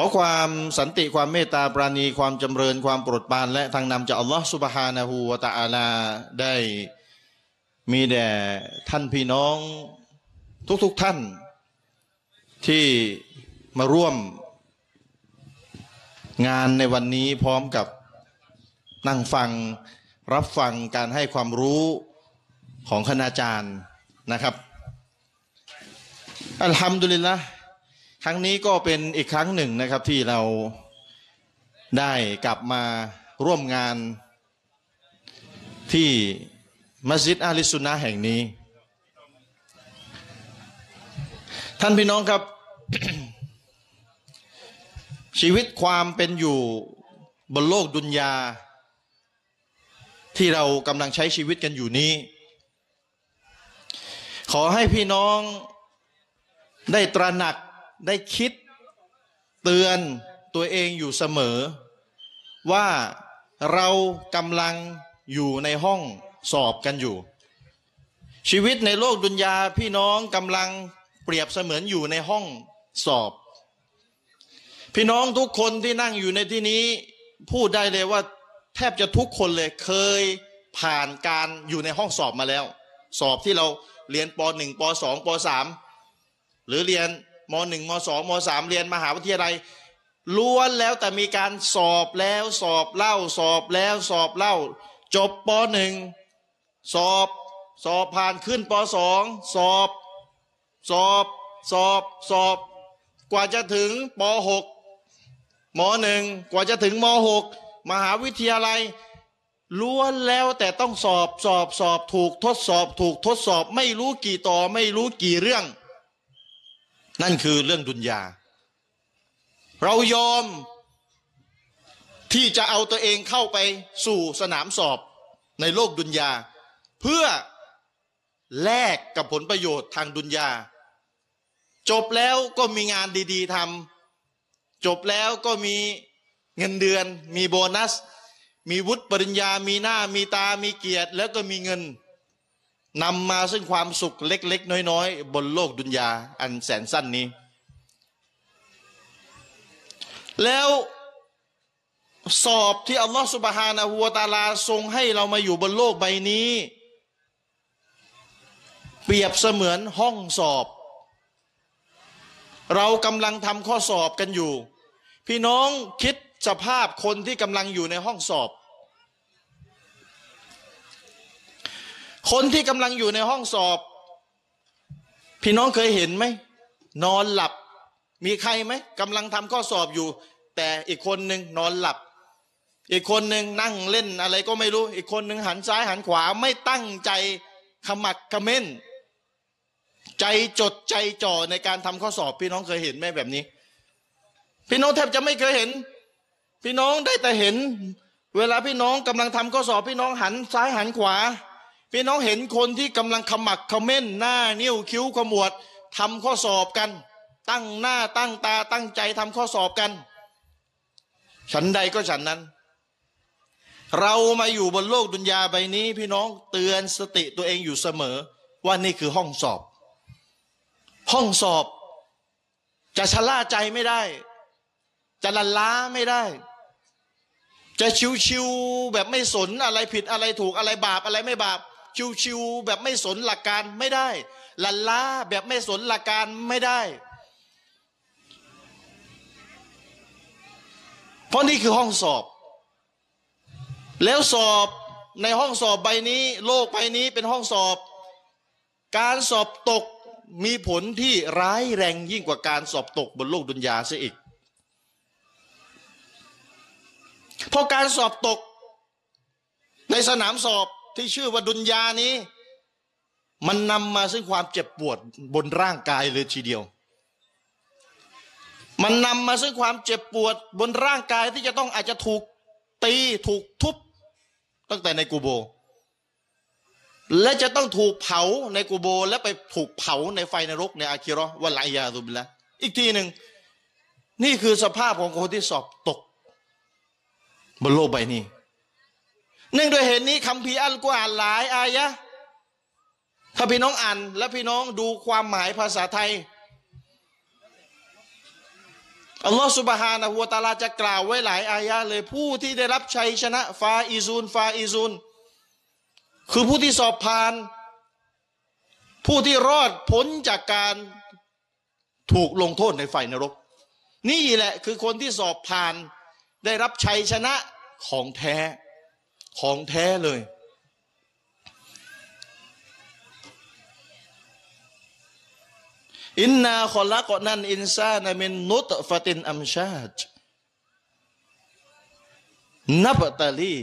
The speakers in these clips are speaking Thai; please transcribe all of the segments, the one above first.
ขอความสันติความเมตตาปราณีความจำเริญความโปรดปรานและทางนำจากอัลลอฮ์สุบฮานะฮูวะตะอาลาได้มีแด่ท่านพี่น้องทุกๆทท่านที่มาร่วมงานในวันนี้พร้อมกับนั่งฟังรับฟังการให้ความรู้ของคณาจารย์นะครับ อัลฮัมดุลิลละ รั้งนี้ก็เป็นอีกครั้งหนึ่งนะครับที่เราได้กลับมาร่วมงานที่มัสยิดอาลิสุนนะแห่งนี้ ท่านพี่น้องครับ ชีวิตความเป็นอยู่บนโลกดุนยา ที่เรากำลังใช้ชีวิตกันอยู่นี้ ขอให้พี่น้องได้ตระหนัก ได้คิดเตือนตัวเองอยู่เสมอ ว่าเรากำลังอยู่ในห้องสอบกันอยู่ ชีวิตในโลกดุนยาพี่น้องกำลังเปรียบเสมือนอยู่ในห้องสอบ พี่น้องทุกคนที่นั่งอยู่ในที่นี้ พูดได้เลยว่า แทบจะทุกคนเลยเคยผ่านการอยู่ในห้องสอบมาแล้ว สอบที่เราเรียนป .1 ป .2 ป .3 หรือเรียน มหนึ่งมสองมสามเรียนมหาวิทยาลัยล้วนแล้วแต่มีการสอบแล้วสอบเล่าสอบแล้วสอบเล่า จบปหนึ่งสอบสอบผ่านขึ้นปสองสอบสอบสอบสอบ กว่าจะถึงปหกมหนึ่งกว่าจะถึงมหกมหาวิทยาลัยล้วนแล้วแต่ต้องสอบสอบสอบถูกทดสอบถูกทดสอบไม่รู้กี่ต่อไม่รู้กี่เรื่อง นั่นคือเรื่องดุนยา เรายอมที่จะเอาตัวเองเข้าไปสู่สนามสอบในโลกดุนยา เพื่อแลกกับผลประโยชน์ทางดุนยา จบแล้วก็มีงานดีๆทำจบแล้วก็มีเงินเดือน มีโบนัส มีวุฒิปริญญา มีหน้า มีตา มีเกียรติ แล้วก็มีเงิน นำมาซึ่งความสุขเล็ก ๆ น้อย ๆ บนโลกดุนยาอันแสนสั้นนี้ แล้วสอบที่อัลลอฮฺสุบฮานะฮูวตาลาทรงให้เรามาอยู่บนโลกใบนี้ เปรียบเสมือนห้องสอบ เรากำลังทำข้อสอบกันอยู่ พี่น้องคิดสภาพคนที่กำลังอยู่ในห้องสอบ คนที่กำลังอยู่ในห้องสอบ พี่น้องเคยเห็นไหม นอนหลับ มีใครไหมกำลังทำข้อสอบอยู่ แต่อีกคนหนึ่งนอนหลับ อีกคนหนึ่งนั่งเล่นอะไรก็ไม่รู้ อีกคนหนึ่งหันซ้ายหันขวาไม่ตั้งใจขมักขม้น ใจจดใจจ่อในการทำข้อสอบ พี่น้องเคยเห็นไหมแบบนี้ พี่น้องแทบจะไม่เคยเห็น พี่น้องได้แต่เห็น เวลาพี่น้องกำลังทำข้อสอบ พี่น้องหันซ้ายหันขวา พี่น้องเห็นคนที่กำลังขมักขม้นหน้านิ้วคิ้วขมวดทำข้อสอบกัน ตั้งหน้าตั้งตาตั้งใจทำข้อสอบกัน ฉันใดก็ฉันนั้น เรามาอยู่บนโลกดุนยาใบนี้ พี่น้องเตือนสติตัวเองอยู่เสมอ ว่านี่คือห้องสอบ ห้องสอบ จะชะล่าใจไม่ได้ จะลันล้าไม่ได้จะชิวๆแบบไม่สนอะไรผิดอะไรถูกอะไรบาปอะไรไม่บาป ชิวๆแบบไม่สนหลักการไม่ได้ลันล้าแบบไม่สนหลักการไม่ได้ เพราะนี่คือห้องสอบ แล้วสอบในห้องสอบใบนี้ โลกใบนี้เป็นห้องสอบ การสอบตกมีผลที่ร้ายแรงยิ่งกว่าการสอบตกบนโลกดุนยาเสียอีกพอการสอบตกในสนามสอบ ที่ชื่อว่าดุนยานี้ มันนำมาซึ่งความเจ็บปวดบนร่างกายเลยทีเดียว มันนำมาซึ่งความเจ็บปวดบนร่างกายที่จะต้องอาจจะถูกตีถูกทุบตั้งแต่ในกูโบ และจะต้องถูกเผาในกูโบ และไปถูกเผาในไฟนรกในอาคิรอวัลายาตุบิละอีกทีหนึ่งนี่คือสภาพของคนที่สอบตก บนโลกใบนี้ เนื่องด้วยเหตุนี้คำพีอัลกุรอานหลายอายะถ้าพี่น้องอ่าน และพี่น้องดูความหมายภาษาไทยอัลลอฮฺสุบฮานะฮัวตาลาจะกล่าวไว้หลายอายะเลยผู้ที่ได้รับชัยชนะฟาอิซูนฟาอิซูนคือผู้ที่สอบผ่าน ผู้ที่รอดพ้นจากการถูกลงโทษในไฟนรก นี่แหละคือคนที่สอบผ่านได้รับชัยชนะของแท้ ของแท้เลย อินนาคอละกอนันอินซานะมินนุตฟตินอัมชาจนับตาลี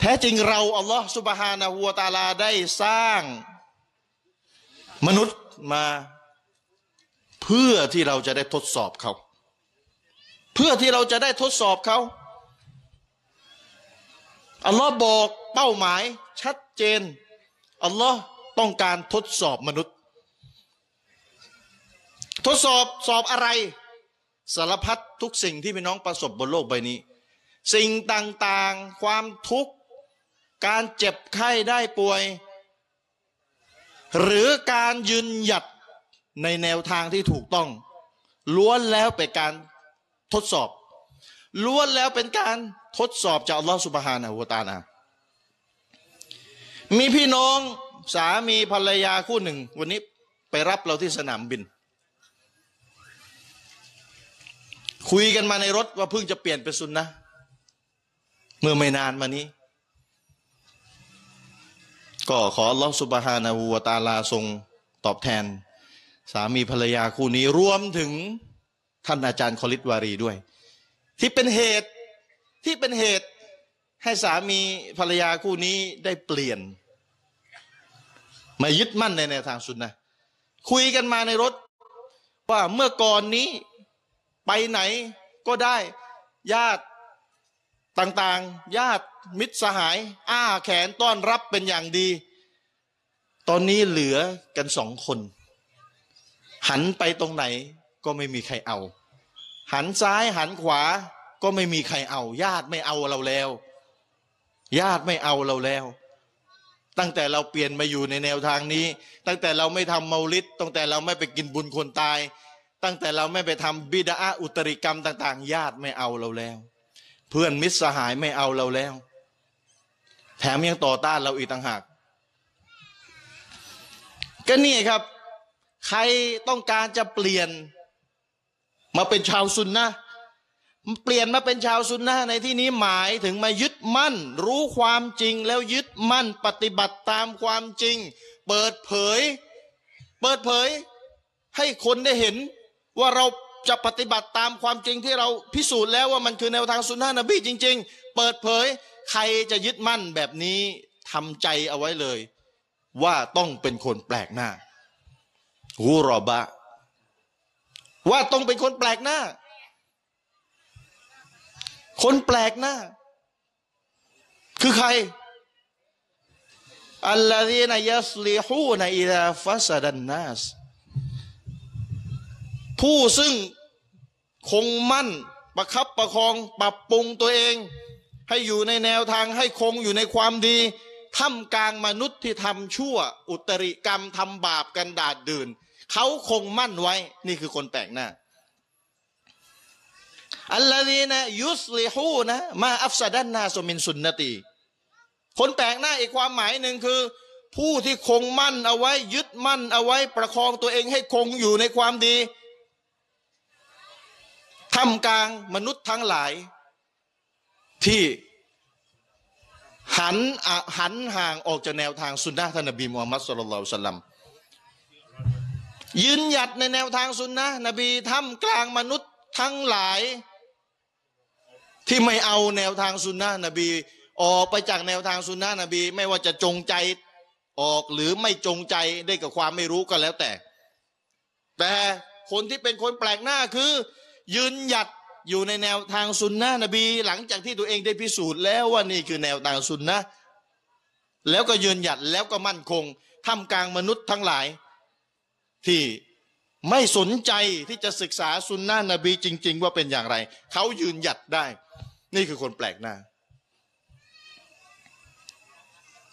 แท้จริงเรา อัลลอฮ์สุบฮานะฮัวตาลาได้สร้าง มนุษย์มา เพื่อที่เราจะได้ทดสอบเขา เพื่อที่เราจะได้ทดสอบเขา อัลลอฮ์บอกเป้าหมายชัดเจน อัลลอฮ์ต้องการทดสอบมนุษย์ ทดสอบสอบอะไร สารพัดทุกสิ่งที่พี่น้องประสบบนโลกใบนี้ สิ่งต่างๆ ความทุกข์ การเจ็บไข้ได้ป่วย หรือการยืนหยัดในแนวทางที่ถูกต้อง ล้วนแล้วเป็นการทดสอบ ล้วนแล้วเป็นการทดสอบจากอัลลอฮฺสุบฮานะฮูวตานามีพี่น้องสามีภรรยาคู่หนึ่ง วันนี้ไปรับเราที่สนามบิน คุยกันมาในรถว่าเพิ่งจะเปลี่ยนเป็นซุนนะเมื่อไม่นานมานี้ ก็ขออัลลอฮฺสุบฮานะฮูวตาลาทรงตอบแทน สามีภรรยาคู่นี้รวมถึงท่านอาจารย์คอลิตวารีด้วย ที่เป็นเหตุที่เป็นเหตุให้สามีภรรยาคู่นี้ได้เปลี่ยน มายึดมั่นในแนวทางสุนนะคุยกันมาในรถ ว่าเมื่อก่อนนี้ไปไหนก็ได้ญาติต่างๆ ญาติมิตรสหาย อ้าแขนต้อนรับเป็นอย่างดี ตอนนี้เหลือกันสองคน หันไปตรงไหนก็ไม่มีใครเอา หันซ้ายหันขวาก็ไม่มีใครเอา ญาติไม่เอาเราแล้ว ญาติไม่เอาเราแล้ว ตั้งแต่เราเปลี่ยนมาอยู่ในแนวทางนี้ ตั้งแต่เราไม่ทำเมาลิดตั้งแต่เราไม่ไปกินบุญคนตาย ตั้งแต่เราไม่ไปทำบิดาอุตริกรรมต่าง ๆ ญาติไม่เอาเราแล้ว เพื่อนมิตรสหายไม่เอาเราแล้ว แถมยังต่อต้านเราอีกต่างหาก ก็นี่ครับ ใครต้องการจะเปลี่ยน มาเป็นชาวซุนนะเปลี่ยนมาเป็นชาวซุนนะในที่นี้หมายถึงมายึดมั่น รู้ความจริงแล้วยึดมั่นปฏิบัติตามความจริง เปิดเผย เปิดเผย ให้คนได้เห็นว่าเราจะปฏิบัติตามความจริงที่เราพิสูจน์แล้วว่ามันคือแนวทางสุนนะนบีจริง ๆ เปิดเผย ใครจะยึดมั่นแบบนี้ทำใจเอาไว้เลย ว่าต้องเป็นคนแปลกหน้าฮูรอบะ ว่าต้องเป็นคนแปลกหน้า คนแปลกหน้า คือใครอัลลอฮีนยัสลิฮูนอิลาฟัสดันนัสผู้ซึ่งคงมั่นประคับประคองปรับปรุงตัวเอง ให้อยู่ในแนวทางให้คงอยู่ในความดีท่ามกลางมนุษย์ที่ทำชั่ว อุตริกรรมทำบาปกันดาดดื่น เขาคงมั่นไว้ นี่คือคนแปลกหน้า อัลลอฮีนะยุสลิฮูนะมาอัฟซาดันนาสมินสุนนตี คนแปลกหน้าอีกความหมายหนึ่งคือ ผู้ที่คงมั่นเอาไว้ ยึดมั่นเอาไว้ ประคองตัวเองให้คงอยู่ในความดีทำกลางมนุษย์ทั้งหลาย ที่หันหันห่างออกจากแนวทางสุนนะท่านนบีมูฮัมมัดสุลลัลสลัม ยืนหยัดในแนวทางสุนนะนบีทำกลางมนุษย์ทั้งหลาย ที่ไม่เอาแนวทางสุนนะนบีออกไปจากแนวทางสุนนะนบี ไม่ว่าจะจงใจออกหรือไม่จงใจได้กับความไม่รู้ก็แล้วแต่ แต่คนที่เป็นคนแปลกหน้าคือ ยืนหยัดอยู่ในแนวทางซุนนะฮ์นบี หลังจากที่ตัวเองได้พิสูจน์แล้วว่านี่คือแนวทางซุนนะฮ์แล้วก็ยืนหยัดแล้วก็มั่นคงท่ามกลางมนุษย์ทั้งหลาย ที่ไม่สนใจที่จะศึกษาซุนนะฮ์นบีจริง ๆ ว่าเป็นอย่างไร เขายืนหยัดได้ นี่คือคนแปลกหน้า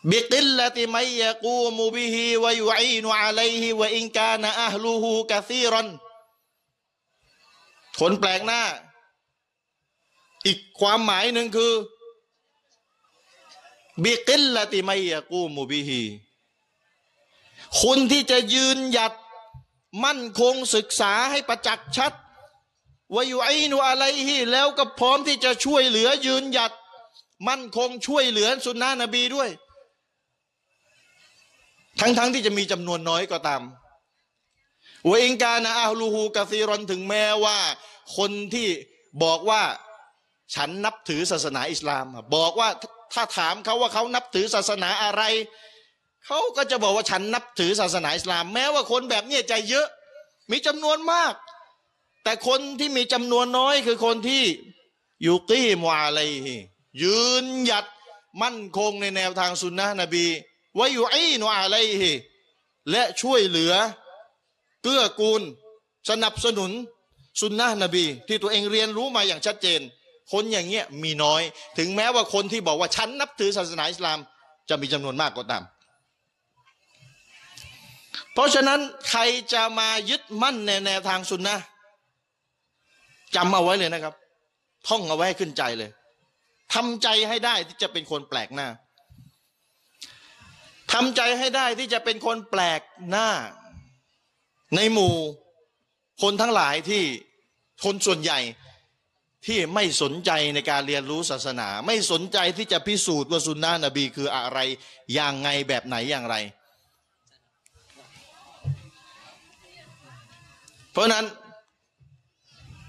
بقلة من يقوم به ويعين عليه وإن كان أهله كثيراคนแปลกหน้า อีกความหมายหนึ่งคือบิกิลละติมัยยกูมูบิฮิคนที่จะยืนหยัด มั่นคงศึกษาให้ประจักษ์ชัดวายุอีนุอะไรฮีแล้วก็พร้อมที่จะช่วยเหลือยืนหยัด มั่นคงช่วยเหลือสุนนะนบีด้วย ทั้งๆทที่จะมีจำนวนน้อยก็ตามวอิงกานะอาลูฮูกาซีรอนถึงแม้ว่า คนที่บอกว่าฉันนับถือศาสนาอิสลาม บอกว่าถ้าถามเขาว่าเขานับถือศาสนาอะไร เขาก็จะบอกว่าฉันนับถือศาสนาอิสลาม แม้ว่าคนแบบนี้ใจเยอะ มีจำนวนมาก แต่คนที่มีจำนวนน้อยคือคนที่อยู่กี้มวาอะไรยืนหยัดมั่นคงในแนวทางสุนนะนบีว่าอยู่ไอ้นวอะไรและช่วยเหลือเกื้อกูล สนับสนุนสุนนะนบี ที่ตัวเองเรียนรู้มาอย่างชัดเจน คนอย่างเงี้ยมีน้อย ถึงแม้ว่าคนที่บอกว่าฉันนับถือศาสนาอิสลาม จะมีจำนวนมากก็ตาม เพราะฉะนั้นใครจะมายึดมั่นในแนวทางสุนนะจำเอาไว้เลยนะครับ ท่องเอาไว้ขึ้นใจเลยทำใจให้ได้ที่จะเป็นคนแปลกหน้าทำใจให้ได้ที่จะเป็นคนแปลกหน้า ในหมู่คนทั้งหลายที่คนส่วนใหญ่ที่ไม่สนใจในการเรียนรู้ศาสนา ไม่สนใจที่จะพิสูจน์ว่าสุนนะนบีคืออะไรอย่างไงแบบไหนอย่างไร เพราะนั้น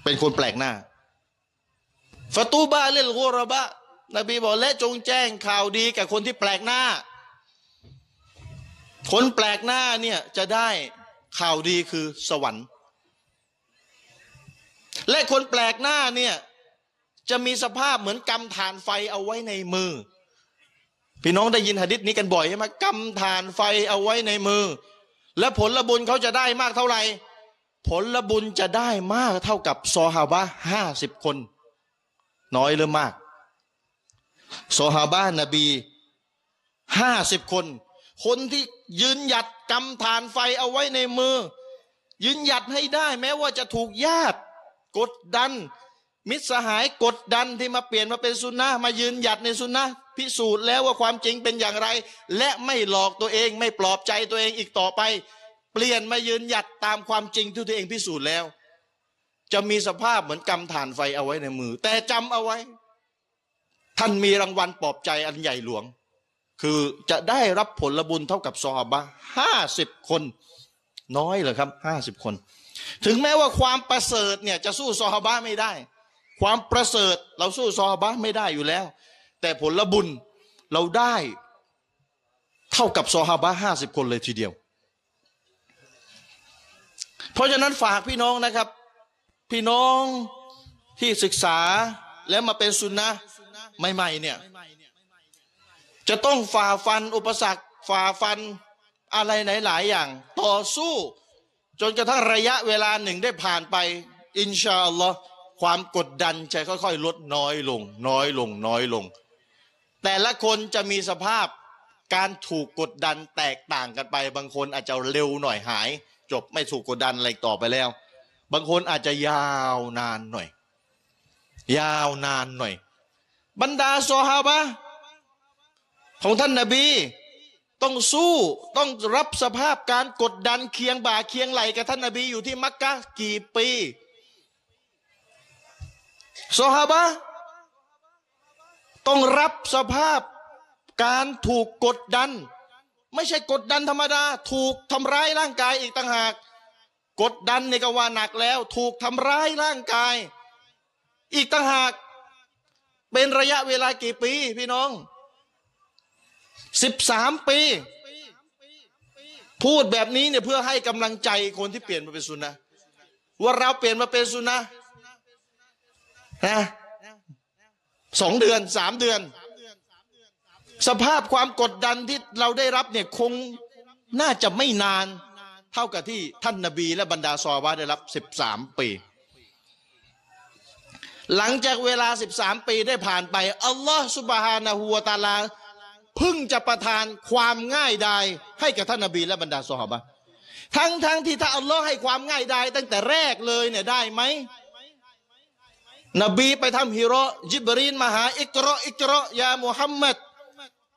เป็นคนแปลกหน้าฟตูบาเลลโกรบะนบีบอกและจงแจ้งข่าวดีกับคนที่แปลกหน้า คนแปลกหน้าเนี่ยจะได้ข่าวดีคือสวรรค์ และคนแปลกหน้าเนี่ยจะมีสภาพเหมือนกำฐานไฟเอาไว้ในมือ พี่น้องได้ยินหะดิษนี้กันบ่อยใช่ไหมกำฐานไฟเอาไว้ในมือ และผลบุญเขาจะได้มากเท่าไหร่ ผลบุญจะได้มากเท่ากับซอฮาบะห้าสิบคน น้อยหรือมากโซฮาบานบีห้าสิบคน คนที่ยืนหยัดกำฐานไฟเอาไว้ในมือ ยืนหยัดให้ได้แม้ว่าจะถูกญาติกดดัน มิตรสหายกดดันที่มาเปลี่ยนมาเป็นสุนนะมายืนหยัดในสุนนะพิสูจน์แล้วว่าความจริงเป็นอย่างไร และไม่หลอกตัวเองไม่ปลอบใจตัวเองอีกต่อไป เปลี่ยนมายืนหยัดตามความจริงที่ตัวเองพิสูจน์แล้ว จะมีสภาพเหมือนกำฐานไฟเอาไว้ในมือ แต่จำเอาไว้ ท่านมีรางวัลปลอบใจอันใหญ่หลวง คือจะได้รับผลบุญเท่ากับซอฮาบะห้าสิบคน น้อยเลยครับห้าสิบคน ถึงแม้ว่าความประเสริฐเนี่ยจะสู้ซอฮาบะไม่ได้ ความประเสริฐเราสู้ซอฮาบะไม่ได้อยู่แล้ว แต่ผลบุญเราได้เท่ากับซอฮาบะห้าสิบคนเลยทีเดียว เพราะฉะนั้นฝากพี่น้องนะครับ พี่น้องที่ศึกษาแล้วมาเป็นสุนนะใหม่ๆเนี่ยจะต้องฝ่าฟันอุปสรรคฝ่าฟันอะไรหลาย ๆ อย่าง ต่อสู้ จนกระทั่งระยะเวลาหนึ่งได้ผ่านไป อินชาอัลลอฮ์ความกดดันจะค่อย ๆ ลดน้อยลง น้อยลง น้อยลง แต่ละคนจะมีสภาพการถูกกดดันแตกต่างกันไป บางคนอาจจะเร็วหน่อยหาย จบไม่ถูกกดดันอะไรต่อไปแล้ว บางคนอาจจะยาวนานหน่อย ยาวนานหน่อย บรรดาซอฮาบะของท่านนาบี ต้องสู้ต้องรับสภาพการกดดันเคียงบ่าเคียงไหลกับท่านนาบีอยู่ที่มักกะกี่ปีซอฮาบะต้องรับสภาพการถูกกดดัน ไม่ใช่กดดันธรรมดา ถูกทำร้ายร่างกายอีกต่างหาก กดดันในกว่าหนักแล้ว ถูกทำร้ายร่างกาย อีกต่างหาก เป็นระยะเวลากี่ปีพี่น้องสิบสามปี พูดแบบนี้เนี่ยเพื่อให้กำลังใจคนที่เปลี่ยนมาเป็นสุนนะว่าเราเปลี่ยนมาเป็นสุนนะนะสองเดือนสามเดือน สภาพความกดดันที่เราได้รับเนี่ยคงน่าจะไม่นานเท่ากับที่ท่านนบีและบรรดาซอฮาบะได้รับ 13 ปี หลังจากเวลา 13 ปีได้ผ่านไป อัลลอฮฺสุบฮานะฮูวะตาลาพึ่งจะประทานความง่ายดายให้กับท่านนบีและบรรดาซอฮาบะทั้งทั้งที่ถ้าอัลลอฮ์ให้ความง่ายดายตั้งแต่แรกเลยเนี่ยได้ไหมนบีไปทำฮิโรจิบรีนมาหาอิกรออิกรอยามุฮัมมัด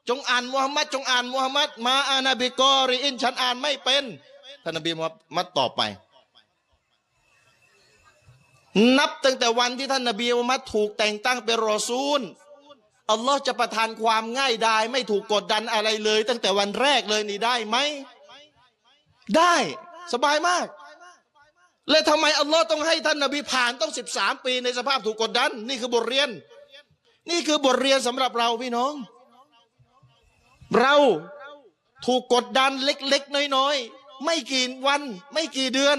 จงอ่านมุฮัมมัดจงอ่านมุฮัมมัดما أنا بقارئฉันอ่านไม่เป็นท่านนบีมุฮัมมัดตอบไป นับตั้งแต่วันที่ท่านนบีมุฮัมมัดถูกแต่งตั้งเป็นรอซูลอัลลอฮ์จะประทานความง่ายดายไม่ถูกกดดันอะไรเลย ตั้งแต่วันแรกเลยนี่ได้ไหมได้สบายมาก และทำไมอัลลอฮ์ต้องให้ท่านนบีผ่านต้อง 13 ปีในสภาพถูกกดดัน นี่คือบทเรียน นี่คือบทเรียนสำหรับเราพี่น้อง เราถูกกดดันเล็กๆ น้อยๆ ไม่กี่วันไม่กี่เดือน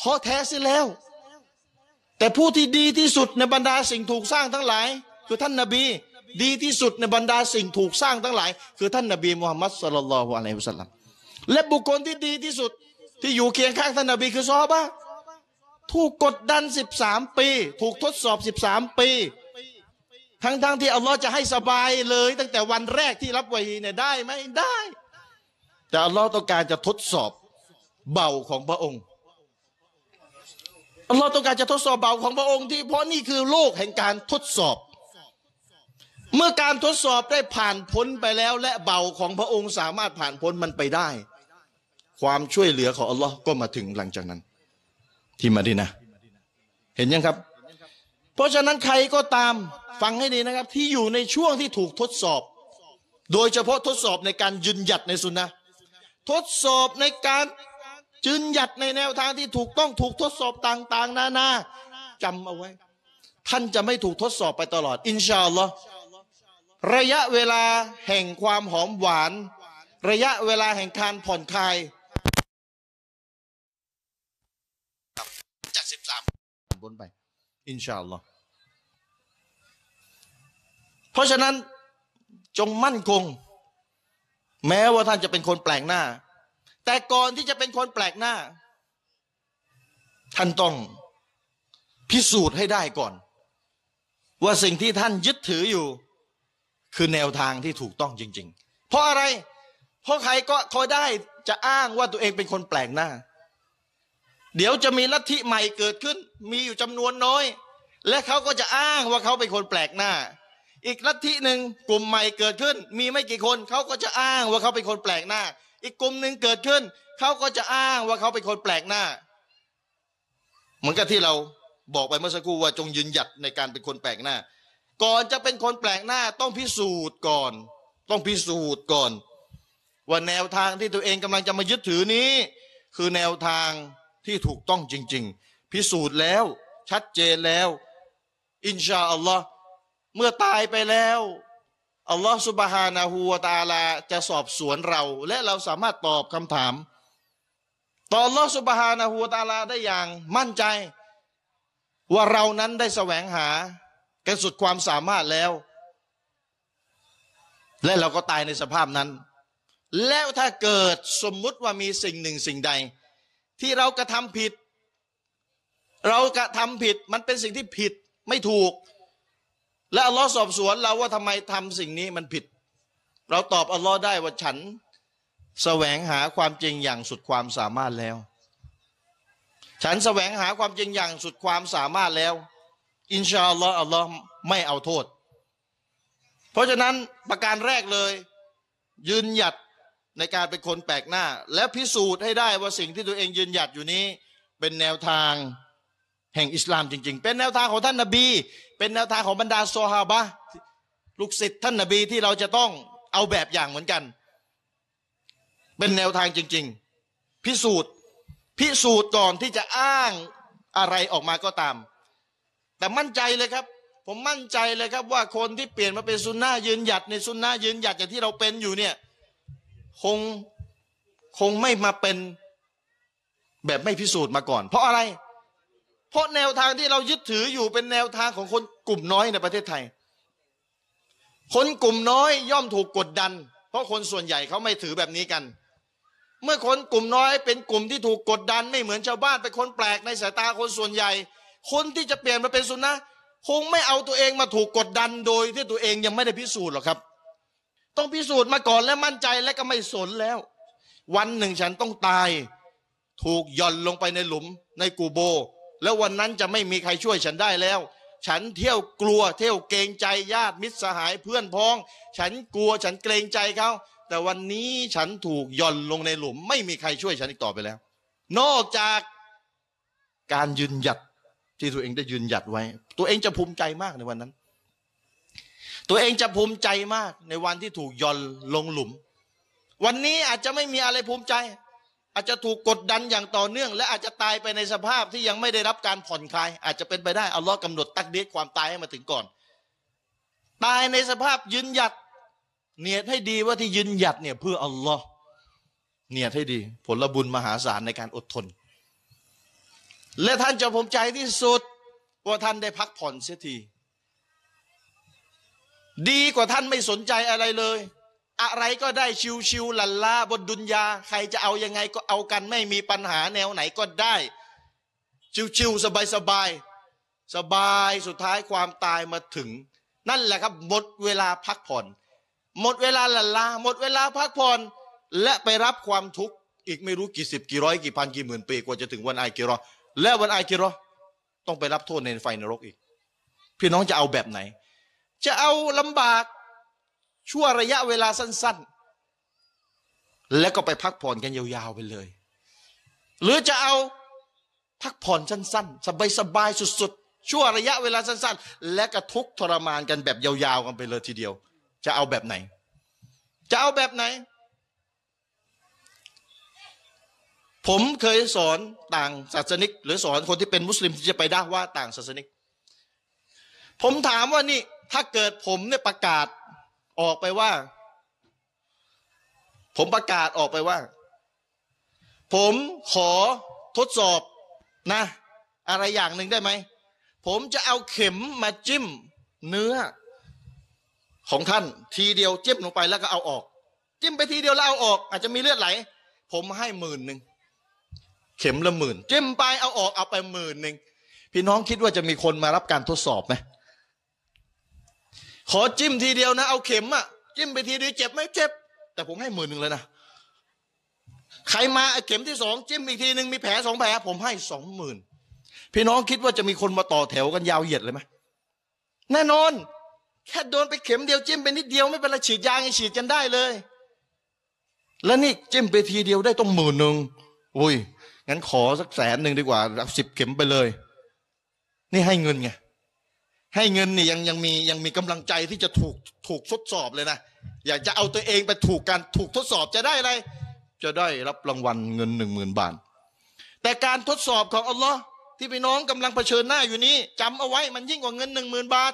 ท้อแท้สิแล้ว แต่ผู้ที่ดีที่สุดในบรรดาสิ่งถูกสร้างทั้งหลาย คือท่านนบี ดีที่สุดในบรรดาสิ่งถูกสร้างทั้งหลาย คือท่านนบีมุฮัมมัดสุลลัลฮุอะลัยฮิวสัลลัมและบุคคลที่ดีที่สุดที่อยู่เคียงข้างท่านนบีคือซอฮาบะถูกกดดัน 13 ปี ถูกทดสอบ 13 ปี ทั้งๆทที่อัลลอฮ์จะให้สบายเลย ตั้งแต่วันแรกที่รับวะฮีเนี่ยได้ไหมได้ แต่อัลลอฮ์ต้องการจะทดสอบเบาของพระองค์อัลลอฮ์ต้องการจะทดสอบเบาของพระองค์ที่เพราะนี่คือโลกแห่งการทดสอบ เมื่อการทดสอบได้ผ่านพ้นไปแล้ว และเบาของพระองค์สามารถผ่านพ้นมันไปได้ ความช่วยเหลือของอัลลอฮ์ก็มาถึงหลังจากนั้น ที่มาดีนะ เห็นยังครับ เพราะฉะนั้นใครก็ตาม ฟังให้ดีนะครับ ที่อยู่ในช่วงที่ถูกทดสอบ โดยเฉพาะทดสอบในการยืนหยัดในสุนนะทดสอบในการยืนหยัดในแนวทางที่ถูกต้องถูกทดสอบต่าง ๆ นานาจำเอาไว้ ท่านจะไม่ถูกทดสอบไปตลอด อินชาอัลลอฮ์ระยะเวลาแห่งความหอมหวาน ระยะเวลาแห่งการผ่อนคลายจากสิบสามบนไป อินชาอัลลอฮ์ เพราะฉะนั้นจงมั่นคง แม้ว่าท่านจะเป็นคนแปลกหน้า แต่ก่อนที่จะเป็นคนแปลกหน้า ท่านต้องพิสูจน์ให้ได้ก่อน ว่าสิ่งที่ท่านยึดถืออยู่ คือแนวทางที่ถูกต้องจริง ๆ เพราะอะไร เพราะใครก็คอยได้จะอ้างว่าตัวเองเป็นคนแปลกหน้า เดี๋ยวจะมีลัทธิใหม่เกิดขึ้น มีอยู่จำนวนน้อย และเขาก็จะอ้างว่าเขาเป็นคนแปลกหน้า อีกลัทธิหนึ่งกลุ่มใหม่เกิดขึ้น มีไม่กี่คนเขาก็จะอ้างว่าเขาเป็นคนแปลกหน้า อีกกลุ่มหนึ่งเกิดขึ้นเขาก็จะอ้างว่าเขาเป็นคนแปลกหน้า เหมือนกับที่เราบอกไปเมื่อสักครู่ว่าจงยืนหยัดในการเป็นคนแปลกหน้า ก่อนจะเป็นคนแปลกหน้าต้องพิสูจน์ก่อน ต้องพิสูจน์ก่อน ว่าแนวทางที่ตัวเองกำลังจะมายึดถือนี้ คือแนวทางที่ถูกต้องจริง ๆ พิสูจน์แล้วชัดเจนแล้ว อินชาอัลลอฮ์ เมื่อตายไปแล้วอัลลอฮ์สุบฮานาหูวตาลาจะสอบสวนเรา และเราสามารถตอบคำถาม ต่ออัลลอฮ์สุบฮานาหูวตาลาได้อย่างมั่นใจ ว่าเรานั้นได้แสวงหากันสุดความสามารถแล้ว และเราก็ตายในสภาพนั้น แล้วถ้าเกิดสมมุติว่ามีสิ่งหนึ่งสิ่งใด ที่เรากระทำผิด เรากระทำผิดมันเป็นสิ่งที่ผิดไม่ถูก และอัลลอฮ์สอบสวนเราว่าทำไมทำสิ่งนี้มันผิด เราตอบอัลลอฮ์ได้ว่าฉันแสวงหาความจริงอย่างสุดความสามารถแล้ว ฉันแสวงหาความจริงอย่างสุดความสามารถแล้ว อินชาอัลลอฮ์อัลลอฮ์ไม่เอาโทษ เพราะฉะนั้นประการแรกเลย ยืนหยัดในการเป็นคนแปลกหน้า และพิสูจน์ให้ได้ว่าสิ่งที่ตัวเองยืนหยัดอยู่นี้ เป็นแนวทาง แห่งอิสลามจริง ๆ เป็นแนวทางของท่านนาบี เป็นแนวทางของบรรดาซอฮาบะลูกศิษย์ท่านนาบีที่เราจะต้องเอาแบบอย่างเหมือนกัน เป็นแนวทางจริง ๆ พิสูจน์พิสูจน์ก่อนที่จะอ้างอะไรออกมาก็ตาม แต่มั่นใจเลยครับ ผมมั่นใจเลยครับว่าคนที่เปลี่ยนมาเป็นซุนนะยืนหยัดในซุนนะยืนหยัดอย่างที่เราเป็นอยู่เนี่ยคงคงไม่มาเป็นแบบไม่พิสูจน์มาก่อน เพราะอะไร เพราะแนวทางที่เรายึดถืออยู่เป็นแนวทางของคนกลุ่มน้อยในประเทศไทย คนกลุ่มน้อยย่อมถูกกดดัน เพราะคนส่วนใหญ่เขาไม่ถือแบบนี้กัน เมื่อคนกลุ่มน้อยเป็นกลุ่มที่ถูกกดดันไม่เหมือนชาวบ้านเป็นคนแปลกในสายตาคนส่วนใหญ่ คนที่จะเปลี่ยนมาเป็นสุนนะคงไม่เอาตัวเองมาถูกกดดันโดยที่ตัวเองยังไม่ได้พิสูจน์หรอกครับ ต้องพิสูจน์มาก่อนและมั่นใจและก็ไม่สนแล้ว วันหนึ่งฉันต้องตาย ถูกย่อนลงไปในหลุมในกูโบ แล้ววันนั้นจะไม่มีใครช่วยฉันได้แล้ว ฉันเที่ยวกลัวเที่ยวเกรงใจญาติมิตรสหายเพื่อนพ้อง ฉันกลัวฉันเกรงใจเขาแต่วันนี้ฉันถูกย่อนลงในหลุม ไม่มีใครช่วยฉันอีกต่อไปแล้ว นอกจากการยืนหยัดที่ตัวเองได้ยืนหยัดไว้ ตัวเองจะภูมิใจมากในวันนั้น ตัวเองจะภูมิใจมากในวันที่ถูกย่อนลงหลุม วันนี้อาจจะไม่มีอะไรภูมิใจ อาจจะถูกกดดันอย่างต่อเนื่อง และอาจจะตายไปในสภาพที่ยังไม่ได้รับการผ่อนคลาย อาจจะเป็นไปได้อัลลอฮ์กำหนดตักเดีความตายให้มาถึงก่อน ตายในสภาพยืนหยัด เนียดให้ดีว่าที่ยืนหยัดเนี่ยเพื่ออัลลอฮ์เนียดให้ดี ผลบุญมหาศาลในการอดทน และท่านจะภูมิใจที่สุดว่าท่านได้พักผ่อนเสียที ดีกว่าท่านไม่สนใจอะไรเลย อะไรก็ได้ชิวๆหลันลาบนดุนยา ใครจะเอายังไงก็เอากันไม่มีปัญหาแนวไหนก็ได้ ชิวๆสบายๆสบายสุดท้ายความตายมาถึง นั่นแหละครับหมดเวลาพักผ่อน หมดเวลาหลันลาหมดเวลาพักผ่อน และไปรับความทุกข์อีกไม่รู้กี่สิบกี่ร้อยกี่พันกี่หมื่นปีกว่าจะถึงวันอากิรอและวันอากิรอต้องไปรับโทษในไฟนรกอีก พี่น้องจะเอาแบบไหน จะเอาลำบาก ชั่วระยะเวลาสั้น ๆ แล้วก็ไปพักผ่อนกันยาวๆไปเลย หรือจะเอาพักผ่อนสั้นๆ สบายๆสุดๆ ชั่วระยะเวลาสั้น ๆ และก็ทุกทรมานกันแบบยาวๆกันไปเลยทีเดียว จะเอาแบบไหน จะเอาแบบไหน ผมเคยสอนต่างศาสนิก หรือสอนคนที่เป็นมุสลิมที่จะไปด่าว่าต่างศาสนิก ผมถามว่านี่ถ้าเกิดผมเนี่ยประกาศ ออกไปว่า ผมประกาศออกไปว่า ผมขอทดสอบนะ อะไรอย่างหนึ่งได้ไหม ผมจะเอาเข็มมาจิ้มเนื้อ ของท่านทีเดียวจิ้มลงไปแล้วก็เอาออก จิ้มไปทีเดียวแล้วเอาออก อาจจะมีเลือดไหล ผมให้หมื่นหนึ่งเข็มละหมื่นจิ้มไปเอาออกเอาไปหมื่นหนึ่งพี่น้องคิดว่าจะมีคนมารับการทดสอบไหม ขอจิ้มทีเดียวนะ เอาเข็มอะจิ้มไปทีเดียวเจ็บไหมเจ็บ แต่ผมให้หมื่นหนึ่งเลยนะใครมาเข็มที่สองจิ้มอีกทีหนึ่งมีแผลสองแผลผมให้สองหมื่นพี่น้องคิดว่าจะมีคนมาต่อแถวกันยาวเหยียดเลยไหมแน่นอน แค่โดนไปเข็มเดียวจิ้มไปนิดเดียวไม่เป็นไรฉีดยาไงฉีดกันได้เลย แล้วนี่จิ้มไปทีเดียวได้ต้องหมื่นหนึ่งอุ้ยงั้นขอสักแสนหนึ่งดีกว่ารับสิบเข็มไปเลย นี่ให้เงินไง ให้เงินนี่ยังยังมียังมีกำลังใจที่จะถูกถูกทดสอบเลยนะอยากจะเอาตัวเองไปถูกการถูกทดสอบจะได้อะไร จะได้รับรางวัลเงินหนึ่งหมื่นบาท แต่การทดสอบของอัลลอฮ์ที่พี่น้องกำลังเผชิญหน้าอยู่นี้จำเอาไว้มันยิ่งกว่าเงินหนึ่งหมื่นบาท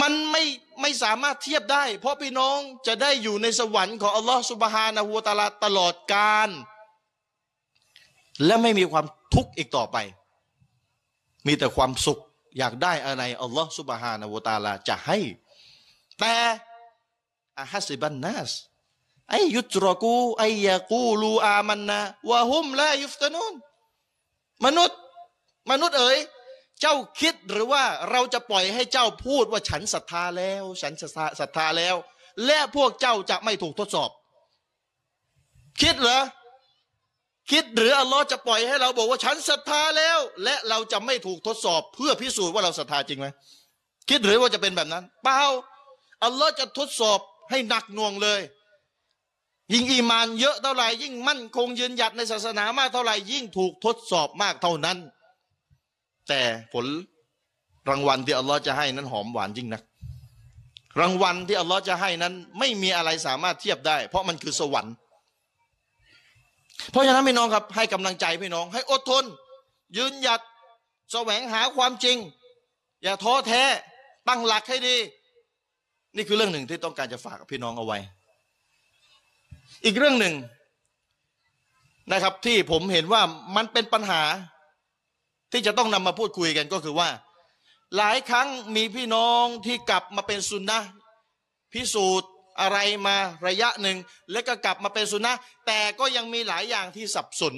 มันไม่ไม่สามารถเทียบได้ เพราะพี่น้องจะได้อยู่ในสวรรค์ของอัลลอฮ์สุบฮานะฮูวตาลาตลอดกาลและไม่มีความทุกข์อีกต่อไป มีแต่ความสุข อยากได้อะไรอัลลอฮ์สุบฮานาวตาลาจะให้ แต่อาฮัสิบันนัสไอยุตรกูไอยากูลูอามันนะวะฮุมละยุฟตนุนมนุษย์ มนุษย์เอ๋ยเจ้าคิดหรือว่าเราจะปล่อยให้เจ้าพูดว่าฉันศรัทธาแล้ว ฉันศรัทธาแล้ว และพวกเจ้าจะไม่ถูกทดสอบ คิดเหรอ คิดหรืออัลลอฮ์จะปล่อยให้เราบอกว่าฉันศรัทธาแล้ว และเราจะไม่ถูกทดสอบเพื่อพิสูจน์ว่าเราศรัทธาจริงไหมคิดหรือว่าจะเป็นแบบนั้น เปล่าอัลลอฮ์จะทดสอบให้หนักหน่วงเลย ยิ่งอีมานเยอะเท่าไหร่ยิ่งมั่นคงยืนหยัดในศาสนามากเท่าไหร่ยิ่งถูกทดสอบมากเท่านั้น แต่ผลรางวัลที่อัลลอฮ์จะให้นั้นหอมหวานยิ่งนัก รางวัลที่อัลลอฮ์จะให้นั้น ไม่มีอะไรสามารถเทียบได้ เพราะมันคือสวรรค์ เพราะฉะนั้นพี่น้องครับให้กำลังใจพี่น้อง ให้อดทน ยืนหยัดแสวงหาความจริง อย่าท้อแท้ตั้งหลักให้ดี นี่คือเรื่องหนึ่งที่ต้องการจะฝากพี่น้องเอาไว้ อีกเรื่องหนึ่งนะครับ ที่ผมเห็นว่ามันเป็นปัญหาที่จะต้องนำมาพูดคุยกันก็คือว่า หลายครั้งมีพี่น้องที่กลับมาเป็นสุนนะพิสูจน์ อะไรมาระยะหนึ่ง แล้วก็กลับมาเป็นสุนนะแต่ก็ยังมีหลายอย่างที่สับสน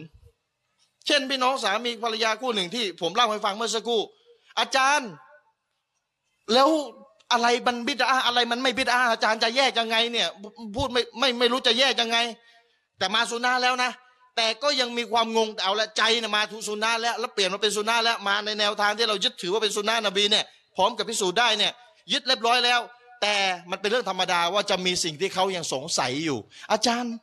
เช่นพี่น้องสามีภรรยาคู่หนึ่งที่ผมเล่าให้ฟังเมื่อสักครู่ อาจารย์ แล้วอะไรมันบิดาอะไรมันไม่บิดาอาจารย์จะแยกยังไงเนี่ย พูดไม่ไม่ไม่รู้จะแยกยังไง แต่มาสุนนะแล้วนะ แต่ก็ยังมีความงงแต่เอาละใจนี่ยมาทุสุนนะแล้วแล้วเปลี่ยนมาเป็นสุนนะแล้วมาในแนวทางที่เรายึดถือว่าเป็นสุนนะนบีเนี่ยพร้อมกับพิสูจน์ได้เนี่ยยึดเรียบร้อยแล้ว แต่มันเป็นเรื่องธรรมดาว่าจะมีสิ่งที่เขายังสงสัยอยู่ อาจารย์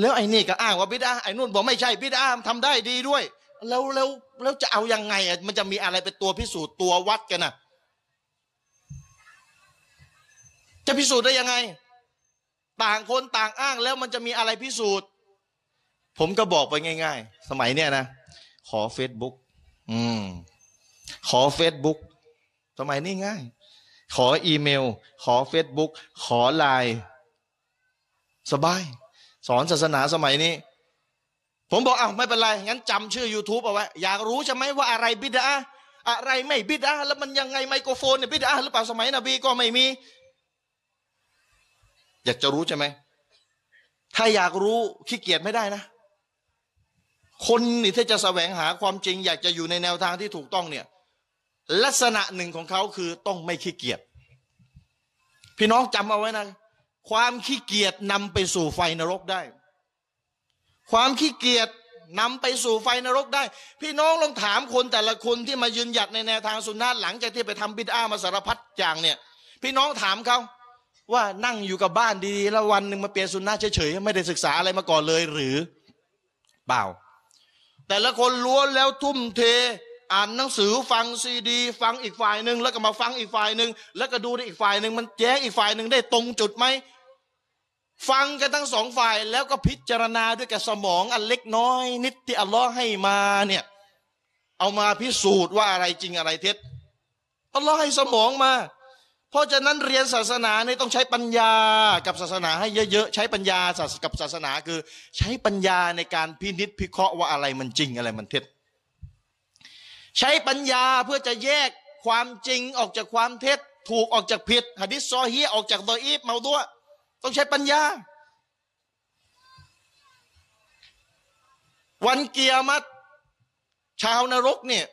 แล้วไอ้นี่ก็อ้างว่าบิดาไอ้นู่นบอกไม่ใช่บิดาทำได้ดีด้วย แล้วแล้วแล้วจะเอายังไงอะมันจะมีอะไรเป็นตัวพิสูจน์ตัววัดกันนะจะพิสูจน์ได้ยังไง ต่างคนต่างอ้างแล้วมันจะมีอะไรพิสูจน์ ผมก็บอกไปง่าย ๆ สมัยเนี้ยนะขอเฟซบุ๊กอืมขอเฟซบุ๊กสมัยนี้ง่าย ขออีเมล ขอเฟซบุ๊กขอไลน์สบาย สอนศาสนาสมัยนี้ ผมบอกอ้าวไม่เป็นไร งั้นจำชื่อ YouTube เอาไว้ อยากรู้ใช่ไหมว่าอะไรบิดาอะไรไม่บิดาแล้วมันยังไงไมโครโฟนเนี่ยบิดาหรือเปล่าสมัยนบีก็ไม่มี อยากจะรู้ใช่ไหม ถ้าอยากรู้ขี้เกียจไม่ได้นะ คนนี่ถ้าจะแสวงหาความจริง อยากจะอยู่ในแนวทางที่ถูกต้องเนี่ย ลักษณะหนึ่งของเขาคือต้องไม่ขี้เกียจพี่น้องจำเอาไว้นะ ความขี้เกียจนำไปสู่ไฟนรกได้ ความขี้เกียจนำไปสู่ไฟนรกได้ พี่น้องลองถามคนแต่ละคนที่มายืนหยัดในแนวทางสุนนะหลังจากที่ไปทำบิดามาสารพัดอย่างเนี่ย พี่น้องถามเขาว่านั่งอยู่กับบ้านดีๆแล้ววันหนึ่งมาเปลี่ยนสุนนะเฉยๆไม่ได้ศึกษาอะไรมาก่อนเลยหรือ เปล่า แต่ละคนล้วนแล้วทุ่มเท อ่านหนังสือฟังซีดี ฟังอีกฝ่ายหนึ่งแล้วก็มาฟังอีกฝ่ายหนึ่งแล้วก็ดูในอีกฝ่ายหนึ่งมันแย้งอีกฝ่ายหนึ่งได้ตรงจุดไหมฟังกันทั้งสองฝ่ายแล้วก็พิจารณาด้วยกับสมองอันเล็กน้อย นิดที่อัลลอฮ์ให้มาเนี่ยเอามาพิสูจน์ว่าอะไรจริงอะไรเท็จอัลลอฮ์ให้สมองมา เพราะฉะนั้นเรียนศาสนาเนี่ยต้องใช้ปัญญากับศาสนาให้เยอะๆใช้ปัญญากับศาสนาคือ ใช้ปัญญาในการพินิจพิเคราะห์ว่าอะไรมันจริงอะไรมันเท็จ ใช้ปัญญาเพื่อจะแยกความจริงออกจากความเท็จ ถูกออกจากผิดหะดิษซอฮีออกจากดออีฟเมาตัวต้องใช้ปัญญา วันเกียรติชาวนรกเนี่ย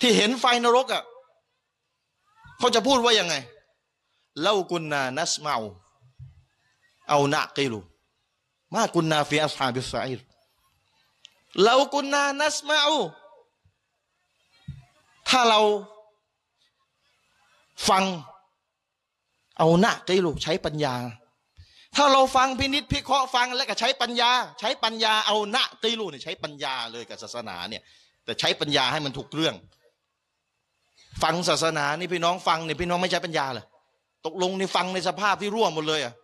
ที่เห็นไฟนรกอะ่ะเขาจะพูดว่ายังไงلو كنا نسمع أو نعقل ما كنا في أصحاب السعير لو كنا نسمعถ้าเราฟังأو نعقل ใช้ปัญญา ถ้าเราฟังพินิจพิเคราะห์ฟังแล้วก็ใช้ปัญญา ใช้ปัญญาأو نعقل เนี่ยใช้ปัญญาเลยกับศาสนาเนี่ย แต่ใช้ปัญญาให้มันถูกเรื่อง ฟังศาสนานี่พี่น้องฟังเนี่ยพี่น้องไม่ใช้ปัญญาเหรอตกลงในฟังในสภาพที่ร่วมหมดเลยอะ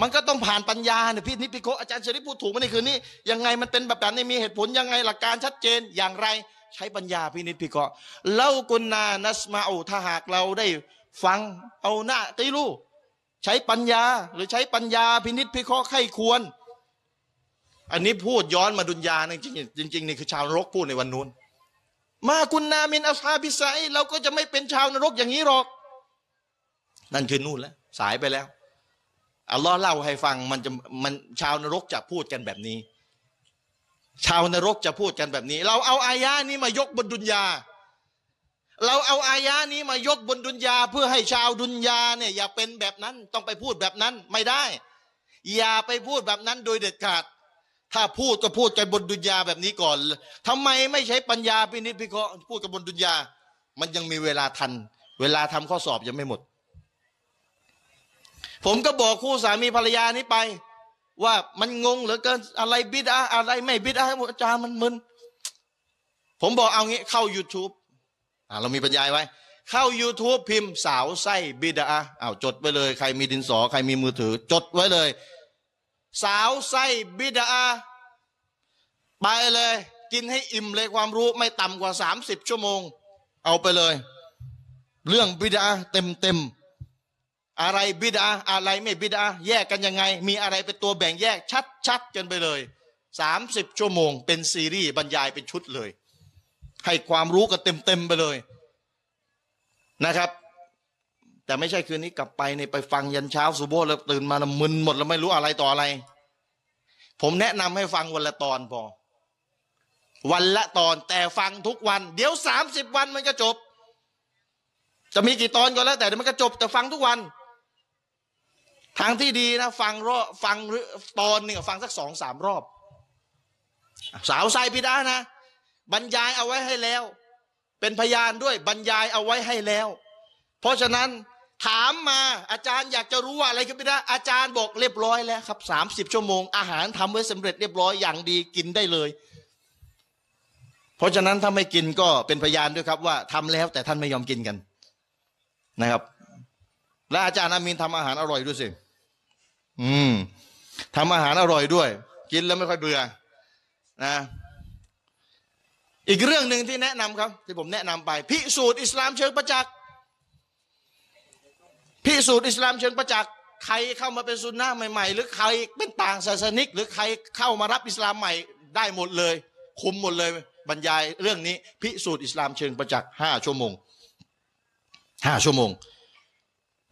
มันก็ต้องผ่านปัญญาเนี่ยพี่นิพิโคอาจารย์เฉลิพูดถูกไหมในคืนนี้ยังไงมันเป็นแบบนั้นมีเหตุผลยังไงหลักการชัดเจนอย่างไร ใช้ปัญญาพินิพิเคราะห์เล่ากุนนานัสมาอูถ้าหากเราได้ฟังเอาหน้าตีลูใช้ปัญญาหรือใช้ปัญญาพินิษพิเคราะห์ไข้ควร อันนี้พูดย้อนมาดุนยาจริงจริงจริงนี่คือชาวนรกพูดในวันนู้น มาคุณนามินอัสฮาบิไซเราก็จะไม่เป็นชาวนรกอย่างนี้หรอก นั่นคือนู่นแล้ว สายไปแล้ว อัลลอฮ์เล่าให้ฟังมันจะมันชาวนรกจะพูดกันแบบนี้ ชาวนรกจะพูดกันแบบนี้ เราเอาอายะนี้มายกบนดุนยา เราเอาอายะนี้มายกบนดุนยา เพื่อให้ชาวดุนยาเนี่ยอย่าเป็นแบบนั้นต้องไปพูดแบบนั้นไม่ได้ อย่าไปพูดแบบนั้นโดยเด็ดขาด ถ้าพูดก็พูดกันบนดุนยาแบบนี้ก่อนทำไมไม่ใช้ปัญญาพินิจพิเคราะห์พูดกันบนดุนยา มันยังมีเวลาทัน เวลาทำข้อสอบยังไม่หมด ผมก็บอกคู่สามีภรรยานี้ไป ว่ามันงงเหลือเกินอะไรบิดาอะไรไม่บิดาอาจารย์มันมึนผมบอกเอางี้เข้า YouTube เรามีบรรยายไว้ เข้า YouTube พิมพ์สาวไส้บิดาอ้าวจดไว้เลย ใครมีดินสอใครมีมือถือ จดไว้เลย สาวไส้บิดาไปเลย กินให้อิ่มเลยความรู้ไม่ต่ำกว่าสามสิบชั่วโมง เอาไปเลย เรื่องบิดาเต็มเต็ม อะไรบิดาอะไรไม่บิดาแยกกันยังไง มีอะไรเป็นตัวแบ่งแยกชัดๆกันไปเลยสามสิบชั่วโมง เป็นซีรีส์บรรยายเป็นชุดเลย ให้ความรู้กันเต็มๆไปเลยนะครับ แต่ไม่ใช่คืนนี้กลับไปในไปฟังยันเช้าสุโบแล้วตื่นมาล้วมึนหมดแล้วไม่รู้อะไรต่ออะไร ผมแนะนำให้ฟังวันละตอนพอวันละตอนแต่ฟังทุกวัน เดี๋ยวสามสิบวันมันก็จบ จะมีกี่ตอนก็แล้วแต่เดี๋ยวมันก็จบแต่ฟังทุกวัน ทางที่ดีนะฟังรอฟังตอนหนึ่งฟังสักสองสามรอบ สาวไซพิดานะ บรรยายเอาไว้ให้แล้ว เป็นพยานด้วยบรรยายเอาไว้ให้แล้ว เพราะฉะนั้นถามมาอาจารย์อยากจะรู้ว่าอะไรคือพิดาอาจารย์บอกเรียบร้อยแล้วครับสามสิบชั่วโมง อาหารทำไว้สำเร็จเรียบร้อยอย่างดีกินได้เลย เพราะฉะนั้นถ้าไม่กินก็เป็นพยานด้วยครับว่าทำแล้วแต่ท่านไม่ยอมกินกันนะครับ และอาจารย์อามีนทำอาหารอร่อยด้วยสิ อืมทำอาหารอร่อยด้วย กินแล้วไม่ค่อยเบื่อนะอีกเรื่องหนึ่งที่แนะนำครับ ที่ผมแนะนำไป พิสูจน์อิสลามเชิงประจักษ์พิสูจน์อิสลามเชิงประจักษ์ใครเข้ามาเป็นซุนนะใหม่ ๆ หรือใครเป็นต่างศาสนิก หรือใครเข้ามารับอิสลามใหม่ได้หมดเลย คุมหมดเลย บรรยายเรื่องนี้ พิสูจน์อิสลามเชิงประจักษ์ห้าชั่วโมงห้าชั่วโมง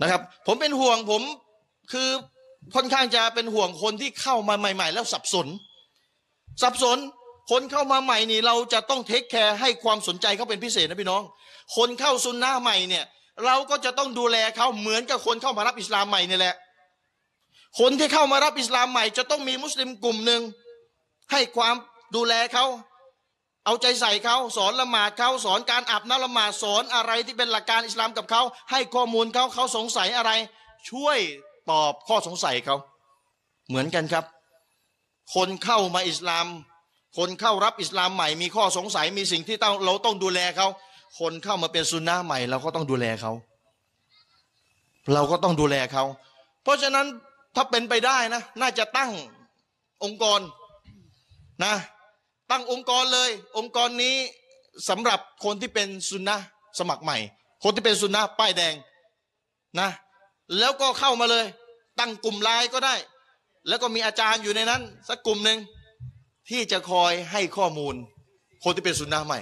นะครับ ผมเป็นห่วงผมคือ ค่อนข้างจะเป็นห่วงคนที่เข้ามาใหม่ ๆ แล้วสับสน สับสนคนเข้ามาใหม่นี่เราจะต้องเทคแคร์ให้ความสนใจเขาเป็นพิเศษนะพี่น้อง คนเข้าซุนนะใหม่เนี่ย เราก็จะต้องดูแลเขาเหมือนกับคนเข้ามารับอิสลามใหม่นี่แหละ คนที่เข้ามารับอิสลามใหม่ จะต้องมีมุสลิมกลุ่มหนึ่งให้ความดูแลเขาเอาใจใส่เขาสอนละหมาดเขาสอนการอาบน้ำละหมาดสอนอะไรที่เป็นหลักการอิสลามกับเขาให้ข้อมูลเขาเขาสงสัยอะไร ช่วย ตอบข้อสงสัยเขา เหมือนกันครับ คนเข้ามาอิสลาม คนเข้ารับอิสลามใหม่มีข้อสงสัยมีสิ่งที่ต้องเราต้องดูแลเขาคนเข้ามาเป็นซุนนะใหม่เราก็ต้องดูแลเขา เราก็ต้องดูแลเขา เพราะฉะนั้นถ้าเป็นไปได้นะ น่าจะตั้งองค์กรนะ ตั้งองค์กรเลย องค์กรนี้สำหรับคนที่เป็นซุนนะสมัครใหม่ คนที่เป็นซุนนะป้ายแดงนะ แล้วก็เข้ามาเลย ตั้งกลุ่มไลน์ก็ได้ แล้วก็มีอาจารย์อยู่ในนั้น สักกลุ่มหนึ่งที่จะคอยให้ข้อมูล คนที่เป็นซุนนะห์ใหม่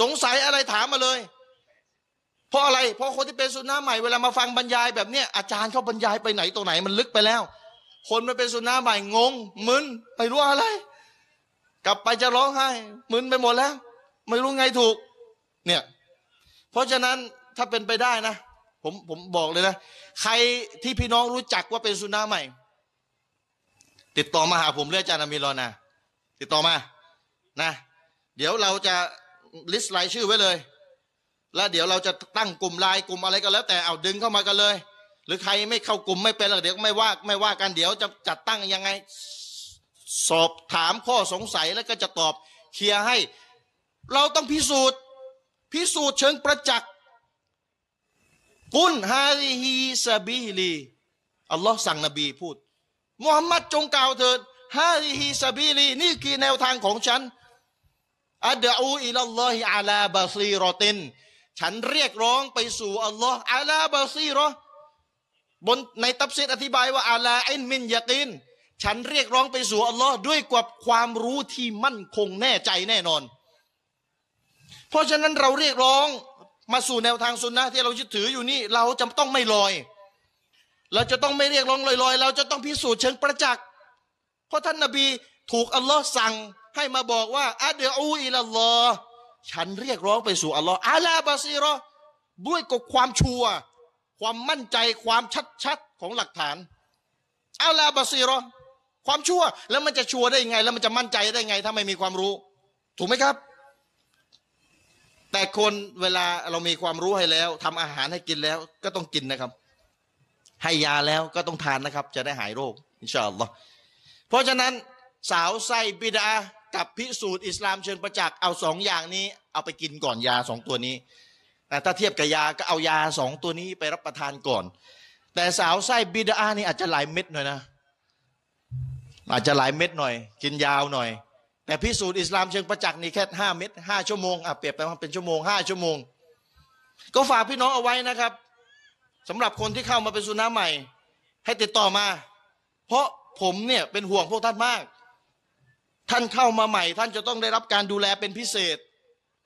สงสัยอะไรถามมาเลย เพราะอะไร เพราะคนที่เป็นซุนนะห์ใหม่เวลามาฟังบรรยายแบบเนี้ยอาจารย์เขาบรรยายไปไหนตัวไหนมันลึกไปแล้ว คนมาเป็นซุนนะห์ใหม่งงมึนไม่รู้อะไร กลับไปจะร้องไห้มึนไปหมดแล้ว ไม่รู้ไงถูก เนี่ย เพราะฉะนั้นถ้าเป็นไปได้นะ ผมผมบอกเลยนะ ใครที่พี่น้องรู้จักว่าเป็นซุนนะใหม่ ติดต่อมาหาผมเรื่องอาจารย์อามีรอนะติดต่อมานะ เดี๋ยวเราจะลิสต์รายชื่อไว้เลย แล้วเดี๋ยวเราจะตั้งกลุ่มไลน์กลุ่มอะไรก็แล้ว แต่เอาดึงเข้ามากันเลย หรือใครไม่เข้ากลุ่มไม่เป็นหรอกเดี๋ยวไม่ว่าไม่ว่ากันเดี๋ยวจะจัดตั้งยังไง สอบถามข้อสงสัยแล้วก็จะตอบเคลียร์ให้ เราต้องพิสูจน์ พิสูจน์เชิงประจักษ์ قل هذه سبيلي อัลลอฮ์สั่งนบีพูดมุฮัมมัดจงกล่าวเถิดهذه سبيلي นี่คือแนวทางของฉันأدعو إلى الله على بصيرة ฉันเรียกร้องไปสู่อัลลอฮ์อาลาบาซีรอบนในตับซีดอธิบายว่าอาลาอินมินยากิน ฉันเรียกร้องไปสู่อัลลอฮ์ด้วยกับความรู้ที่มั่นคงแน่ใจแน่นอน เพราะฉะนั้นเราเรียกร้อง มาสู่แนวทางสุนนะที่เรายึดถืออยู่นี่ เราจะต้องไม่ลอย เราจะต้องไม่เรียกร้องลอยๆ เราจะต้องพิสูจน์เชิงประจักษ์เพราะท่านนบีถูกอัลลอฮ์สั่งให้มาบอกว่าอัดอูอิลลอฮ์ฉันเรียกร้องไปสู่อัลลอฮ์อาลาบาซีรอด้วยกับความชัวความมั่นใจความชัดๆของหลักฐานอาลาบาซีรอความชัวแล้วมันจะชัวได้ยังไง แล้วมันจะมั่นใจได้ยังไงถ้าไม่มีความรู้ ถูกไหมครับ แต่คนเวลาเรามีความรู้ให้แล้วทำอาหารให้กินแล้วก็ต้องกินนะครับ ให้ยาแล้วก็ต้องทานนะครับ จะได้หายโรคอินชาอัลลอฮ์เพราะฉะนั้นสาวไส้บิดากับพิสูจน์อิสลามเชิงประจักษ์เอาสองอย่างนี้ เอาไปกินก่อนยาสองตัวนี้แต่ถ้าเทียบกับยาก็เอายาสองตัวนี้ไปรับประทานก่อน แต่สาวไส้บิดานี่อาจจะหลายเม็ดหน่อยนะ อาจจะหลายเม็ดหน่อย กินยาวหน่อย แต่พิสูจน์อิสลามเชิงประจักษ์นี่แค่ห้าเม็ดห้าชั่วโมงอะเปรียบไปว่าเป็นชั่วโมงห้าชั่วโมง ก็ฝากพี่น้องเอาไว้นะครับสำหรับคนที่เข้ามาเป็นสุนนะใหม่ ให้ติดต่อมา เพราะผมเนี่ยเป็นห่วงพวกท่านมาก ท่านเข้ามาใหม่ ท่านจะต้องได้รับการดูแลเป็นพิเศษ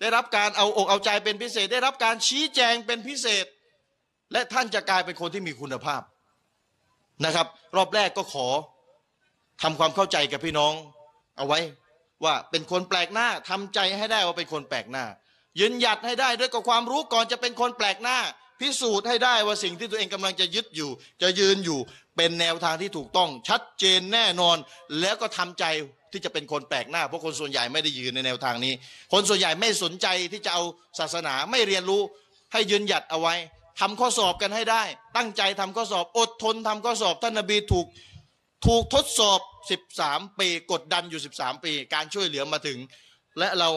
ได้รับการเอาอกเอาใจเป็นพิเศษ ได้รับการชี้แจงเป็นพิเศษ และท่านจะกลายเป็นคนที่มีคุณภาพนะครับ รอบแรกก็ขอทำความเข้าใจกับพี่น้องเอาไว้ ว่าเป็นคนแปลกหน้าทำใจให้ได้ว่าเป็นคนแปลกหน้า ยืนหยัดให้ได้ด้วยกับความรู้ก่อนจะเป็นคนแปลกหน้า พิสูจน์ให้ได้ว่าสิ่งที่ตัวเองกำลังจะยึดอยู่ จะยืนอยู่เป็นแนวทางที่ถูกต้องชัดเจนแน่นอน แล้วก็ทำใจที่จะเป็นคนแปลกหน้า เพราะคนส่วนใหญ่ไม่ได้ยืนในแนวทางนี้ คนส่วนใหญ่ไม่สนใจที่จะเอาศาสนาไม่เรียนรู้ให้ยืนหยัดเอาไว้ทำข้อสอบกันให้ได้ ตั้งใจทำข้อสอบอดทนทำข้อสอบท่านนบีถูกถูกทดสอบ 13 ปี กดดันอยู่ 13 ปี การช่วยเหลือมาถึง และเรา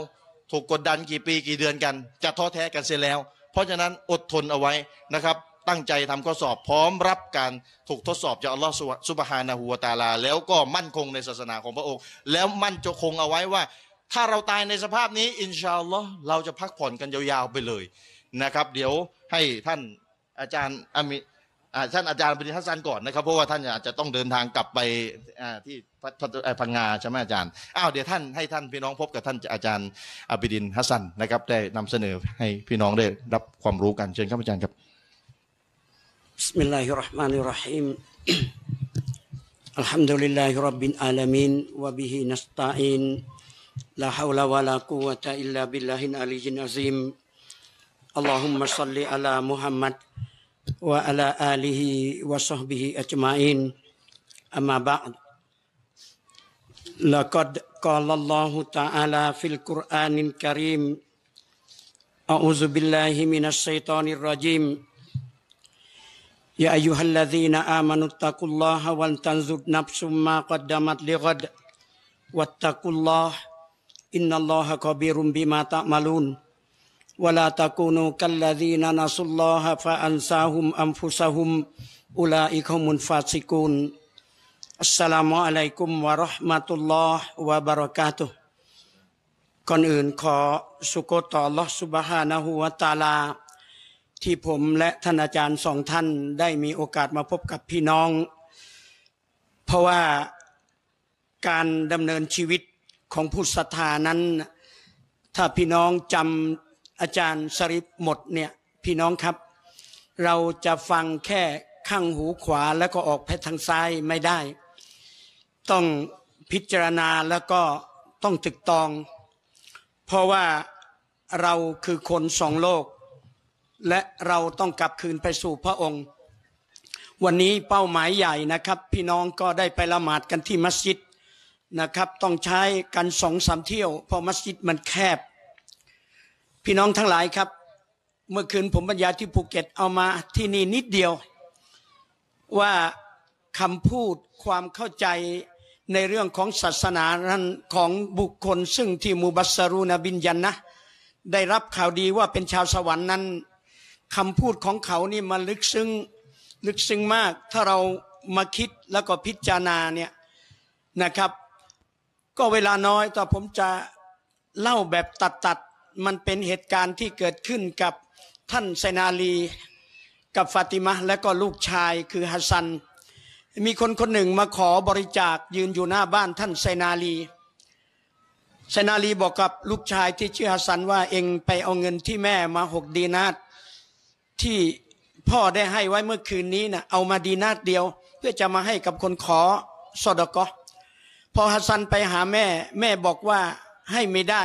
ถูกกดดันกี่ปีกี่เดือนกัน จะท้อแท้กันเสียแล้ว เพราะฉะนั้นอดทนเอาไว้นะครับ ตั้งใจทำข้อสอบพร้อมรับการถูกทดสอบจากอัลลอฮฺสุบฮานะฮูวตาลา แล้วก็มั่นคงในศาสนาของพระองค์ แล้วมั่นจะคงเอาไว้ว่า ถ้าเราตายในสภาพนี้อินชาอัลลอฮ์เราจะพักผ่อนกันยาวๆไปเลยนะครับ เดี๋ยวให้ท่านอาจารย์อามิ ท่านอาจารย์ปริทัศน์ก่อนนะครับเพราะว่าท่านอาจจะต้องเดินทางกลับไปที่พังงาใช่ไหมอาจารย์อ้าวเดี๋ยวท่านให้ท่านพี่น้องพบกับท่านอาจารย์อับิดินฮัสซันนะครับ ได้นำเสนอให้พี่น้องได้รับความรู้กันเชิญครับอาจารย์ครับบิสมิลลาฮิรราะห์มานิรราะฮีม الحمد لله رب العالمين وبه نستعين لا حول ولا قوة إلا بالله العلي العظيم اللهم صل على محمد وعلى آله وصحبه أجمعين. أما بعد لقد قال الله تعالى في القرآن الكريم أعوذ بالله من الشيطان الرجيم. يا أيها الذين آمنوا اتقوا الله ولتنظر نفس ما قدمت لغد. واتقوا الله إن الله خبير بما تعملون. ولا تكونوا كالذين نسوا الله فأنساهم أنفسهم أولئك هم الفاسقون السلام عليكم ورحمة الله وبركاته ก่อนอื่นขอสุโกตต่อ Allah سبحانه และ تعالى ที่ผมและท่านอาจารย์สองท่านได้มีโอกาสมาพบกับพี่น้อง เพราะว่าการดำเนินชีวิตของผู้ศรัทธานั้น ถ้าพี่น้องจำ อาจารย์สริปหมดเนี่ยพี่น้องครับ เราจะฟังแค่ข้างหูขวาแล้วก็ออกไปทางซ้ายไม่ได้ ต้องพิจารณาแล้วก็ต้องตึกตอง เพราะว่าเราคือคนสองโลก และเราต้องกลับคืนไปสู่พระองค์ วันนี้เป้าหมายใหญ่นะครับ พี่น้องก็ได้ไปละหมาดกันที่มัสยิดนะครับ ต้องใช้กันสองสามเที่ยวเพราะมัสยิดมันแคบ พี่น้องทั้งหลายครับ เมื่อคืนผมบรรยายที่ภูเก็ตเอามาที่นี่นิดเดียว ว่าคำพูดความเข้าใจในเรื่องของศาสนานั้นของบุคคล ซึ่งที่ مبشرون بالجنة ได้รับข่าวดีว่าเป็นชาวสวรรค์นั้นคำพูดของเขานี่มันลึกซึ้งลึกซึ้งมาก ถ้าเรามาคิดแล้วก็พิจารณาเนี่ยนะครับ ก็เวลาน้อยแต่ผมจะเล่าแบบตัดๆ มันเป็นเหตุการณ์ที่เกิดขึ้นกับท่านไซนาลี กับฟาติมะและก็ลูกชายคือฮัสซัน มีคนคนหนึ่งมาขอบริจาคยืนอยู่หน้าบ้านท่านไซนาลีไซนาลีบอกกับลูกชายที่ชื่อฮัสซันว่าเองไปเอาเงินที่แม่มาหกดีนาตที่พ่อได้ให้ไว้เมื่อคืนนี้นะเอามาดีนาตเดียว เพื่อจะมาให้กับคนขอสอดกอพอฮัสซันไปหาแม่ แม่บอกว่าให้ไม่ได้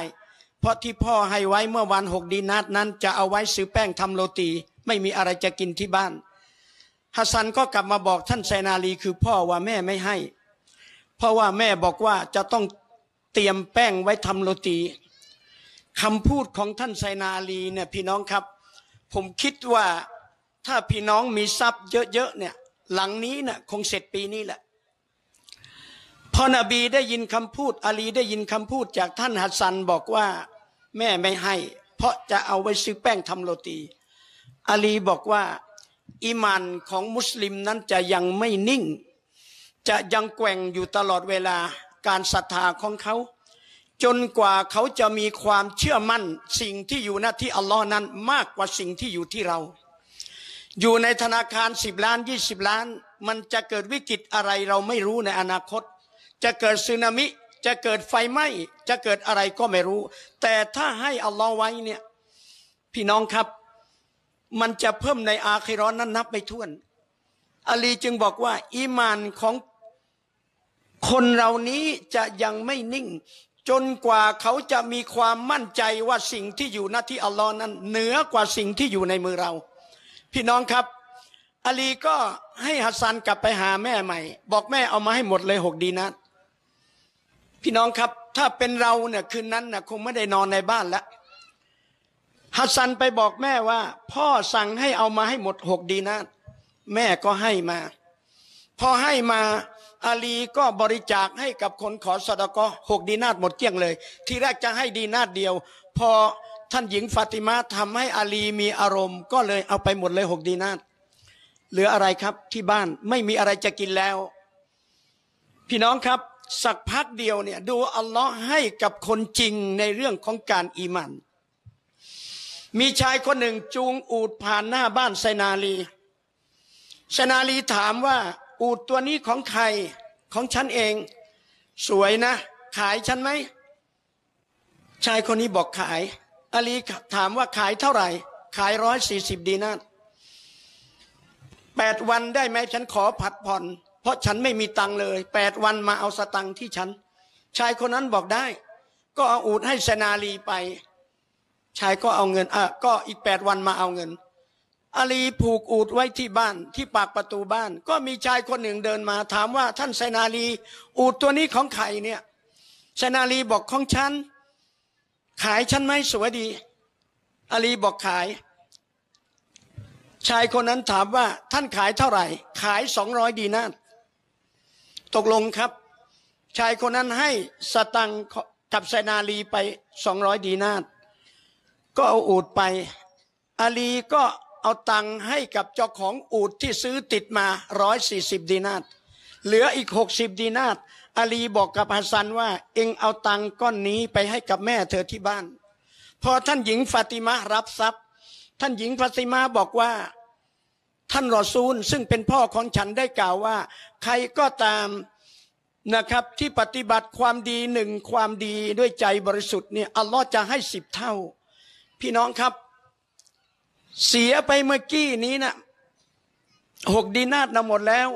เพราะที่พ่อให้ไว้เมื่อวันหกดีนาตนั้นจะเอาไว้ซื้อแป้งทำโรตี ไม่มีอะไรจะกินที่บ้านฮัสซันก็กลับมาบอกท่านไซนาลีคือพ่อว่าแม่ไม่ให้ เพราะว่าแม่บอกว่าจะต้องเตรียมแป้งไว้ทำโรตีคำพูดของท่านไซนาลีเนี่ยพี่น้องครับ ผมคิดว่าถ้าพี่น้องมีทรัพย์เยอะๆเนี่ยหลังนี้น่ะคงเสร็จปีนี้แหละ พอนบีได้ยินคำพูดอาลีได้ยินคำพูดจากท่านฮัสซันบอกว่า แม่ไม่ให้ เพราะจะเอาไว้ซื้อแป้งทำโรตี อาลีบอกว่าอิมานของมุสลิมนั้นจะยังไม่นิ่ง จะยังแกว่งอยู่ตลอดเวลาการศรัทธาของเขา จนกว่าเขาจะมีความเชื่อมั่นสิ่งที่อยู่หน้าที่อัลลอฮ์นั้นมากกว่าสิ่งที่อยู่ที่เรา อยู่ในธนาคารสิบล้านยี่สิบล้าน มันจะเกิดวิกฤตอะไรเราไม่รู้ในอนาคต จะเกิดสึนามิ จะเกิดไฟไหม้ จะเกิดอะไรก็ไม่รู้ แต่ถ้าให้อัลลอฮ์ไว้เนี่ยพี่น้องครับ มันจะเพิ่มในอาคิรอนนั้นนับไม่ถ้วนอาลีจึงบอกว่า อีมานของคนเรานี้จะยังไม่นิ่ง จนกว่าเขาจะมีความมั่นใจว่าสิ่งที่อยู่หน้าที่อัลลอฮ์นั้น เหนือกว่าสิ่งที่อยู่ในมือเรา พี่น้องครับอาลีก็ให้ฮัสซันกลับไปหาแม่ใหม่ บอกแม่เอามาให้หมดเลยหกดีนัด พี่น้องครับ ถ้าเป็นเราเนี่ยคืนนั้นน่ะคงไม่ได้นอนในบ้านแล้วฮัสซันไปบอกแม่ว่า พ่อสั่งให้เอามาให้หมดหกดีนัดแม่ก็ให้มา พอให้มาอาลีก็บริจาคให้กับคนขอสดกหกดีนาดหมดเกลี้ยงเลย ที่แรกจะให้ดีนาดเดียว พอท่านหญิงฟาติมาทำให้อาลีมีอารมณ์ ก็เลยเอาไปหมดเลยหกดีนาดเหลืออะไรครับที่บ้านไม่มีอะไรจะกินแล้ว พี่น้องครับ สักพักเดียวเนี่ยดูอัลลอฮ์ให้กับคนจริงในเรื่องของการอีมัน มีชายคนหนึ่งจูงอูดผ่านหน้าบ้านไซนาลีไซนาลีถามว่า อูดตัวนี้ของใครของฉันเอง สวยนะ ขายฉันไหมชายคนนี้บอกขายอาลีถามว่าขายเท่าไหร่ ขายร้อยสี่สิบดีนาแปดวันได้ไหมฉันขอผัดผ่อน ราะฉันไม่มีตังเลยแปดวันมาเอาสตังที่ฉัน ชายคนนั้นบอกได้ ก็เอาอูดให้เซนาลีไป ชายก็เอาเงินอะก็อีกแปดวันมาเอาเงิน อาลีผูกอูดไว้ที่บ้านที่ปากประตูบ้าน ก็มีชายคนหนึ่งเดินมา ถามว่าท่านไซนาลี อูดตัวนี้ของใครเนี่ยไซนาลีบอกของฉัน ขายฉันไหมสวยดี อาลีบอกขายชายคนนั้นถามว่าท่านขายเท่าไหร่ ขายสองร้อยดีนา ตกลงครับ ชายคนนั้นให้สตังกับไซนาลีไปสองร้อยดีนาก็เอาอูดไป อาลีก็เอาตังให้กับเจ้าของอูดที่ซื้อติดมาร้อยสี่สิบดีนาตเหลืออีกหกสิบดีนาตอาลีบอกกับฮัสซันว่า เองเอาตังก้อนนี้ไปให้กับแม่เธอที่บ้าน พอท่านหญิงฟาติมารับทรัพย์ ท่านหญิงฟาติมาบอกว่า ท่านรอซูล ซึ่งเป็นพ่อของฉันได้กล่าวว่า ใครก็ตามนะครับที่ปฏิบัติความดีหนึ่งความดีด้วยใจบริสุทธิ์เนี่ยอัลลอฮ์จะให้สิบเท่า พี่น้องครับ เสียไปเมื่อกี้นี้นะหกดีนาดนะหมดแล้ว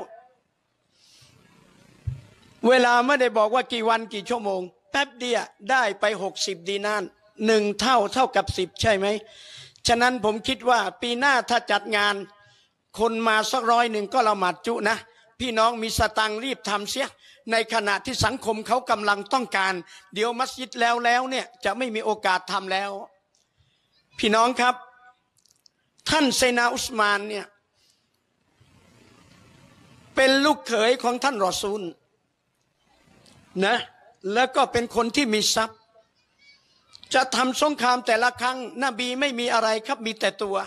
เวลาไม่ได้บอกว่ากี่วันกี่ชั่วโมง แป๊บเดียวได้ไปหกสิบดีนานหนึ่งเท่าเท่ากับสิบใช่ไหม ฉะนั้นผมคิดว่าปีหน้าถ้าจัดงาน คนมาสักร้อยหนึ่งก็ละหมาดจุนะ พี่น้องมีสตังรีบทำเสีย ในขณะที่สังคมเขากำลังต้องการ เดี๋ยวมัสยิดแล้วแล้วเนี่ยจะไม่มีโอกาสทำแล้ว พี่น้องครับ ท่านเซนาอุสมานเนี่ยเป็นลูกเขยของท่านรอซูลนะแล้วก็เป็นคนที่มีทรัพย์ จะทำสงครามแต่ละครั้งนบีไม่มีอะไรครับมีแต่ตัว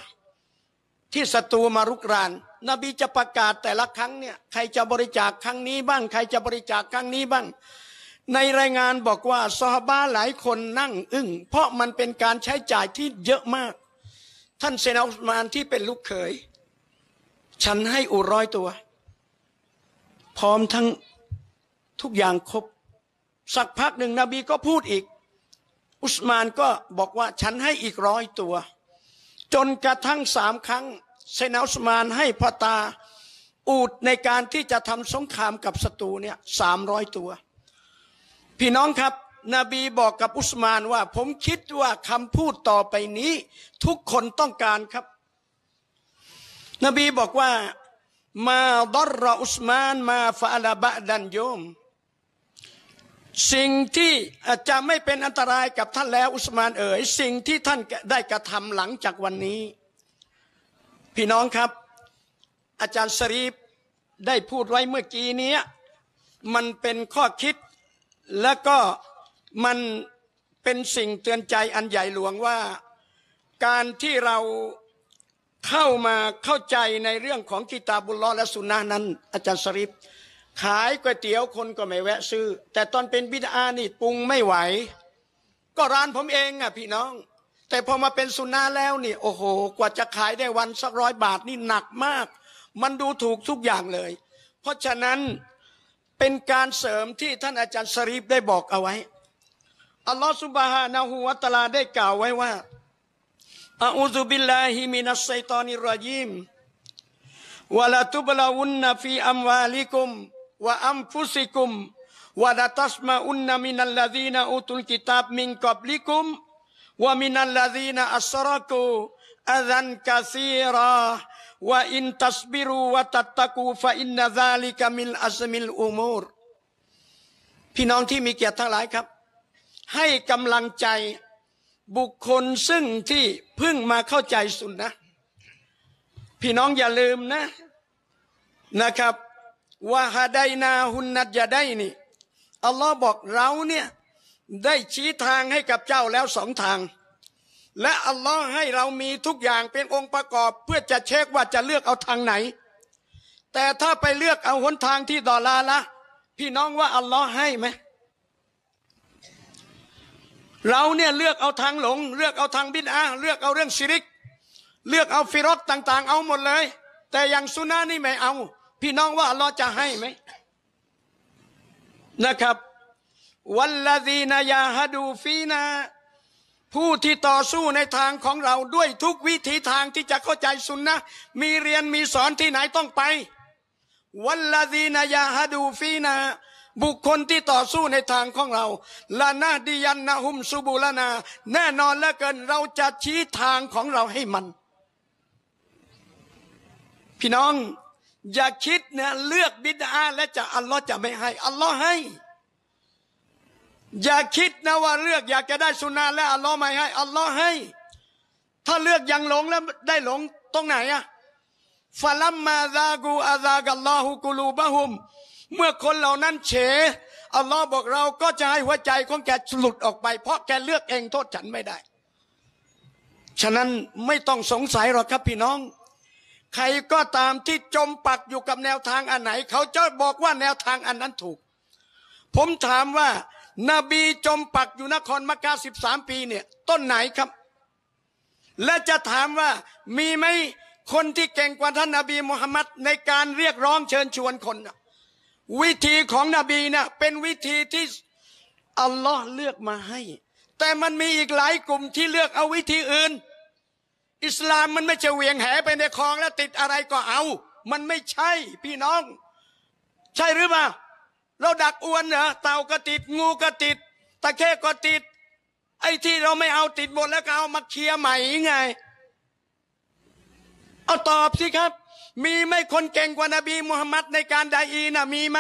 ที่ศัตรูมารุกราน นบีจะประกาศแต่ละครั้งเนี่ยใครจะบริจาคครั้งนี้บ้าง ใครจะบริจาคครั้งนี้บ้าง ในรายงานบอกว่าซอฮาบะหลายคนนั่งอึ้งเพราะมันเป็นการใช้จ่ายที่เยอะมาก ท่านเซนอุสมานที่เป็นลูกเขย ฉันให้อูร้อยตัว พร้อมทั้งทุกอย่างครบ สักพักหนึ่งนบีก็พูดอีก อุสมานก็บอกว่าฉันให้อีกร้อยตัว จนกระทั่งสามครั้งเซนอุสมานให้พ่อตาอูดในการที่จะทำสงครามกับศัตรูเนี่ยสามร้อยตัว พี่น้องครับนบีบอกกับอุสมานว่า ผมคิดว่าคำพูดต่อไปนี้ ทุกคนต้องการครับ นบีบอกว่ามาดรอุสมานมาฟาลาบะดันโยม สิ่งที่อาจจะไม่เป็นอันตรายกับท่านแล้วอุสมานเอ๋ยสิ่งที่ท่านได้กระทำหลังจากวันนี้ พี่น้องครับ อาจารย์สรีฟได้พูดไว้เมื่อกี้นี้มันเป็นข้อคิดแล้วก็มันเป็นสิ่งเตือนใจอันใหญ่หลวงว่า การที่เราเข้ามาเข้าใจในเรื่องของกิตาบุลลอและสุนนะนั้น อาจารย์สริป ขายก๋วยเตี๋ยวคนก็ไม่แวะซื้อ แต่ตอนเป็นบิดานี่ปรุงไม่ไหว ก็ร้านผมเองอะพี่น้อง แต่พอมาเป็นสุนนะแล้วนี่ โอ้โห กว่าจะขายได้วันสักร้อยบาทนี่หนักมาก มันดูถูกทุกอย่างเลย เพราะฉะนั้นเป็นการเสริมที่ท่านอาจารย์สรีฟได้บอกเอาไว้ อัลลอฮฺ سبحانه وتعالى ได้กล่าวไว้ว่า أعوذ بالله من الشيطان الرجيم ولتبلون في أموالكم وأنفسكم ولتسمعن من الذين أوتوا الكتاب من قبلكم ومن الذين أشركوا أذى كثيرا وإن تصبروا وتتقوا فإن ذلك من عزم الأمورพี่น้องที่มีเกียรติทั้งหลายครับ ให้กำลังใจบุคคลซึ่งที่เพิ่งมาเข้าใจสุนนะ พี่น้องอย่าลืมนะนะครับ ว่าฮาไดนาหุนนัดยาได้นี่อัลลอฮ์บอกเราเนี่ยได้ชี้ทางให้กับเจ้าแล้วสองทาง และอัลลอฮ์ให้เรามีทุกอย่างเป็นองค์ประกอบ เพื่อจะเช็คว่าจะเลือกเอาทางไหน แต่ถ้าไปเลือกเอาหนทางที่ดอลาละพี่น้องว่าอัลลอฮ์ให้ไหมเราเนี่ยเลือกเอาทางหลง เลือกเอาทางบิดาเลือกเอาเรื่องชิริก เลือกเอาฟิรอตต่าง ๆ เอาหมดเลย แต่อย่างสุนานี่ไม่เอา พี่น้องว่าอัลลอฮ์จะให้ไหมนะครับวัลลดีนายาฮดูฟีนาผู้ที่ต่อสู้ในทางของเราด้วยทุกวิถีทางที่จะเข้าใจสุนนะมีเรียนมีสอนที่ไหนต้องไป วัลลาดีนายาฮดูฟีนา บุคคลที่ต่อสู้ในทางของเราลานาดิยันนาหุมซูบูลนา แน่นอนเหลือเกินเราจะชี้ทางของเราให้มัน พี่น้อง อย่าคิดนี่ยเลือกบิดาและจะอัลลอฮ์จะไม่ให้ อัลลอฮ์ให้ อย่าคิดนะว่าเลือกอยากจะได้สุนาและอัลลอฮ์ไม่ให้ อัลลอฮ์ให้ ถ้าเลือกยังหลงแล้วได้หลงตรงไหนอะฟาลัมมาซากูอาซากัลลอฮุกุลูบะฮุม เมื่อคนเหล่านั้นเฉอัลลอฮ์บอกเราก็จะให้หัวใจของแกหลุดออกไป เพราะแกเลือกเองโทษฉันไม่ได้ ฉะนั้นไม่ต้องสงสัยหรอกครับพี่น้อง ใครก็ตามที่จมปักอยู่กับแนวทางอันไหน เขาจะบอกว่าแนวทางอันนั้นถูก ผมถามว่านบีจมปักอยู่นครมักกะสิบสามปีเนี่ย ต้นไหนครับ และจะถามว่ามีไหมคนที่เก่งกว่าท่านนบีมุฮัมมัดในการเรียกร้องเชิญชวนคนวิธีของนบีนะ่ะเป็นวิธีที่อัลลอฮ์เลือกมาให้ แต่มันมีอีกหลายกลุ่มที่เลือกเอาวิธีอื่น อิสลามมันไม่ใช่เวียงแหไปในคลองแล้วติดอะไรก็เอา มันไม่ใช่พี่น้อง ใช่หรือเปล่าเราดักอวนเหรอเต่าก็ติดงูก็ติด ตะเข้ก็ติด ไอ้ที่เราไม่เอาติดหมดแล้วก็เอามาเคลียร์ใหม่ไง เอาตอบสิครับ มีไหมคนเก่งกว่านบีมุฮัมมัดในการไดอีนะมีไหม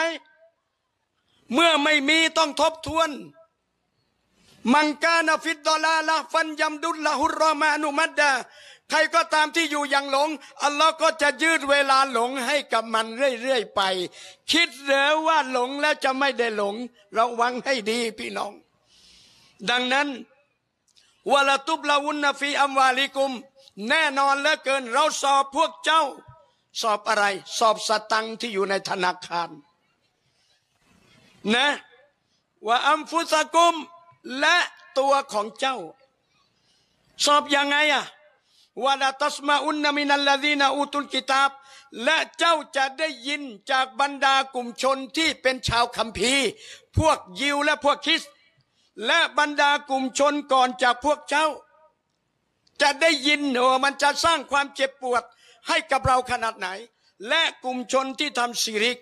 เมื่อไม่มีต้องทบทวน มังกานาฟิดดอลาละฟันยำดุลละฮุรรอมานุมัดดา ใครก็ตามที่อยู่อย่างหลง อัลลอฮ์ก็จะยืดเวลาหลงให้กับมันเรื่อยๆไป คิดเหรอว่าหลงแล้วจะไม่ได้หลง ระวังให้ดีพี่น้อง ดังนั้นวลาตุบลาวุนนฟีอัมวาลิกุม แน่นอนเหลือเกิน เราสอบพวกเจ้า สอบอะไร สอบสตังที่อยู่ในธนาคาร นะว่าอัมฟุสกุมและตัวของเจ้า สอบยังไงอะ วลาตัสมาอุนนามินัลลาดีนาอุตุลกิตาบ และเจ้าจะได้ยินจากบรรดากลุ่มชนที่เป็นชาวคัมภีร์ พวกยิวและพวกคริสและบรรดากลุ่มชนก่อนจากพวกเจ้า จะได้ยินว่ามันจะสร้างความเจ็บปวดให้กับเราขนาดไหน และกลุ่มชนที่ทำสิริก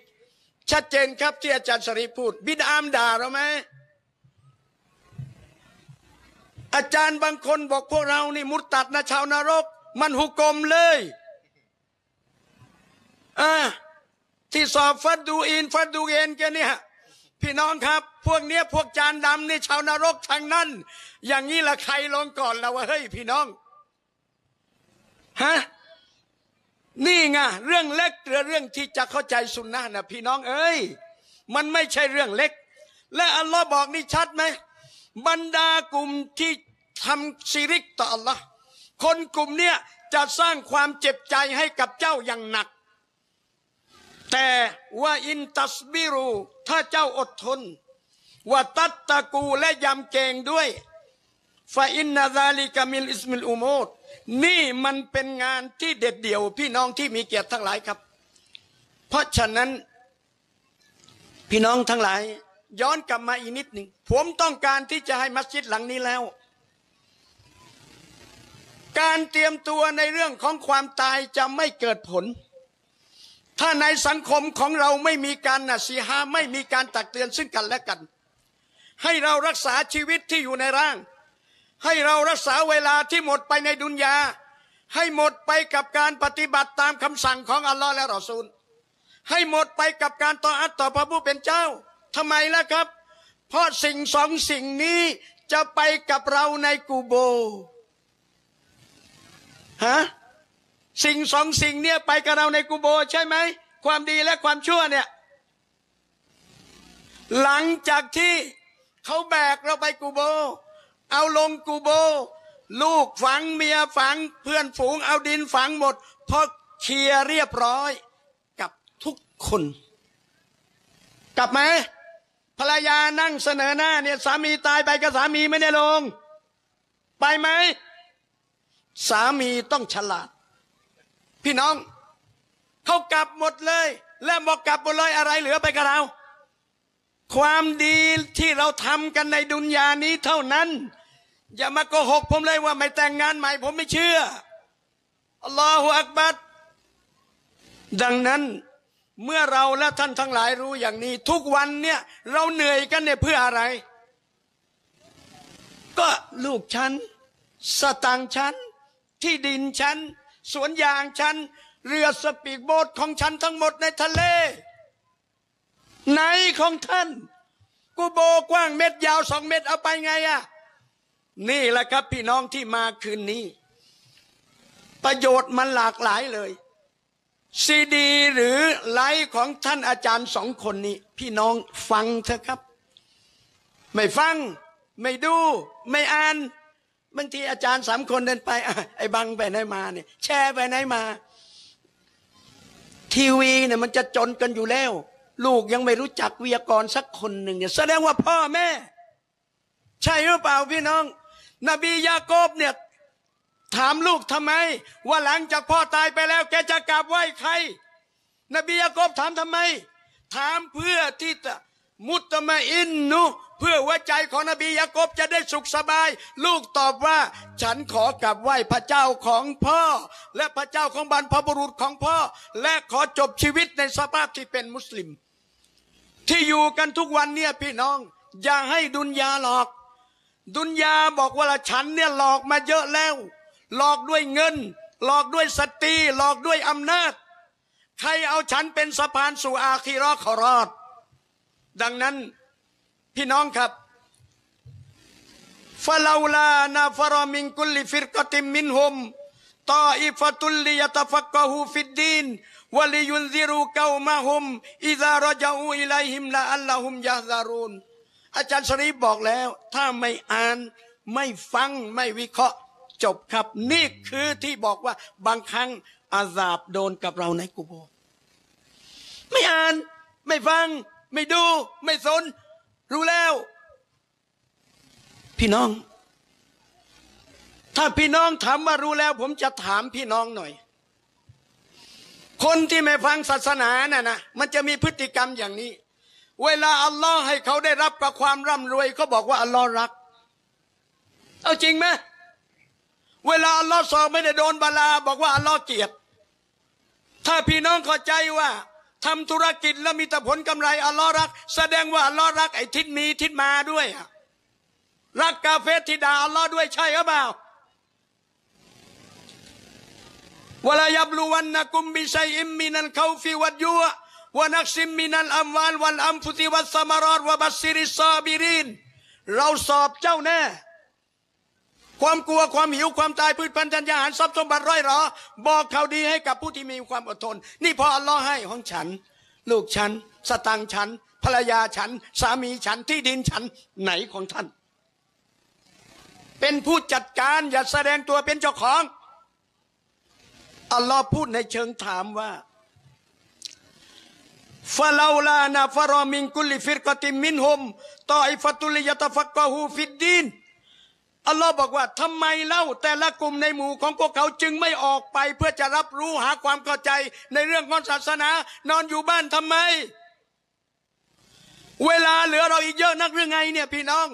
ชัดเจนครับที่อาจารย์สรีพูด บิดามด่าเราไหม อาจารย์บางคนบอกพวกเรานี่มุตตัดนะชาวนรก มันหุกกลมเลยอ่าที่สอบฟัดดูอินฟัดดูเอ็นกันเนี่ยพี่น้องครับ พวกเนี้ยพวกจานดำนี่ชาวนรกทางนั้น อย่างนี้ละใครลงก่อนเราว่าเฮ้ยพี่น้องฮะนี่ไงเรื่องเล็กหรือเรื่องที่จะเข้าใจสุนนะนะพี่น้องเอ้ย มันไม่ใช่เรื่องเล็ก และอัลลอฮ์บอกนี่ชัดไหม บรรดากลุ่มที่ทำชิริกต่อ Allah คนกลุ่มเนี้ยจะสร้างความเจ็บใจให้กับเจ้าอย่างหนัก แต่ وإن تصبروا ถ้าเจ้าอดทนว่าตัตตะกูและยำเกงด้วยฟาอินนาซาลิกามิลอิสมิลอุโมดนี่มันเป็นงานที่เด็ดเดี่ยวพี่น้องที่มีเกียรติทั้งหลายครับ เพราะฉะนั้นพี่น้องทั้งหลาย ย้อนกลับมาอีกนิดหนึ่งผมต้องการที่จะให้มัสยิดหลังนี้แล้ว การเตรียมตัวในเรื่องของความตายจะไม่เกิดผล ถ้าในสังคมของเราไม่มีการนะสีหาไม่มีการตักเตือนซึ่งกันและกัน ให้เรารักษาชีวิตที่อยู่ในร่าง ให้เรารักษาเวลาที่หมดไปในดุนยา ให้หมดไปกับการปฏิบัติตามคำสั่งของอัลลอฮ์และรอซูล ให้หมดไปกับการต่ออัตต่อพระผู้เป็นเจ้า ทำไมล่ะครับ เพราะสิ่งสองสิ่งนี้จะไปกับเราในกูโบฮะสิ่งสองสิ่งเนี่ยไปกับเราในกูโบใช่ไหม ความดีและความชั่วเนี่ยหลังจากที่เขาแบกเราไปกูโบ เอาลงกูโบ ลูกฝังเมียฝังเพื่อนฝูงเอาดินฝังหมดพอเคลียเรียบร้อยกับทุกคน กลับไหม ภรรยานั่งเสนอหน้าเนี่ยสามีตายไปกับสามีไม่ได้ลง ไปไหม สามีต้องฉลาด พี่น้องเขากลับหมดเลยและบอกกลับหมดเลยอะไรเหลือไปกับเรา ความดีที่เราทำกันในดุนยานี้เท่านั้น อย่ามาโกหกผมเลยว่าไม่แต่งงานใหม่ผมไม่เชื่ออัลลอฮฺอักบัดดังนั้น เมื่อเราและท่านทั้งหลายรู้อย่างนี้ ทุกวันเนี่ยเราเหนื่อยกันเนี่ยเพื่ออะไร ก็ลูกฉัน สตางค์ฉัน ที่ดินฉัน สวนยางฉัน เรือสปีกโบ๊ทของฉันทั้งหมดในทะเล ไหนของท่าน กูโบกว้างเม็ดยาวสองเม็ดเอาไปไงอะนี่แหละครับพี่น้องที่มาคืนนี้ ประโยชน์มันหลากหลายเลย ซีดีหรือไลฟ์ของท่านอาจารย์สองคนนี้ พี่น้องฟังเถอะครับ ไม่ฟัง ไม่ดู ไม่อ่านบางทีอาจารย์สามคนเดินไปไอ้บังไปไหนมาเนี่ยแชร์ไปไหนมา ทีวีเนี่ยมันจะจนกันอยู่แล้ว ลูกยังไม่รู้จักวิทยากรสักคนหนึ่งเนี่ยแสดงว่าพ่อแม่ ใช่หรือเปล่าพี่น้อง นบียาโกบเนี่ย ถามลูกทำไม ว่าหลังจากพ่อตายไปแล้ว แกจะกราบไหว้ใคร นบียากบถามทำไม ถามเพื่อที่จะมุตมะอินนุ เพื่อว่าใจของนบียากบจะได้สุขสบาย ลูกตอบว่า ฉันขอกราบไหว้พระเจ้าของพ่อ และพระเจ้าของบรรพบุรุษของพ่อ และขอจบชีวิตในสภาพที่เป็นมุสลิม ที่อยู่กันทุกวันเนี่ยพี่น้อง อย่าให้ดุนยาหลอก ดุนยาบอกว่าฉันเนี่ยหลอกมาเยอะแล้ว หลอกด้วยเงิน หลอกด้วยสตรีหลอกด้วยอำนาจ ใครเอาฉันเป็นสะพานสู่อาคีรอขอรอด ดังนั้นพี่น้องครับفلولا نفر من كل فرقة منهم طائفة ليتفقهوا في الدين ولينذروا قومهم إذا رجعوا إليهم لعلهم يحذرون อาจารย์สรีบอกแล้ว ถ้าไม่อ่านไม่ฟังไม่วิเคราะห์ จบครับ นี่คือที่บอกว่าบางครั้งอาซาบโดนกับเราในกุโบ ไม่อ่าน ไม่ฟัง ไม่ดู ไม่สน รู้แล้ว พี่น้อง ถ้าพี่น้องถามว่ารู้แล้ว ผมจะถามพี่น้องหน่อย คนที่ไม่ฟังศาสนาน่ะนะมันจะมีพฤติกรรมอย่างนี้ เวลาอัลลอฮ์ให้เขาได้รับกับความร่ำรวยเขาบอกว่าอัลลอฮ์รัก เอาจริงไหม เวลาอัลลอฮ์สอบไม่ได้โดนบาลา บอกว่าอัลลอฮ์เกียดถ้าพี่น้องเข้าใจว่าทำธุรกิจแล้วมีแต่ผลกำไรอัลลอฮ์รัก แสดงว่าอัลลอฮ์รักไอ้ทิศมีทิศมาด้วยรักกาเฟติดาอัลลอฮ์ด้วยใช่หรือเปล่าวลายับลูวันนักุมบิชัยอิมมินันเขาฟิวัดยัววนักซิมมินันอัมวานวันอัมฟุติวัสมารอดวบัสซิริซาบิรินเราสอบเจ้าแน่ ความกลัวความหิวความตายพืชพันธุ์ธัญญาหารทรัพย์สมบัติร้อยหรอ บอกข่าวดีให้กับผู้ที่มีความอดทน นี่พออัลลอฮ์ให้ของฉัน ลูกฉัน สตังฉัน ภรรยาฉัน สามีฉันที่ดินฉันไหนของท่าน เป็นผู้จัดการอย่าแสดงตัวเป็นเจ้าของอัลลอฮ์พูดในเชิงถามว่าฟาลาลานาฟารอมิงกุลิฟิรกติมินฮุมตออิฟตุลิยตฟักกะฮูฟิดดีน อัลลอฮ์บอกว่าทำไมเล่าแต่ละกลุ่มในหมู่ของพวกเขาจึงไม่ออกไป เพื่อจะรับรู้หาความเข้าใจในเรื่องของศาสนา นอนอยู่บ้านทำไม เวลาเหลือเราอีกเยอะนักหรือไงเนี่ยพี่น้อง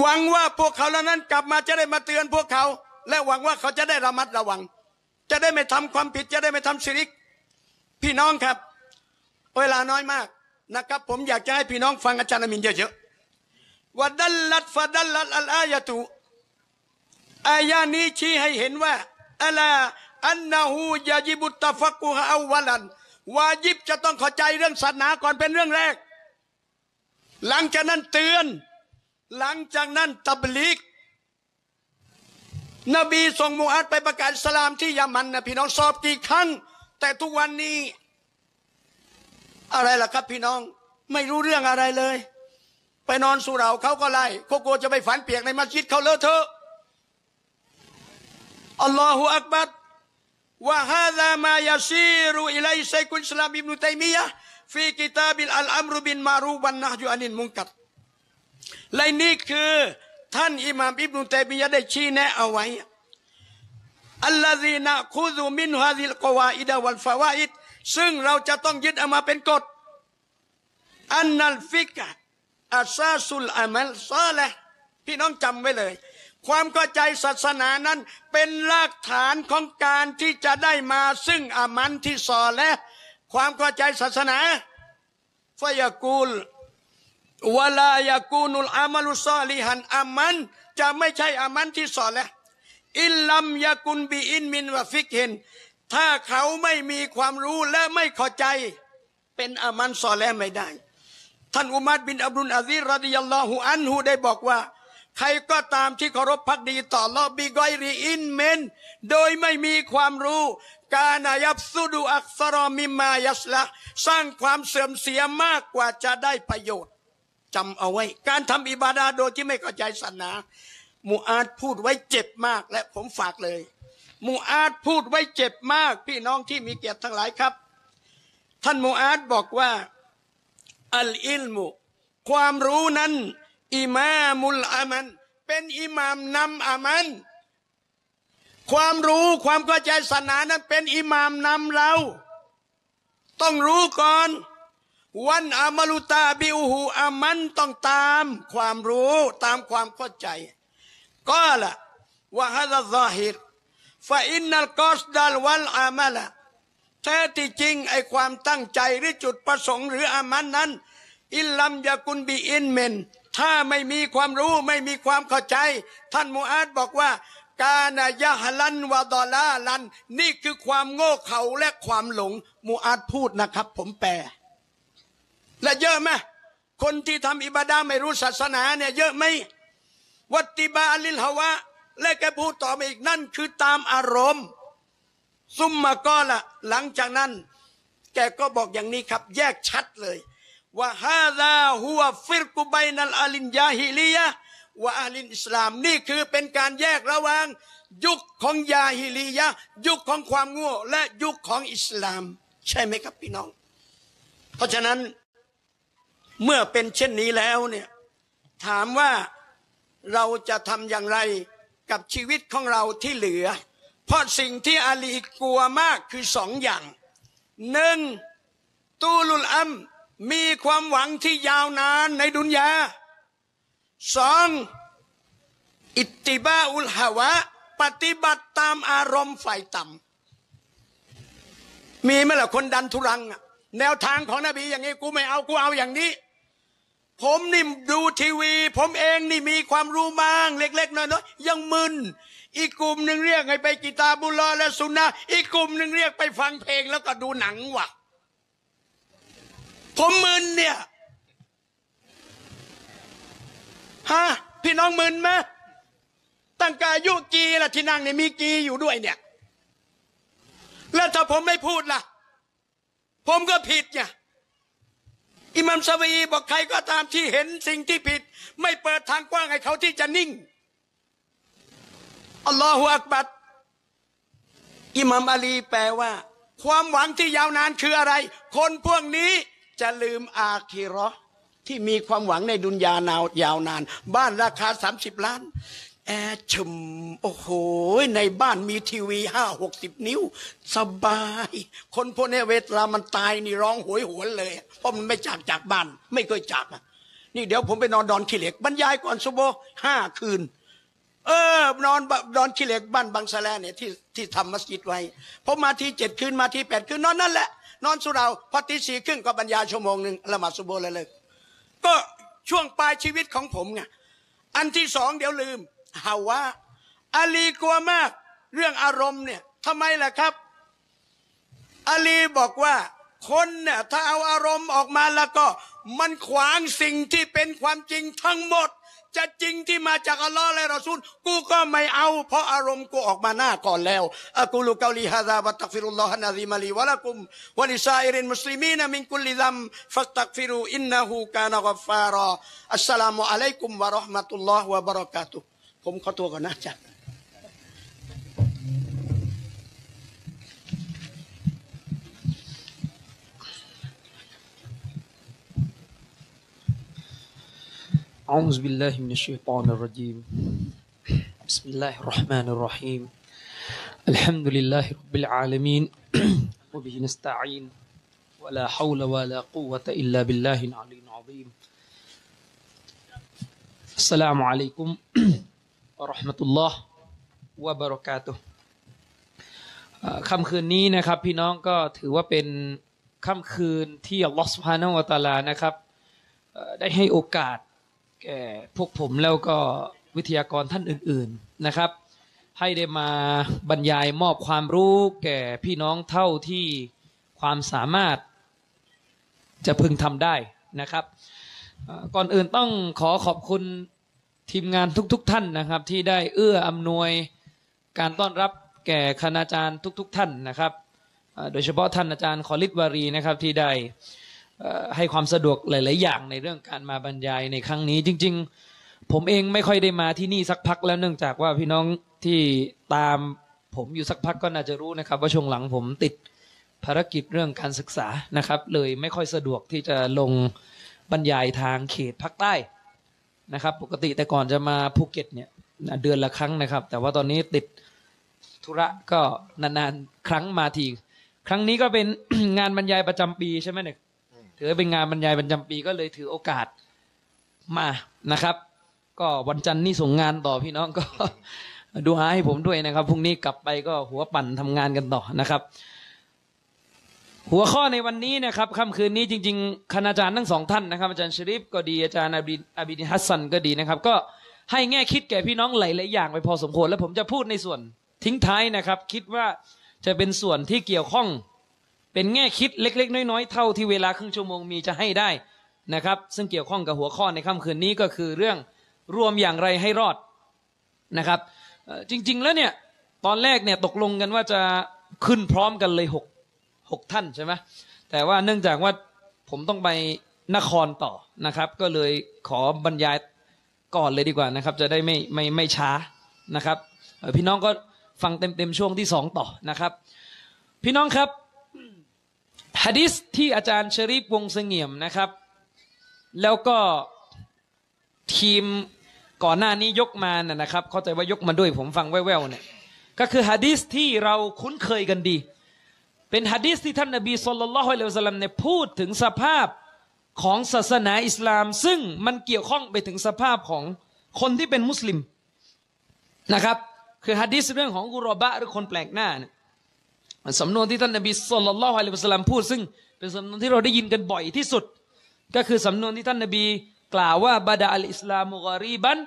หวังว่าพวกเขาเหล่านั้นกลับมาจะได้มาเตือนพวกเขา และหวังว่าเขาจะได้ระมัดระวัง จะได้ไม่ทำความผิดจะได้ไม่ทำสิริก พี่น้องครับ เวลาน้อยมากนะครับ ผมอยากจะให้พี่น้องฟังอาจารย์อามินเยอะๆ ว่าดัลลัดฟะดัลลัดอัลอายะตุอายานี้ชี้ให้เห็นว่าอัลาอันนาหูยาจิบุตตฟักกุฮะอาวลันวาจิบจะต้องเข้าใจเรื่องศาสนาก่อนเป็นเรื่องแรก หลังจากนั้นเตือน หลังจากนั้นตับลีกนบีส่งมูฮัดไปประกาศสลามที่ยามันนะพี่น้องสอบกี่ครั้ง แต่ทุกวันนี้ อะไรล่ะครับพี่น้องไม่รู้เรื่องอะไรเลย ไปนอนสุเราเขาก็ไล่โคโกจะไปฝันเปียกในมัสยิดเขาเลอะเทอะอัลลอฮฺอักบัรว่าฮาซามายาซีรุอิลัยไซคุลสลามอิบนุตัยมียะฟีกิตาบิลอัลอัมรุบินมารูบันนะจุอานินมุงกัดและนี่คือท่านอิหม่ามอิบนุตัยมียะได้ชี้แนะเอาไว้อัลลอฮีนะคูซุมินฮาซิลกวาอิดะวัลฟาวาอิดซึ่งเราจะต้องยึดเอามาเป็นกฎอันนัลฟิกะ อัซาสุลอามัลซาละพี่น้องจำไว้เลย ความเข้าใจศาสนานั้นเป็นรากฐานของการที่จะได้มาซึ่งอามันที่ซอและความเข้าใจศาสนาฟยากูลวลายากูนุลอามัลุซอลิหันอามัน จะไม่ใช่อามันที่ซอและอิลลัมยากุนบีอินมินวะฟิกเห็นถ้าเขาไม่มีความรู้และไม่เข้าใจ เป็นอามั้ลซอและห์ไม่ได้ ท่านอุมัดบินอับดุลอาซีรดิยัลลอฮุอันฮูได้บอกว่า ใครก็ตามที่เคารพภักดีต่ออัลลอฮ์ بغير علم โดยไม่มีความรู้ كان ما يفسد أكثر مما يصلح สร้างความเสื่อมเสียมากกว่าจะได้ประโยชน์จำเอาไว้ การทำอิบาดาโดยที่ไม่เข้าใจศาสนามูอาดพูดไว้เจ็บมากและผมฝากเลยมูอาดพูดไว้เจ็บมากพี่น้องที่มีเกียรติทั้งหลายครับ ท่านมูอาดบอกว่า อัลอิลมุความรู้นั้นอิมามุลอามัน เป็นอิหมามนำอามัน ความรู้ความเข้าใจศาสนานั้นเป็นอิหมามนำเรา ต้องรู้ก่อน วันอามาลุตาบิอูหูอามันต้องตามความรู้ตามความเข้าใจ ก็ละว่าฮะซาฮิรฟาอินนัลกอสดัลวัลอามาละ แท้ที่จริงไอความตั้งใจหรือจุดประสงค์หรืออามันนั้น อิลลัมยากุนบีอินเมนถ้าไม่มีความรู้ไม่มีความเข้าใจ ท่านมูอาดบอกว่า กานายะฮลันวาดอลาลัน นี่คือความโง่เขลาและความหลงมูอาดพูดนะครับ ผมแปล และเยอะไหมคนที่ทำอิบาดาไม่รู้ศาสนาเนี่ยเยอะไหมวัติบาลิลฮาวะ และแกพูดต่อมาอีกนั่นคือตามอารมณ์ ซุมมาก็ละหลังจากนั้น แกก็บอกอย่างนี้ครับ แยกชัดเลยว่าฮาซาฮัวฟิรกุไบนัลอาลินยาฮิลียะว่าอาลินอิสลามนี่คือเป็นการแยกระหว่าง ยุคของยาฮิลียะยุคของความโง่และยุคของอิสลาม ใช่ไหมครับพี่น้อง เพราะฉะนั้นเมื่อเป็นเช่นนี้แล้วเนี่ยถามว่าเราจะทำอย่างไรกับชีวิตของเราที่เหลือ เพราะสิ่งที่อาลีกลัวมากคือสองอย่างหนึ่งตูลุลอัมมีความหวังที่ยาวนานในดุนยาสองอิตติบาอุลฮาวะ ปฏิบัติตามอารมณ์ฝ่ายต่ำมีไหมล่ะคนดันทุรัง แนวทางของนบีอย่างนี้กูไม่เอากูเอาอย่างนี้ ผมนี่ดูทีวี ผมเองนี่มีความรู้บ้างเล็ก ๆน้อยๆยังมึน อีกกลุ่มหนึ่งเรียกให้ไปกีตาบุลอและสุนนะอีกกลุ่มหนึ่งเรียกไปฟังเพลงแล้วก็ดูหนังว่ะผมมึนเนี่ยฮะพี่น้องมึนไหมตั้งกายุกีละที่นั่งเนี่ยมีกีอยู่ด้วยเนี่ย แล้วถ้าผมไม่พูดล่ะ ผมก็ผิดเนี่ยอิมามซาวีบอกใครก็ตามที่เห็นสิ่งที่ผิด ไม่เปิดทางกว้างให้เขาที่จะนิ่ง อัลลอฮฺอักบัดอิมามอาลีแปลว่า ความหวังที่ยาวนานคืออะไร คนพวกนี้จะลืมอาคีรอที่มีความหวังในดุนยานาวยาวนาน บ้านราคา 30 ล้าน แอร์ชมโอ้โห ในบ้านมีทีวีห้าหกสิบนิ้ว สบาย คนพวกนี้เวลามันตายนี่ร้องหวยหวนเลย เพราะมันไม่จากจากบ้าน ไม่เคยจาก นี่เดี๋ยวผมไปนอนดอนขี้เหล็ก บรรยายก่อนซุโบห้าคืน เออนอนบนอนขี้เหล็กบ้านบางสะแลเนี่ยที่ที่ทำมัสยิดไว้ผมมาที่เจ็ดคืนมาที่แปดคืนนอนนั่นแหละ นอนสุเราพอตีสี่ครึ่งก็บรรยายชั่วโมงหนึ่งละหมาดซุโบเลยเลยก็ช่วงปลายชีวิตของผมไงอันที่สองเดี๋ยวลืมฮาวาอาลีกลัวมากเรื่องอารมณ์เนี่ยทำไมล่ะครับอาลีบอกว่าคนเนี่ยถ้าเอาอารมณ์ออกมาแล้วก็มันขวางสิ่งที่เป็นความจริงทั้งหมด จะจริงที่มาจากอัลลอฮ์และรอซูลกูก็ไม่เอา เพราะอารมณ์กูออกมาหน้าก่อนแล้ว أقول قولي هذا وأستغفر الله العظيم لي ولكم ولسائر المسلمين من كل ذنب فاستغفروه إنه كان غفارا السلام عليكم ورحمة الله وبركاته ผมขอตัวก่อนนะจ๊ะ أعوذ بالله من الشيطان الرجيم بسم الله الرحمن الرحيم الحمد لله رب العالمين وبه نستعين ولا حول ولا قوة إلا بالله العلي العظيم السلام عليكم ورحمة الله وبركاته เอ่อค่ำคืนนี้นะครับพี่น้องก็ถือว่าเป็นค่ำคืนที่อัลลอฮฺสุบฮานะฮูวะตะอาลานะครับเอ่อได้ให้โอกาส แก่ พวกผมแล้วก็วิทยากรท่านอื่น ๆนะครับ ให้ได้มาบรรยายมอบความรู้แก่พี่น้องเท่าที่ความสามารถจะพึงทำได้นะครับ ก่อนอื่นต้องขอขอบคุณทีมงานทุกๆทท่านนะครับ ที่ได้เอื้ออำนวยการต้อนรับแก่คณาจารย์ทุก ๆ ท่านนะครับ โดยเฉพาะท่านอาจารย์คอลิดวารีนะครับที่ได้ ให้ความสะดวกหลาย ๆ อย่างในเรื่องการมาบรรยายในครั้งนี้ จริง ๆ ผมเองไม่ค่อยได้มาที่นี่สักพักแล้วเนื่องจากว่าพี่น้องที่ตามผมอยู่สักพักก็น่าจะรู้นะครับว่าช่วงหลังผมติดภารกิจเรื่องการศึกษานะครับ เลยไม่ค่อยสะดวกที่จะลงบรรยายทางเขตภาคใต้นะครับ ปกติแต่ก่อนจะมาภูเก็ตเนี่ยเดือนละครั้งนะครับ แต่ว่าตอนนี้ติดธุระก็นานๆครั้งมาที ครั้งนี้ก็เป็นงานบรรยายประจำปีใช่ไหมเนี่ย ถือเป็นงานบรรยายประจำปีก็เลยถือโอกาสมานะครับ ก็วันจันทร์นี่ส่งงานต่อพี่น้องก็ดูหาให้ผมด้วยนะครับพรุ่งนี้กลับไปก็หัวปั่นทำงานกันต่อนะครับ หัวข้อในวันนี้นะครับค่ำคืนนี้จริง ๆคณาจารย์ทั้งสองท่านนะครับ อาจารย์ชริฟก็ดีอาจารย์อาบินอาบินฮัสซันก็ดีนะครับ ก็ให้แง่คิดแก่พี่น้องหลายๆอย่างไปพอสมควรแล้วผมจะพูดในส่วนทิ้งท้ายนะครับ คิดว่าจะเป็นส่วนที่เกี่ยวข้อง เป็นแง่คิดเล็ก ๆ น้อยๆเท่าที่เวลาครึ่งชั่วโมงมีจะให้ได้นะครับ ซึ่งเกี่ยวข้องกับหัวข้อในค่ำคืนนี้ก็คือเรื่องรวมอย่างไรให้รอดนะครับ จริง ๆ แล้วเนี่ยตอนแรกเนี่ยตกลงกันว่าจะขึ้นพร้อมกันเลยหกหกท่านใช่ไหมแต่ว่าเนื่องจากว่าผมต้องไปนครต่อนะครับ ก็เลยขอบรรยายก่อนเลยดีกว่านะครับ จะได้ไม่ไม่ไม่ช้านะครับพี่น้องก็ฟังเต็มๆช่วงที่สองต่อนะครับ พี่น้องครับ ฮะดิษที่อาจารย์ชริปวงเสงี่ยมนะครับ แล้วก็ทีมก่อนหน้านี้ยกมานะนะครับ เข้าใจว่ายกมาด้วยผมฟังแว่วๆเนี่ยก็คือฮะดิษที่เราคุ้นเคยกันดี เป็นฮะดิษที่ท่านนบีสุลต่านละฮ์อะลัยฮิวะสัลลัมเนี่ยพูดถึงสภาพของศาสนาอิสลาม ซึ่งมันเกี่ยวข้องไปถึงสภาพของคนที่เป็นมุสลิมนะครับ คือฮะดิษเรื่องของกุรอบะหรือคนแปลกหน้าเนี่ย สำนวนที่ท่านนบีสุลต่านละฮ์อะลัยฮิวะสลลัมพูดซึ่งเป็นสำนวนที่เราได้ยินกันบ่อยที่สุด ก็คือสำนวนที่ท่านนบีกล่าวว่าบาดาอัลอิสลามุกอรีบัน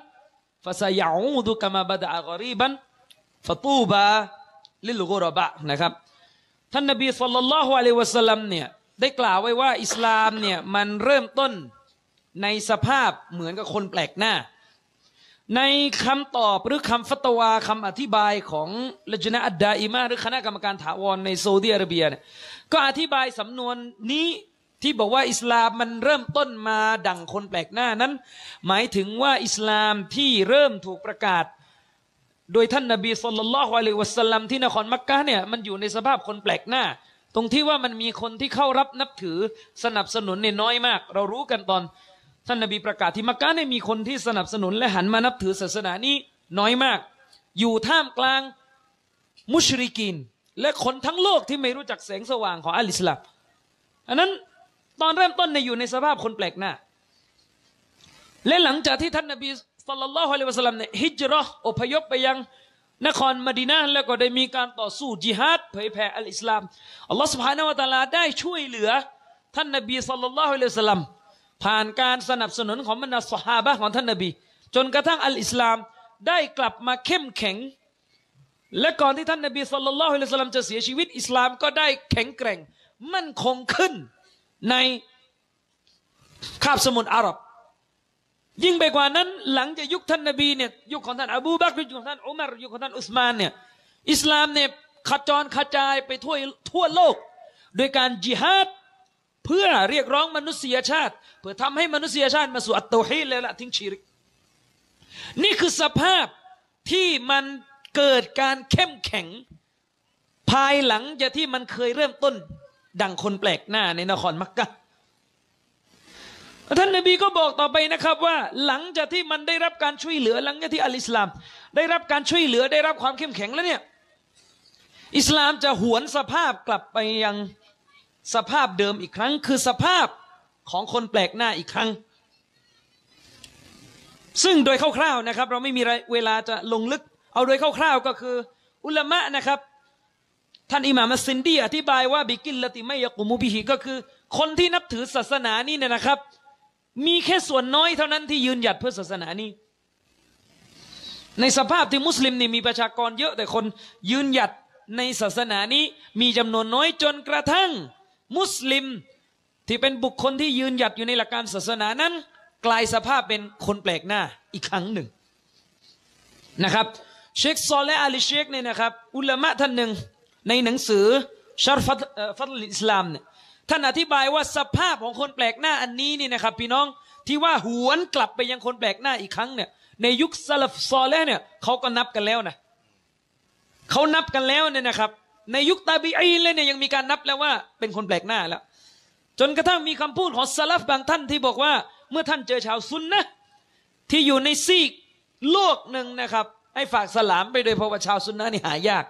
ฟาซายาอูดุกามาบาดาอัลกอรีบันฟาตูบาลิลกุรบะนะครับ ท่านนบีสุลต่านละฮ์อะลัยฮิวะสลลัมเนี่ยได้กล่าวไว้ว่าอิสลามเนี่ยมันเริ่มต้นในสภาพเหมือนกับคนแปลกหน้า ในคำตอบหรือคำฟัตวาคำอธิบายของละจนะอัดดาอิมาหรือคณะกรรมการถาวรในซาอุดิอาระเบียเนี่ยก็อธิบายสำนวนนี้ที่บอกว่าอิสลามมันเริ่มต้นมาดั่งคนแปลกหน้านั้น หมายถึงว่าอิสลามที่เริ่มถูกประกาศ โดยท่านนบีสุลต่านละฮ์อะลัยฮิวะสัลลัมที่นครมักกะเนี่ยมันอยู่ในสภาพคนแปลกหน้า ตรงที่ว่ามันมีคนที่เข้ารับนับถือสนับสนุนเนี่ยน้อยมาก เรารู้กันตอน ท่านนบีประกาศที่มักกะเนี่มีคนที่สนับสนุนและหันมานับถือศาสนานี้น้อยมาก อยู่ท่ามกลางมุชริกิน และคนทั้งโลกที่ไม่รู้จักแสงสว่างของอัลอิสลามอันนั้นตอนเริ่มต้นในอยู่ในสภาพคนแปลกหน้า และหลังจากที่ท่านนบีสัลลัลลอฮุอะลัยวะสัลลัมเนี่ยฮิจรออพยพไปยังนครมดีนาแล้วก็ได้มีการต่อสู้จิฮัดเผยแผ่อัลอิสลามอัลลอฮฺสุบฮานาวะตาลาได้ช่วยเหลือ ท่านนบีสัลลัลลอฮุอะลัยวะสัลลัม ผ่านการสนับสนุนของบรรดาสหาบะของท่านนบี จนกระทั่งอัลอิสลามได้กลับมาเข้มแข็ง และก่อนที่ท่านนบีสัลลัลลอฮุอะลัยฮิวะสัลลัมจะเสียชีวิตอิสลามก็ได้แข็งแกร่ง มั่นคงขึ้นในคาบสมุทรอาหรับ ยิ่งไปกว่านั้นหลังจากยุคท่านนบีเนี่ยยุคของท่านอบูบักรยุคของท่านอุมารยุคของท่านอุสมานเนี่ยอิสลามเนี่ยขจรกระจายไปทั่วทั่วโลก โดยการจิฮาด เพื่อเรียกร้องมนุษยชาติ เพื่อทำให้มนุษยชาติมาสู่อัตโตฮีดและละทิ้งชีริก นี่คือสภาพที่มันเกิดการเข้มแข็ง ภายหลังจากที่มันเคยเริ่มต้น ดังคนแปลกหน้าในนครมักกะท่านนบีก็บอกต่อไปนะครับว่า หลังจากที่มันได้รับการช่วยเหลือหลังจากที่อัลอิสลาม ได้รับการช่วยเหลือได้รับความเข้มแข็งแล้วเนี่ยอิสลามจะหวนสภาพกลับไปยัง สภาพเดิมอีกครั้ง คือสภาพของคนแปลกหน้าอีกครั้ง ซึ่งโดยคร่าวๆนะครับ เราไม่มีเวลาจะลงลึก เอาโดยคร่าวๆก็คือ อุลามะนะครับ ท่านอิหม่ามซินดีอธิบายว่าบิกิลละติไม่ยกุมุบิฮิก็คือ คนที่นับถือศาสนานี้เนี่ยนะครับ มีแค่ส่วนน้อยเท่านั้นที่ยืนหยัดเพื่อศาสนานี้ในสภาพที่มุสลิมนี่มีประชากรเยอะแต่คนยืนหยัดในศาสนานี้มีจำนวนน้อยจนกระทั่ง มุสลิมที่เป็นบุคคลที่ยืนหยัดอยู่ในหลักการศาสนานั้น กลายสภาพเป็นคนแปลกหน้าอีกครั้งหนึ่งนะครับเชคซอลและอาลีเชคเนี่ยนะครับ อุลามะท่านหนึ่งในหนังสือชาร์ฟัตฟัตอิสลามเนี่ยท่านอธิบายว่าสภาพของคนแปลกหน้าอันนี้นี่นะครับ พี่น้องที่ว่าหวนกลับไปยังคนแปลกหน้าอีกครั้งเนี่ยในยุคซาลฟซอลและเนี่ยเขาก็นับกันแล้วนะเขานับกันแล้วเนี่ยนะครับ ในยุคตาบีอีเลยเนี่ยยังมีการนับแล้วว่าเป็นคนแปลกหน้าแล้ว จนกระทั่งมีคำพูดของซาลฟบางท่านที่บอกว่า เมื่อท่านเจอชาวซุนนะที่อยู่ในซีกโลกหนึ่งนะครับ ให้ฝากสลามไปโดยเพราะว่าชาวซุนนะนี่หายาก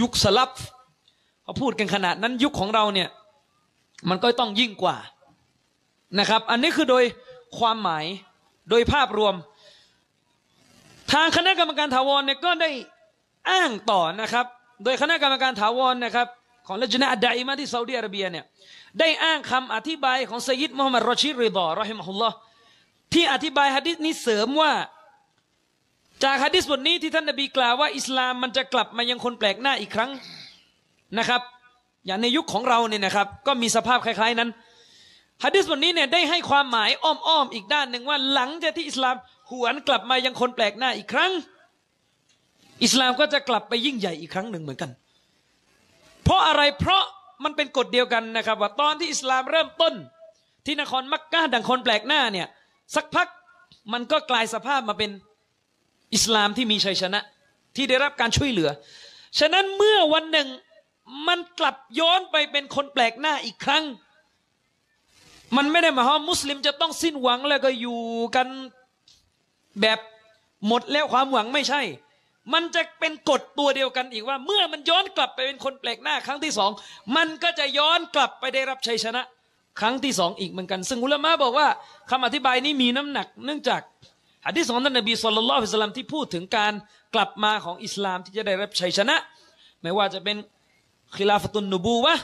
ยุคสลับเขาพูดกันขนาดนั้นยุคของเราเนี่ย มันก็ต้องยิ่งกว่านะครับ อันนี้คือโดยความหมายโดยภาพรวม ทางคณะกรรมการถาวรเนี่ยก็ได้อ้างต่อนะครับ โดยคณะกรรมการถาวรนะครับ ของละจนะอัดดัยมาที่ซาอุดิอาระเบียเนี่ยได้อ้างคำอธิบายของไซยิดมุฮัมหมัดรอชิดริดอรอฮิมะฮุลลอฮ์ที่อธิบายฮะดิษนี้เสริมว่า จากฮะดิษบทนี้ที่ท่านนบีกล่าวว่าอิสลามมันจะกลับมายังคนแปลกหน้าอีกครั้งนะครับ อย่างในยุคของเราเนี่ยนะครับ ก็มีสภาพคล้าย ๆนั้นฮะดิษบทนี้เนี่ยได้ให้ความหมายอ้อมๆอีกด้านหนึ่งว่าหลังจากที่อิสลามหวนกลับมายังคนแปลกหน้าอีกครั้ง อิสลามก็จะกลับไปยิ่งใหญ่อีกครั้งหนึ่งเหมือนกัน เพราะอะไรเพราะมันเป็นกฎเดียวกันนะครับ ว่าตอนที่อิสลามเริ่มต้น ที่นครมักกะดังคนแปลกหน้าเนี่ยสักพักมันก็กลายสภาพมาเป็นอิสลามที่มีชัยชนะ ที่ได้รับการช่วยเหลือ ฉะนั้นเมื่อวันหนึ่งมันกลับย้อนไปเป็นคนแปลกหน้าอีกครั้ง มันไม่ได้หมายความมุสลิมจะต้องสิ้นหวังแล้วก็อยู่กันแบบหมดแล้วความหวังไม่ใช่ มันจะเป็นกฎตัวเดียวกันอีกว่า เมื่อมันย้อนกลับไปเป็นคนแปลกหน้าครั้งที่สองมันก็จะย้อนกลับไปได้รับชัยชนะ ครั้งที่สองอีกเหมือนกัน ซึ่งอุลามะบอกว่าคำอธิบายนี้มีน้ำหนัก เนื่องจากหะดีษของท่านนบีสุลต่านละฮิสลามที่พูดถึงการกลับมาของอิสลามที่จะได้รับชัยชนะ ไม่ว่าจะเป็นคิลาฟตุนนบูวะ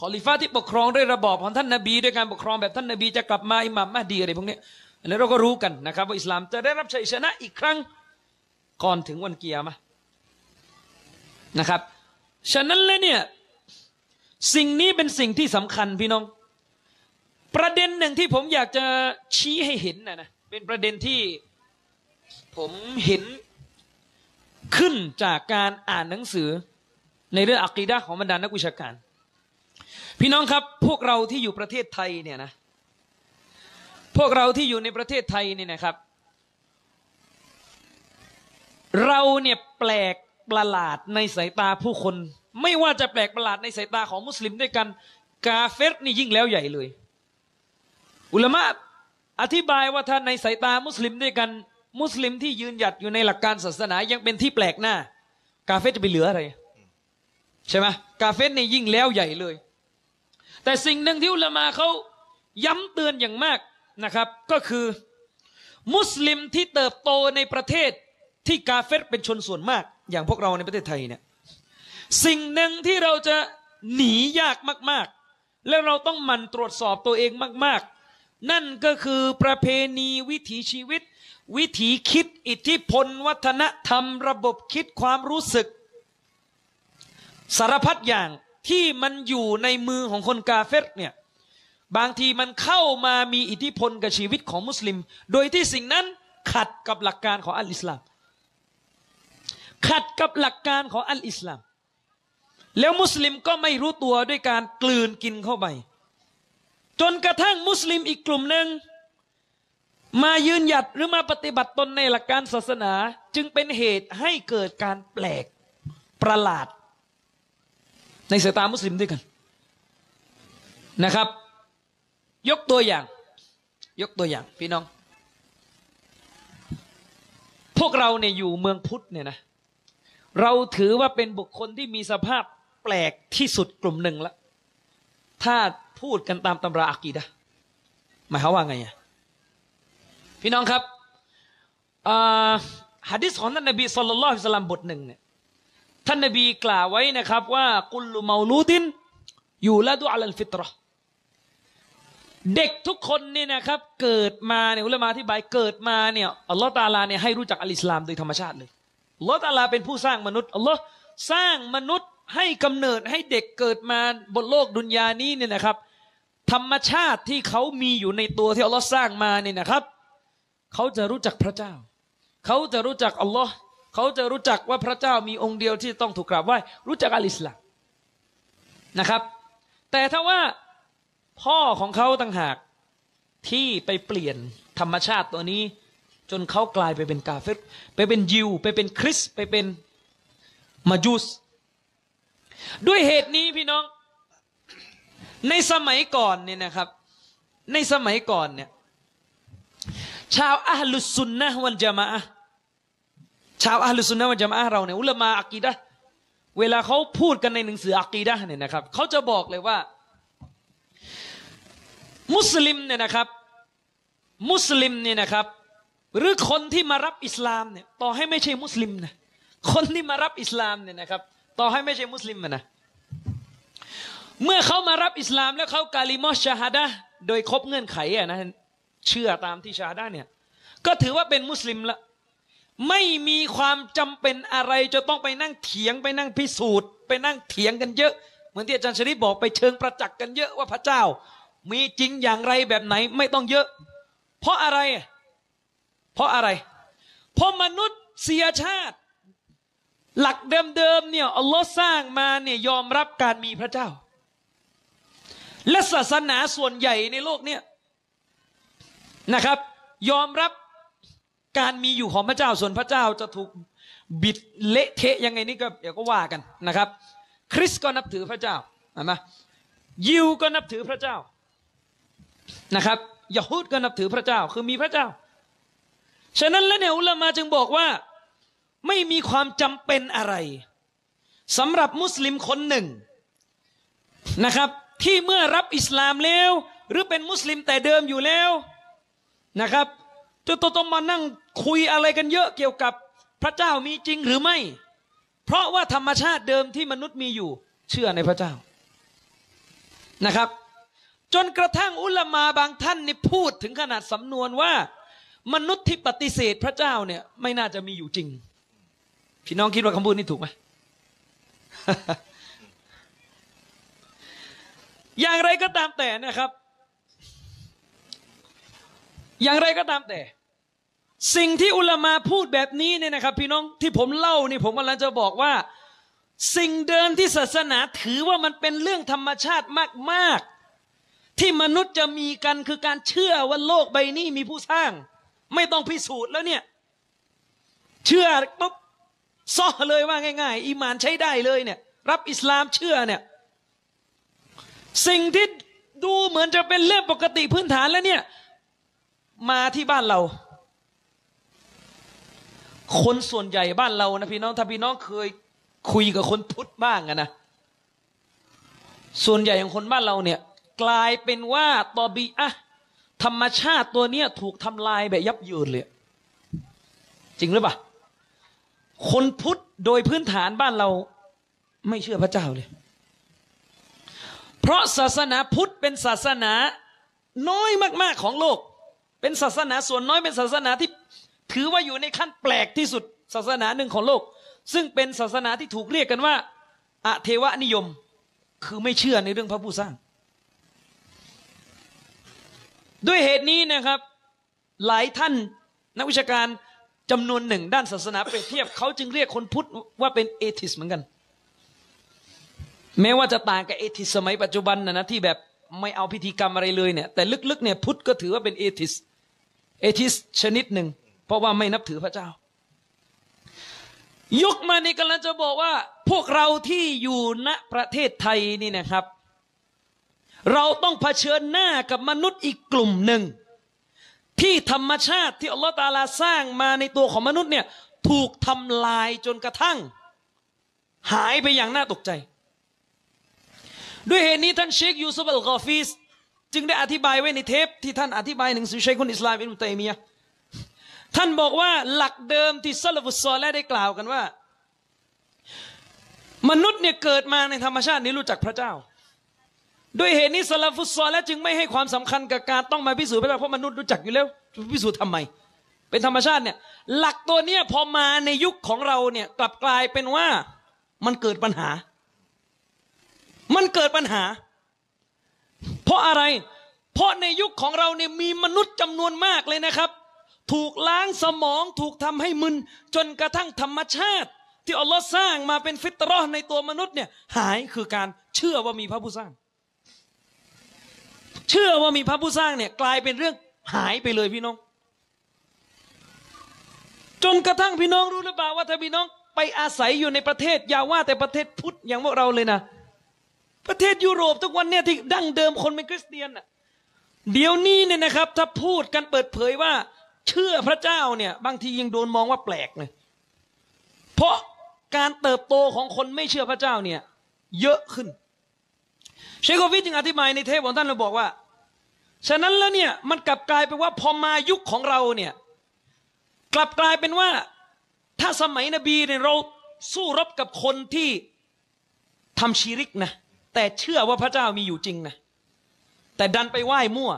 คอลิฟ้าที่ปกครองด้วยระบอบของท่านนบีด้วยการปกครองแบบท่านนบีจะกลับมาอิหม่ามมหดีอะไรพวกนี้อันนี้เราก็รู้กันนะครับว่าอิสลามจะได้รับชัยชนะอีกครั้ง ก่อนถึงวันเกียร์มานะครับ ฉะนั้นเลยเนี่ยสิ่งนี้เป็นสิ่งที่สำคัญพี่น้อง ประเด็นหนึ่งที่ผมอยากจะชี้ให้เห็นนะนะเป็นประเด็นที่ผมเห็นขึ้นจากการอ่านหนังสือ ในเรื่องอักีดะของบรรดานักวิชาการ พี่น้องครับ พวกเราที่อยู่ประเทศไทยเนี่ยนะพวกเราที่อยู่ในประเทศไทยเนี่ยนะครับ เราเนี่ยแปลกประหลาดในสายตาผู้คน ไม่ว่าจะแปลกประหลาดในสายตาของมุสลิมด้วยกัน กาเฟรนี่ยิ่งแล้วใหญ่เลย อุลามะอธิบายว่าถ้าในสายตามุสลิมด้วยกัน มุสลิมที่ยืนหยัดอยู่ในหลักการศาสนายังเป็นที่แปลกหน้า กาเฟสจะไปเหลืออะไรใช่ไหมกาเฟสในยิ่งแล้วใหญ่เลย แต่สิ่งหนึ่งที่อุลามาเขาย้ำเตือนอย่างมากนะครับ ก็คือ มุสลิมที่เติบโตในประเทศ ที่กาเฟสเป็นชนส่วนมาก อย่างพวกเราในประเทศไทยเนี่ยสิ่งหนึ่งที่เราจะหนียากมาก ๆ แล้วเราต้องหมั่นตรวจสอบตัวเองมาก ๆ นั่นก็คือประเพณีวิถีชีวิต วิถีคิดอิทธิพล วัฒนธรรม ระบบคิดความรู้สึก สารพัดอย่างที่มันอยู่ในมือของคนกาเฟรเนี่ยบางทีมันเข้ามามีอิทธิพลกับชีวิตของมุสลิม โดยที่สิ่งนั้นขัดกับหลักการของอัลอิสลาม ขัดกับหลักการของอัลอิสลาม แล้วมุสลิมก็ไม่รู้ตัวด้วยการกลืนกินเข้าไป จนกระทั่งมุสลิมอีกกลุ่มหนึ่งมายืนหยัดหรือมาปฏิบัติตนในหลักการศาสนา จึงเป็นเหตุให้เกิดการแปลกประหลาด ในสายตามุสลิมด้วยกันนะครับ ยกตัวอย่าง ยกตัวอย่างพี่น้อง พวกเราเนี่ยอยู่เมืองพุทธเนี่ยนะ เราถือว่าเป็นบุคคลที่มีสภาพแปลกที่สุดกลุ่มหนึ่งละ ถ้าพูดกันตามตำราอักีดะหมายความว่าไงอะพี่น้องครับฮะดิษของท่านนบีสุลต่านละสลัมบทหนึ่งเนี่ยท่านนบีกล่าวไว้นะครับ ว่ากุลุมาลูดินอยู่ละดุอัลฟิตรเด็กทุกคนนี่นะครับ เกิดมาเนี่ยอุลามาที่บายเกิดมาเนี่ยอัลลอฮฺตาลาเนี่ยให้รู้จักอัลอิสลามโดยธรรมชาติเลย อัลลอฮฺตาลาเป็นผู้สร้างมนุษย์อัลลอฮ์สร้างมนุษย์ให้กำเนิดให้เด็กเกิดมาบนโลกดุนยานี้เนี่ยนะครับ ธรรมชาติที่เขามีอยู่ในตัวที่อัลลอฮ์สร้างมาเนี่ยนะครับ เขาจะรู้จักพระเจ้า เขาจะรู้จักอัลลอฮ์เขาจะรู้จักว่าพระเจ้ามีองค์เดียวที่ต้องถูกกราบไหว้รู้จักอัลอิสลามนะครับ แต่ถ้าว่าพ่อของเขาต่างหากที่ไปเปลี่ยนธรรมชาติตัวนี้ จนเขากลายไปเป็นกาเฟตไปเป็นยิว ไปเป็นคริสไปเป็นมาจูสด้วยเหตุนี้พี่น้อง ในสมัยก่อนเนี่ยนะครับ ในสมัยก่อนเนี่ยชาวอัลลุสุนนะวันจามะชาวอัลลุสุนนะวันจามะเราเนี่ยอุลามาอักีดะเวลาเขาพูดกันในหนังสืออักีดะเนี่ยนะครับเขาจะบอกเลยว่า มุสลิมเนี่ยนะครับ มุสลิมเนี่ยนะครับ หรือคนที่มารับอิสลามเนี่ยต่อให้ไม่ใช่มุสลิมนะคนที่มารับอิสลามเนี่ยนะครับ ต่อให้ไม่ใช่มุสลิมนะเมื่อเขามารับอิสลามแล้วเขา كلمة الشهادة โดยครบเงื่อนไขอะนะเชื่อตามที่ชะฮาดะฮ์เนี่ยก็ถือว่าเป็นมุสลิมละไม่มีความจำเป็นอะไรจะต้องไปนั่งเถียงไปนั่งพิสูจน์ ไปนั่งเถียงกันเยอะ เหมือนที่อาจารย์ชริบอกไปเชิงประจักษ์กันเยอะว่าพระเจ้า มีจริงอย่างไรแบบไหนไม่ต้องเยอะ เพราะอะไร เพราะอะไร เพราะมนุษย์เสียชาติ หลักเดิมๆเนี่ยอัลลอฮ์สร้างมาเนี่ยยอมรับการมีพระเจ้า และศาสนาส่วนใหญ่ในโลกเนี่ยนะครับ ยอมรับการมีอยู่ของพระเจ้าส่วนพระเจ้าจะถูกบิดเละเทะยังไงนี่ก็เดี๋ยวก็ว่ากันนะครับ คริสก็นับถือพระเจ้าเห็นไหมยิวก็นับถือพระเจ้านะครับยาฮูดก็นับถือพระเจ้า คือมีพระเจ้า ฉะนั้นแล้วเนี่ยอุลามาจึงบอกว่า ไม่มีความจำเป็นอะไรสำหรับมุสลิมคนหนึ่งนะครับ ที่เมื่อรับอิสลามแล้ว หรือเป็นมุสลิมแต่เดิมอยู่แล้วนะครับจะต้องมานั่งคุยอะไรกันเยอะเกี่ยวกับพระเจ้ามีจริงหรือไม่ เพราะว่าธรรมชาติเดิมที่มนุษย์มีอยู่ เชื่อในพระเจ้านะครับ จนกระทั่งอุลามาบางท่านนี่พูดถึงขนาดสำนวนว่า มนุษย์ที่ปฏิเสธพระเจ้าเนี่ย ไม่น่าจะมีอยู่จริง พี่น้องคิดว่าคำพูดนี้ถูกไหมอย่างไรก็ตามแต่นะครับ อย่างไรก็ตามแต่ สิ่งที่อุลามาพูดแบบนี้เนี่ยนะครับ พี่น้องที่ผมเล่านี่ผมกำลังจะบอกว่า สิ่งเดิมที่ศาสนาถือว่ามันเป็นเรื่องธรรมชาติมาก ๆ ที่มนุษย์จะมีกันคือการเชื่อว่าโลกใบนี้มีผู้สร้าง ไม่ต้องพิสูจน์แล้วเนี่ย เชื่อปุ๊บซ้อเลยว่าง่าย ๆ อีมานใช้ได้เลยเนี่ย รับอิสลามเชื่อเนี่ย สิ่งที่ดูเหมือนจะเป็นเรื่องปกติพื้นฐานแล้วเนี่ย มาที่บ้านเรา คนส่วนใหญ่บ้านเรานะพี่น้องถ้าพี่น้องเคยคุยกับคนพุทธบ้างอะนะส่วนใหญ่ของคนบ้านเราเนี่ย กลายเป็นว่าตอบีอะ ธรรมชาติตัวเนี้ยถูกทำลายแบบยับเยินเลยจริงหรือเปล่าคนพุทธโดยพื้นฐานบ้านเราไม่เชื่อพระเจ้าเลย เพราะศาสนาพุทธเป็นศาสนาน้อยมาก ๆของโลก เป็นศาสนาส่วนน้อยเป็นศาสนาที่ ถือว่าอยู่ในขั้นแปลกที่สุด ศาสนาหนึ่งของโลก ซึ่งเป็นศาสนาที่ถูกเรียกกันว่าอะเทวนิยม คือไม่เชื่อในเรื่องพระผู้สร้าง ด้วยเหตุนี้นะครับ หลายท่านนักวิชาการจำนวนหนึ่งด้านศาสนาเปรียบเทียบเขาจึงเรียกคนพุทธว่าเป็น atheist เหมือนกัน แม้ว่าจะต่างกับ atheist สมัยปัจจุบันนะนะที่แบบไม่เอาพิธีกรรมอะไรเลยเนี่ยแต่ลึกๆเนี่ยพุทธก็ถือว่าเป็น atheist atheist ชนิดหนึ่ง เพราะว่าไม่นับถือพระเจ้า ยกมาในกำลังจะบอกว่า พวกเราที่อยู่ณประเทศไทยนี่นะครับ เราต้องเผชิญหน้ากับมนุษย์อีกกลุ่มหนึ่ง ที่ธรรมชาติที่อัลลอฮฺตาลาสร้างมาในตัวของมนุษย์เนี่ยถูกทำลายจนกระทั่ง หายไปอย่างน่าตกใจ ด้วยเหตุนี้ท่านเชคยูซุฟอัลกอฟิสจึงได้อธิบายไว้ในเทปที่ท่านอธิบายหนังสือชัยคนอิสลามอิบนุตัยมียะท่านบอกว่าหลักเดิมที่ซัลฟุตซอลและได้กล่าวกันว่า มนุษย์เนี่ยเกิดมาในธรรมชาตินี้รู้จักพระเจ้า ด้วยเหตุนี้ซาลฟุตซอลและจึงไม่ให้ความสำคัญกับการต้องมาพิสูจน์พระเจ้าเพราะมนุษย์รู้จักอยู่แล้วพิสูจน์ทำไม เป็นธรรมชาติเนี่ย หลักตัวเนี้ยพอมาในยุคของเราเนี่ยกลับกลายเป็นว่ามันเกิดปัญหา มันเกิดปัญหา เพราะอะไร เพราะในยุคของเราเนี่ยมีมนุษย์จำนวนมากเลยนะครับ ถูกล้างสมองถูกทำให้มึน จนกระทั่งธรรมชาติ ที่อัลลอฮ์สร้างมาเป็นฟิตรอในตัวมนุษย์เนี่ยหายคือการเชื่อว่ามีพระผู้สร้าง เชื่อว่ามีพระผู้สร้างเนี่ยกลายเป็นเรื่องหายไปเลยพี่น้อง จนกระทั่งพี่น้องรู้หรือเปล่าว่าถ้าพี่น้องไปอาศัยอยู่ในประเทศ อย่าว่าแต่ประเทศพุทธอย่างพวกเราเลยนะ ประเทศยุโรปทุกวันเนี่ยที่ดั้งเดิมคนเป็นคริสเตียนอะเดี๋ยวนี้เนี่ยนะครับ ถ้าพูดกันเปิดเผยว่า เชื่อพระเจ้าเนี่ย บางทียังโดนมองว่าแปลกเลยเพราะการเติบโตของคนไม่เชื่อพระเจ้าเนี่ย เยอะขึ้น เชโกวิทจึงอธิบายในเทปของท่านเราบอกว่า ฉะนั้นแล้วเนี่ยมันกลับกลายเป็นว่าพอมายุคของเราเนี่ยกลับกลายเป็นว่าถ้าสมัยนบีเนี่ยเราสู้รบกับคนที่ทำชีริกนะแต่เชื่อว่าพระเจ้ามีอยู่จริงนะแต่ดันไปไหว้มั่ว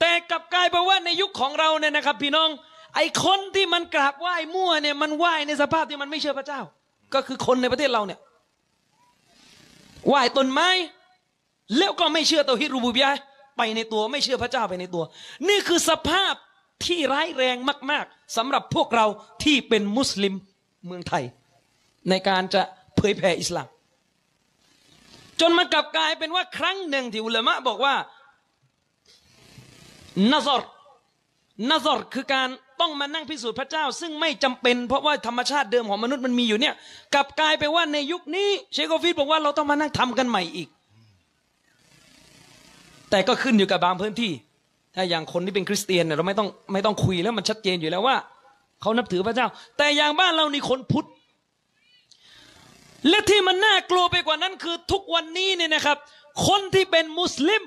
แต่กลับกลายเป็นว่าในยุคของเราเนี่ยนะครับ พี่น้อง ไอ้คนที่มันกราบไหว้มั่วเนี่ยมันไหว้ในสภาพที่มันไม่เชื่อพระเจ้า ก็คือคนในประเทศเราเนี่ยไหว้ต้นไม้ แล้วก็ไม่เชื่อตัวฮิรูบูบียะไปในตัวไม่เชื่อพระเจ้าไปในตัว นี่คือสภาพที่ร้ายแรงมาก ๆสำหรับพวกเราที่เป็นมุสลิมเมืองไทย ในการจะเผยแผ่อิสลาม จนมันกลับกลายเป็นว่าครั้งหนึ่งที่อุลามะบอกว่านาซอรนาซอรคือการต้องมานั่งพิสูจน์พระเจ้า ซึ่งไม่จำเป็น เพราะว่าธรรมชาติเดิมของมนุษย์มันมีอยู่เนี่ยกลับกลายไปนว่าในยุคนี้ เชโกฟิดบอกว่าเราต้องมานั่งทำกันใหม่อีก แต่ก็ขึ้นอยู่กับบางพื้นที่ ถ้าอย่างคนที่เป็นคริสเตียนเนี่ยเราไม่ต้องไม่ต้องคุยแล้วมันชัดเจนอยู่แล้วว่าเขานับถือพระเจ้า แต่อย่างบ้านเรานี่คนพุทธและที่มันน่ากลัวไปกว่านั้นคือทุกวันนี้เนี่ยนะครับ คนที่เป็นมุสลิม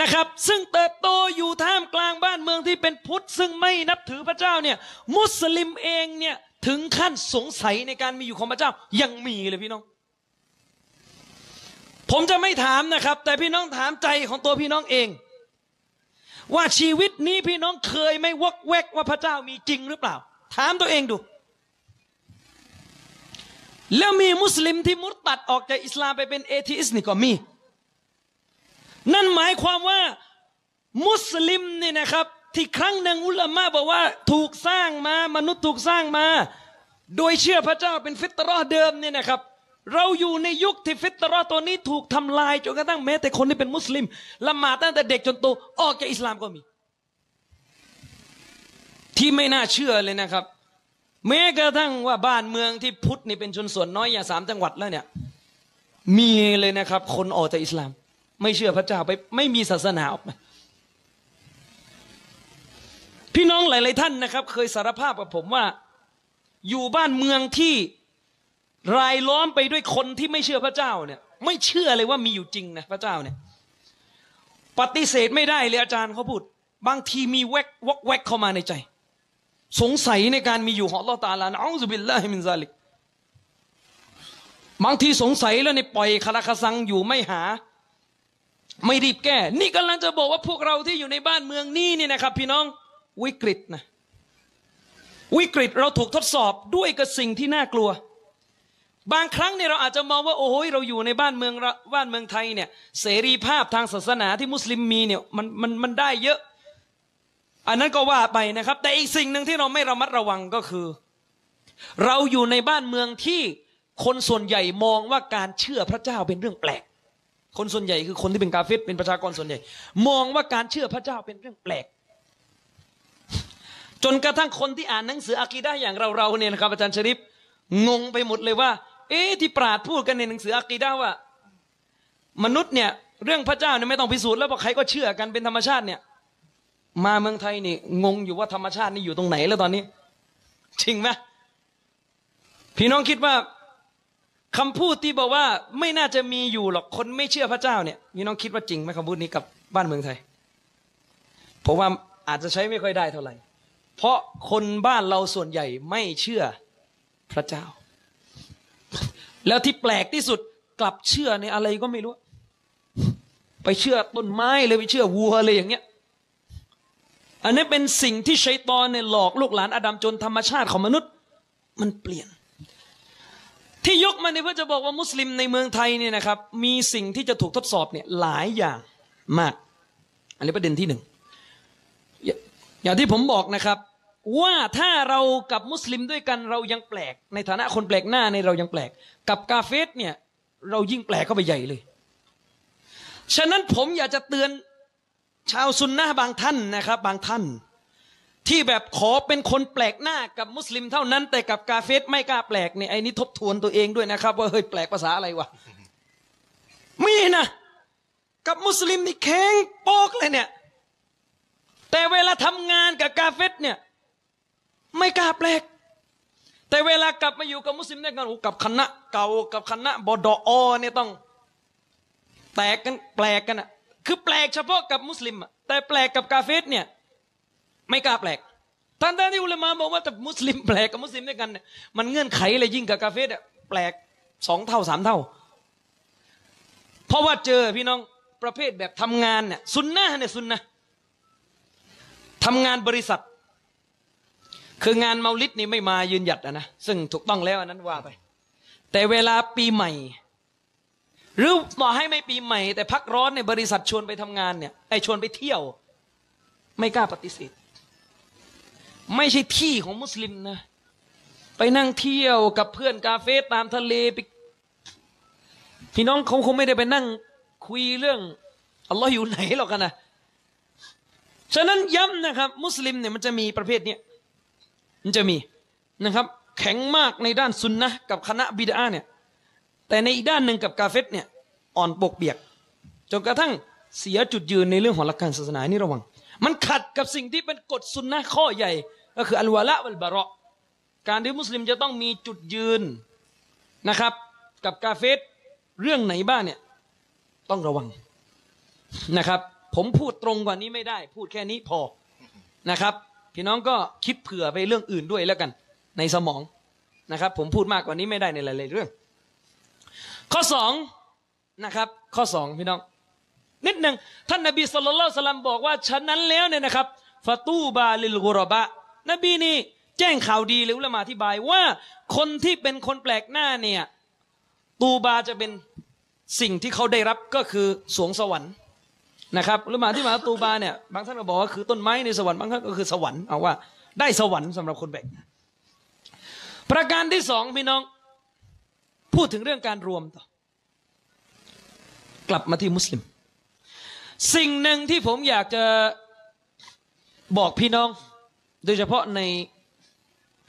นะครับ ซึ่งเติบโตอยู่ท่ามกลางบ้านเมืองที่เป็นพุทธ ซึ่งไม่นับถือพระเจ้าเนี่ย มุสลิมเองเนี่ยถึงขั้นสงสัยในการมีอยู่ของพระเจ้ายังมีเลยพี่น้อง ผมจะไม่ถามนะครับ แต่พี่น้องถามใจของตัวพี่น้องเอง ว่าชีวิตนี้พี่น้องเคยไม่วกแวกว่าพระเจ้ามีจริงหรือเปล่า ถามตัวเองดู แล้วมีมุสลิมที่มุตตัดออกจากอิสลามไปเป็นเอทิสนี่ก็มี นั่นหมายความว่ามุสลิมเนี่ยนะครับ ที่ครั้งหนึ่งอุลามะบอกว่าถูกสร้างมามนุษย์ถูกสร้างมา โดยเชื่อพระเจ้าเป็นฟิตรอเดิมเนี่ยนะครับ เราอยู่ในยุคที่ฟิตรอตัวนี้ถูกทำลายจนกระทั่งแม้แต่คนที่เป็นมุสลิมละหมาดตั้งแต่เด็กจนโตออกจากอิสลามก็มี ที่ไม่น่าเชื่อเลยนะครับ แม้กระทั่งว่าบ้านเมืองที่พุทธนี่เป็นชนส่วนน้อยอย่างสามจังหวัดแล้วเนี่ยมีเลยนะครับ คนออกจากอิสลาม ไม่เชื่อพระเจ้าไปไม่มีศาสนาออกมาพี่น้องหลาย ๆ ท่านนะครับ เคยสารภาพกับผมว่า อยู่บ้านเมืองที่ รายล้อมไปด้วยคนที่ไม่เชื่อพระเจ้าเนี่ย ไม่เชื่อเลยว่ามีอยู่จริงนะพระเจ้าเนี่ย ปฏิเสธไม่ได้เลยอาจารย์เขาพูด บางทีมีแวกวกแวกเข้ามาในใจ สงสัยในการมีอยู่ของลอตาลานะอัลลอฮฺบิลลาฮิมินซาลิกบางทีสงสัยแล้วในปล่อยคาราคาซังอยู่ไม่หา ไม่รีบแก้ นี่กำลังจะบอกว่าพวกเราที่อยู่ในบ้านเมืองนี่นี่นะครับ พี่น้องวิกฤตนะวิกฤตเราถูกทดสอบด้วยกับสิ่งที่น่ากลัว บางครั้งเนี่ยเราอาจจะมองว่าโอ้ยเราอยู่ในบ้านเมืองบ้านเมืองไทยเนี่ยเสรีภาพทางศาสนาที่มุสลิมมีเนี่ยมันมันมันได้เยอะ อันนั้นก็ว่าไปนะครับ แต่อีกสิ่งหนึ่งที่เราไม่ระมัดระวังก็คือ เราอยู่ในบ้านเมืองที่คนส่วนใหญ่มองว่าการเชื่อพระเจ้าเป็นเรื่องแปลก คนส่วนใหญ่คือคนที่เป็นกาเฟตเป็นประชากรส่วนใหญ่ มองว่าการเชื่อพระเจ้าเป็นเรื่องแปลก จนกระทั่งคนที่อ่านหนังสืออากีดะอย่างเราเราเนี่ยนะครับอาจารย์ชริปงงไปหมดเลยว่า เอ๊ะที่ปราดพูดกันในหนังสืออากีดะว่า มนุษย์เนี่ย เรื่องพระเจ้าเนี่ยไม่ต้องพิสูจน์แล้วพราใครก็เชื่อกันเป็นธรรมชาติเนี่ย มาเมืองไทยนี่งงอยู่ว่าธรรมชาตินี่อยู่ตรงไหนแล้วตอนนี้ จริงไหมพี่น้องคิดว่าคำพูดที่บอกว่าไม่น่าจะมีอยู่หรอกคนไม่เชื่อพระเจ้าเนี่ยพี่น้องคิดว่าจริงไหมคำพูดนี้กับบ้านเมืองไทยผมว่าอาจจะใช้ไม่ค่อยได้เท่าไหร่ เพราะคนบ้านเราส่วนใหญ่ไม่เชื่อพระเจ้า แล้วที่แปลกที่สุดกลับเชื่อในอะไรก็ไม่รู้ ไปเชื่อต้นไม้เลยไปเชื่อวัวเลยอย่างเงี้ย อันนี้เป็นสิ่งที่ชัยตอนเนี่ยหลอกลูกหลานอาดัมจนธรรมชาติของมนุษย์ มันเปลี่ยน ที่ยกมาเนี่ยเพื่อจะบอกว่ามุสลิมในเมืองไทยเนี่ยนะครับ มีสิ่งที่จะถูกทดสอบเนี่ยหลายอย่างมาก อันนี้ประเด็นที่หนึ่งอย่างที่ผมบอกนะครับ ว่าถ้าเรากับมุสลิมด้วยกันเรายังแปลก ในฐานะคนแปลกหน้าในเรายังแปลก กับกาเฟสเนี่ยเรายิ่งแปลกเข้าไปใหญ่เลย ฉะนั้นผมอยากจะเตือนชาวซุนนะบางท่านนะครับ บางท่าน ที่แบบขอเป็นคนแปลกหน้ากับมุสลิมเท่านั้น แต่กับกาเฟสไม่กล้าแปลกเนี่ยไอ้นี่ทบทวนตัวเองด้วยนะครับ ว่าเฮ้ยแปลกภาษาอะไรวะมีนะกับมุสลิมนี่แข็งโป๊กเลยเนี่ย แต่เวลาทำงานกับกาเฟสเนี่ย ไม่กล้าแปลก แต่เวลากลับมาอยู่กับมุสลิมเนี่ยกันกับคณะเก่ากับคณะบดอเนี่ยต้องแตกกันแปลกกันอะคือแปลกเฉพาะกับมุสลิมอะแต่แปลกกับกาเฟสเนี่ยไม่กล้าแปลกท่านท่านที่อุลามะบอกว่าแต่มุสลิมแปลกกับมุสลิมด้วยกันเนี่ยมันเงื่อนไขเลยยิ่งกับกาเฟ่เนี่ยแปลกสองเท่าสามเท่า เพราะว่าเจอพี่น้องประเภทแบบทำงานเนี่ยซุนนะเนี่ยซุนนะทำงานบริษัท คืองานเมาลิดนี่ไม่มายืนหยัดนะซึ่งถูกต้องแล้วอันนั้นว่าไป แต่เวลาปีใหม่ หรือต่อให้ไม่ปีใหม่ แต่พักร้อนในบริษัทชวนไปทำงานเนี่ยไอชวนไปเที่ยว ไม่กล้าปฏิเสธ ไม่ใช่ที่ของมุสลิมนะ ไปนั่งเที่ยวกับเพื่อนกาเฟ่ตามทะเลไปพี่น้องเขาคงไม่ได้ไปนั่งคุยเรื่องอัลลอฮ์อยู่ไหนหรอกกันนะฉะนั้นย้ำนะครับ มุสลิมเนี่ยมันจะมีประเภทนี้ มันจะมีนะครับ แข็งมากในด้านซุนนะกับคณะบิดาเนี่ยแต่ในอีกด้านหนึ่งกับกาเฟตเนี่ยอ่อนปกเปียกจนกระทั่งเสียจุดยืนในเรื่องของหลักการศาสนานี่ระวัง มันขัดกับสิ่งที่เป็นกฎสุนนะข้อใหญ่ ก็คืออัลวาละวัลบาระการที่มุสลิมจะต้องมีจุดยืนนะครับ กับกาเฟสเรื่องไหนบ้างเนี่ยต้องระวังนะครับ ผมพูดตรงกว่านี้ไม่ได้ พูดแค่นี้พอนะครับ พี่น้องก็คิดเผื่อไปเรื่องอื่นด้วยแล้วกัน ในสมองนะครับ ผมพูดมากกว่านี้ไม่ได้ในหลายๆเรื่อง ข้อสองนะครับ ข้อสองพี่น้อง นิดหนึ่งท่านนบีสุลต่านสลัมบอกว่าฉะนั้นแล้วเนี่ยนะครับฟาตูบาลิลกุรบะ นบีนี่แจ้งข่าวดีหรือละมาอธิบายว่า คนที่เป็นคนแปลกหน้าเนี่ยตูบาจะเป็นสิ่งที่เขาได้รับก็คือสวงสวรรค์ นะครับละมาที่มาตูบาเนี่ยบางท่านก็บอกว่าคือต้นไม้ในสวรรค์บางท่านก็คือสวรรค์เอาว่าได้สวรรค์สำหรับคนแปลกประการที่สองพี่น้อง พูดถึงเรื่องการรวมต่อกลับมาที่มุสลิม สิ่งหนึ่งที่ผมอยากจะบอกพี่น้อง โดยเฉพาะใน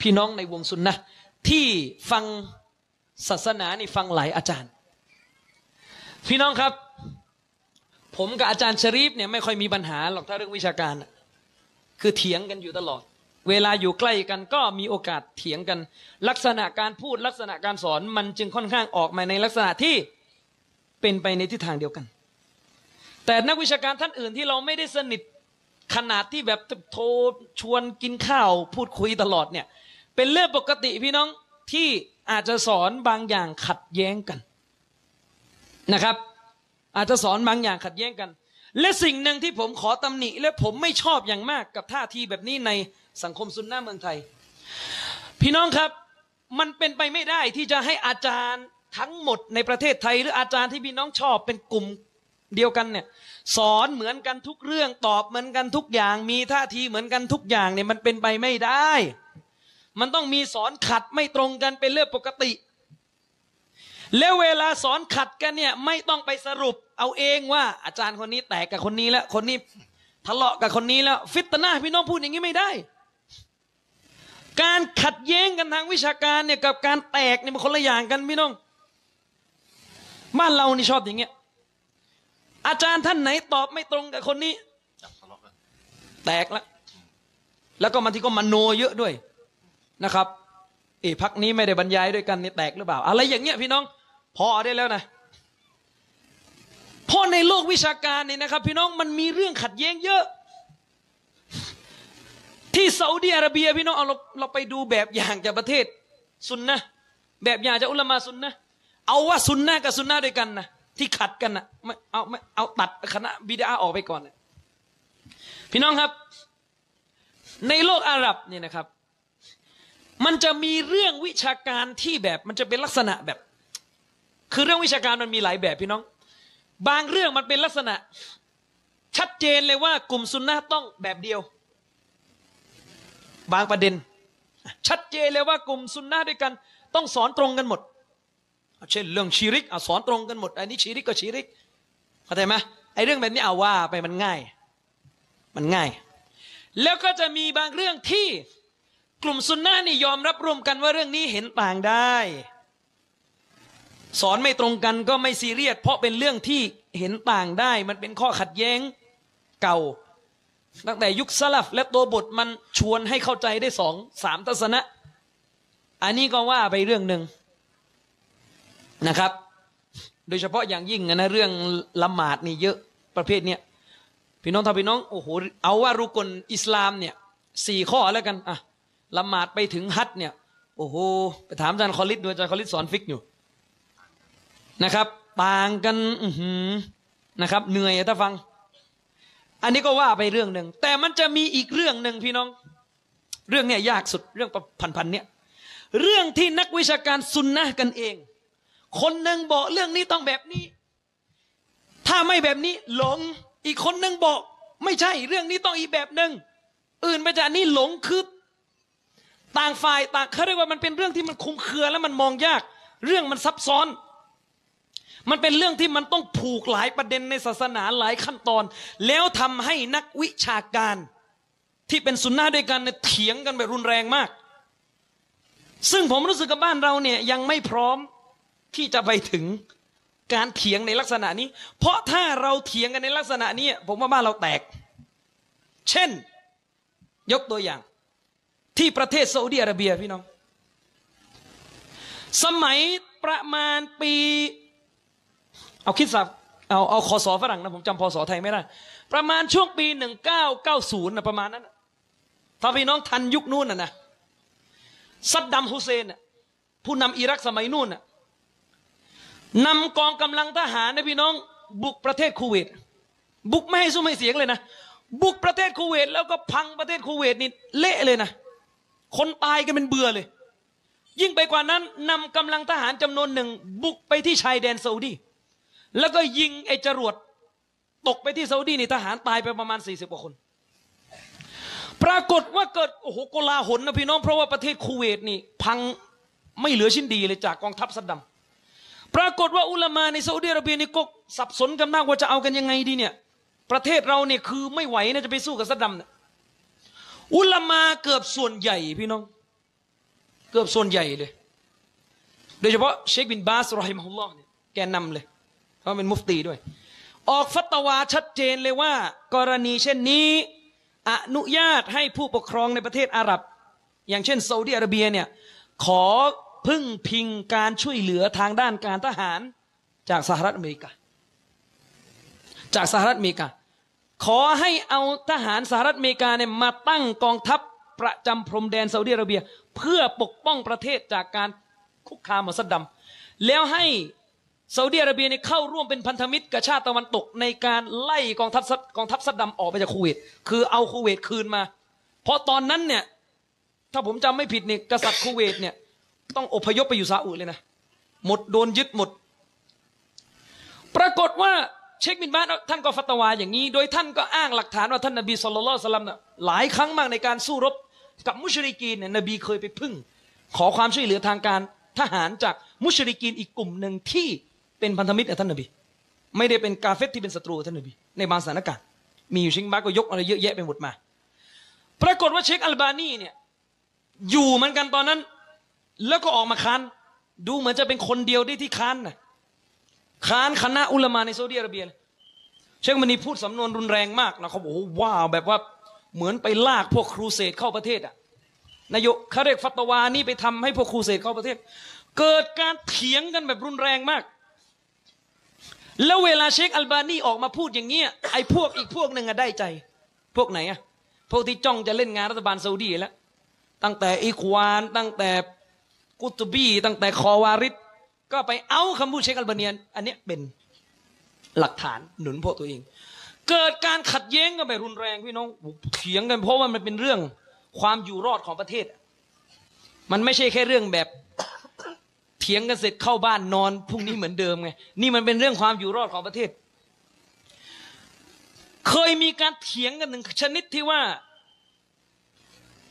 พี่น้องในวงสุนนะที่ฟังศาสนานี่ฟังหลายอาจารย์ พี่น้องครับ ผมกับอาจารย์ชรีฟเนี่ยไม่ค่อยมีปัญหาหรอกถ้าเรื่องวิชาการ คือเถียงกันอยู่ตลอด เวลาอยู่ใกล้กันก็มีโอกาสเถียงกัน ลักษณะการพูดลักษณะการสอนมันจึงค่อนข้างออกมาในลักษณะที่เป็นไปในทิศทางเดียวกัน แต่นักวิชาการท่านอื่นที่เราไม่ได้สนิทขนาดที่แบบโทรชวนกินข้าวพูดคุยตลอดเนี่ยเป็นเรื่องปกติพี่น้องที่อาจจะสอนบางอย่างขัดแย้งกันนะครับ อาจจะสอนบางอย่างขัดแย้งกัน และสิ่งหนึ่งที่ผมขอตำหนิ และผมไม่ชอบอย่างมากกับท่าทีแบบนี้ในสังคมซุนนะเมืองไทย พี่น้องครับมันเป็นไปไม่ได้ที่จะให้อาจารย์ทั้งหมดในประเทศไทย หรืออาจารย์ที่พี่น้องชอบเป็นกลุ่มเดียวกันเนี่ยสอนเหมือนกันทุกเรื่องตอบเหมือนกันทุกอย่าง มีท่าทีเหมือนกันทุกอย่างเนี่ยมันเป็นไปไม่ได้ มันต้องมีสอนขัดไม่ตรงกันเป็นเรื่องปกติ แล้วเวลาสอนขัดกันเนี่ยไม่ต้องไปสรุป เอาเองว่าอาจารย์คนนี้แตกกับคนนี้แล้ว คนนี้ทะเลาะกับคนนี้แล้ว ฟิตนาพี่น้องพูดอย่างนี้ไม่ได้ การขัดแย้งกันทางวิชาการเนี่ยกับการแตกเนี่ยมันคนละอย่างกันพี่น้อง บ้านเรานี่ชอบอย่างเงี้ยอาจารย์ท่านไหนตอบไม่ตรงกับคนนี้ แตกแล้วแล้วก็มันที่ก็มโนเยอะด้วยนะครับเอพักนี้ไม่ได้บรรยายด้วยกันนี่แตกหรือเปล่า อะไรอย่างเงี้ยพี่น้อง พอได้แล้วนะ เพราะในโลกวิชาการนี่นะครับ พี่น้องมันมีเรื่องขัดแย้งเยอะ ที่ซาอุดีอาระเบียพี่น้องเอาเราเราไปดูแบบอย่างจากประเทศซุนนะแบบอย่างจากอุลามาซุนนะเอาว่าซุนนะกับซุนนะด้วยกันนะที่ขัดกันนะไม่เอาไม่เอาตัดคณะบิดาออกไปก่อนนะพี่น้องครับ ในโลกอาหรับเนี่ยนะครับ มันจะมีเรื่องวิชาการที่แบบมันจะเป็นลักษณะแบบ คือเรื่องวิชาการมันมีหลายแบบพี่น้อง บางเรื่องมันเป็นลักษณะ ชัดเจนเลยว่ากลุ่มซุนนะต้องแบบเดียว บางประเด็น ชัดเจนเลยว่ากลุ่มซุนนะด้วยกัน ต้องสอนตรงกันหมด เช่นเรื่องชีริกอสอนตรงกันหมด อันนี้ชีริกก็ชีริกเข้าใจไหมไอ้เรื่องแบบนี้เอาว่าไปมันง่าย มันง่าย แล้วก็จะมีบางเรื่องที่กลุ่มซุนนะนี่ยอมรับรวมกันว่าเรื่องนี้เห็นต่างได้ สอนไม่ตรงกันก็ไม่ซีเรียสเพราะเป็นเรื่องที่เห็นต่างได้ มันเป็นข้อขัดแย้งเก่า ตั้งแต่ยุคสลับและตัวบทมันชวนให้เข้าใจได้สองสามทัศนะ อันนี้ก็ว่าไปเรื่องหนึ่งนะครับ โดยเฉพาะอย่างยิ่งนะเรื่องละหมาดนี่เยอะประเภทเนี้ยพี่น้องถ้าพี่น้องโอ้โหเอาว่ารุกลอิสลามเนี่ยสี่ข้อแล้วกันอะละหมาดไปถึงฮัทเนี่ยโอ้โหไปถามอาจารย์คอลิดดูอาจารย์คอลิดสอนฟิกอยู่ นะครับ ต่างกันนะครับ เหนื่อยถ้าฟัง อันนี้ก็ว่าไปเรื่องหนึ่งแต่มันจะมีอีกเรื่องหนึ่งพี่น้อง เรื่องเนี้ยยากสุดเรื่องพันๆเนี่ยเรื่องที่นักวิชาการซุนนะกันเอง คนหนึ่งบอกเรื่องนี้ต้องแบบนี้ ถ้าไม่แบบนี้หลง อีกคนหนึ่งบอก ไม่ใช่เรื่องนี้ต้องอีกแบบหนึ่งอื่นไปจากนี้หลงคือต่างฝ่ายต่างเขาเรียกว่ามันเป็นเรื่องที่มันคุมเครือแล้วมันมองยาก เรื่องมันซับซ้อน มันเป็นเรื่องที่มันต้องผูกหลายประเด็นในศาสนาหลายขั้นตอน แล้วทำให้นักวิชาการ ที่เป็นสุนนะด้วยกันเนี่ยเถียงกันแบบรุนแรงมาก ซึ่งผมรู้สึกกับบ้านเราเนี่ยยังไม่พร้อมที่จะไปถึงการเถียงในลักษณะนี้ เพราะถ้าเราเถียงกันในลักษณะนี้ผมว่าบ้านเราแตก เช่น ยกตัวอย่าง ที่ประเทศซาอุดิอาระเบียพี่น้อง สมัยประมาณปี เอาคิดสับเอาเอาคอสอฝรั่งนะผมจำพอสอไทยไม่ได้ ประมาณช่วงปีหนึ่งเก้าเก้าศูนย์นะประมาณนั้นถ้าพี่น้องทันยุคนู้นนะนะซัดดัมฮุเซนผู้นำอิรักสมัยนู้นนะนำกองกำลังทหารนะพี่น้อง บุกประเทศคูเวตบุกไม่ให้ซุ้มให้เสียงเลยนะบุกประเทศคูเวตแล้วก็พังประเทศคูเวตนี่เละเลยนะคนตายกันเป็นเบื่อเลย ยิ่งไปกว่านั้นนำกำลังทหารจำนวนหนึ่ง บุกไปที่ชายแดนซาอุดี แล้วก็ยิงไอ้จรวดตกไปที่ซาอุดีนี่ทหารตายไปประมาณสี่สิบกว่าคน ปรากฏว่าเกิดโอ้โหโกลาหลนะพี่น้องเพราะว่าประเทศคูเวตนี่ พังไม่เหลือชิ้นดีเลยจากกองทัพซัดดัมปรากฏว่าอุลามาในซาอุดิอาระเบียนี่ก็สับสนกันมากว่าจะเอากันยังไงดีเนี่ย ประเทศเราเนี่ยคือไม่ไหวนะจะไปสู้กับซัดดัมเนี่ยอุลามาเกือบส่วนใหญ่พี่น้อง เกือบส่วนใหญ่เลย โดยเฉพาะเชคบินบาสรอฮิมฮุลลอฮ์เนี่ยแกนนำเลย เพราเป็นมุฟตีด้วย ออกฟัตวาชัดเจนเลยว่า กรณีเช่นนี้อนุญาตให้ผู้ปกครองในประเทศอาหรับ อย่างเช่นซาอุดิอาระเบียเนี่ยขอพึ่งพิงการช่วยเหลือทางด้านการทหารจากสหรัฐอเมริกา จากสหรัฐอเมริกา ขอให้เอาทหารสหรัฐอเมริกาเนี่ยมาตั้งกองทัพประจำพรมแดนซาอุดิอาระเบีย เพื่อปกป้องประเทศจากการคุกคามของซัดดัมแล้วให้ ซาอุดิอาระเบียเนี่ยเข้าร่วมเป็นพันธมิตรกับชาติตะวันตกในการไล่กองทัพซัดกองทัพซัดดัมออกไปจากคูเวตคือเอาคูเวตคืนมา เพราะตอนนั้นเนี่ยถ้าผมจำไม่ผิดเนี่ยกษัตริย์คูเวตเนี่ยต้องอพยพไปอยู่ซาอุเลยนะหมดโดนยึดหมด ปรากฏว่าเชคบินบาสท่านก็ฟัตวาอย่างนี้ โดยท่านก็อ้างหลักฐานว่าท่านนบี صلى الله عليه وسلم น่ะหลายครั้งมากในการสู้รบกับมุชริกีนเนี่ยนบีเคยไปพึ่ง ขอความช่วยเหลือทางการทหารจากมุชริกีนอีกกลุ่มหนึ่งที่ เป็นพันธมิตรกับท่านนบี ไม่ได้เป็นกาเฟตที่เป็นศัตรูท่านนบี ในบางสถานการณ์มีอยู่เชคบินบาก็ยกอะไรเยอะแยะไปหมดมา ปรากฏว่าเชคอัลบานีเนี่ยอยู่เหมือนกันตอนนั้น แล้วก็ออกมาค้านดูเหมือนจะเป็นคนเดียวได้ที่ค้านนะค้านคณะอุลามาในซาอุดิอาระเบียเชคมันนีพูดสำนวนรุนแรงมากนะเขาบอกว่าว้าวแบบว่าเหมือนไปลากพวกครูเสดเข้าประเทศอะนายกเขาเรียกฟัตวานี่ไปทำให้พวกครูเสดเข้าประเทศ เกิดการเถียงกันแบบรุนแรงมาก แล้วเวลาเชคอัลบานีออกมาพูดอย่างเงี้ยไอ้พวกอีกพวกหนึ่งอะได้ใจ พวกไหนอะพวกที่จ้องจะเล่นงานรัฐบาลซาอุดีแล้วตั้งแต่อีควาน ตั้งแต่กุตบี ตั้งแต่คอวาริดก็ไปเอาคำพูดเชคอัลบาเนียน อันเนี้ยเป็นหลักฐานหนุนพวกตัวเอง เกิดการขัดแย้งกันแบบรุนแรงพี่น้องเถียงกันเพราะว่ามันเป็นเรื่องความอยู่รอดของประเทศ มันไม่ใช่แค่เรื่องแบบ ถียงกันเสร็จเข้าบ้านนอนพรุ่งนี้เหมือนเดิมไงนี่มันเป็นเรื่องความอยู่รอดของประเทศ เคยมีการเถียงกันถึงชนิดที่ว่า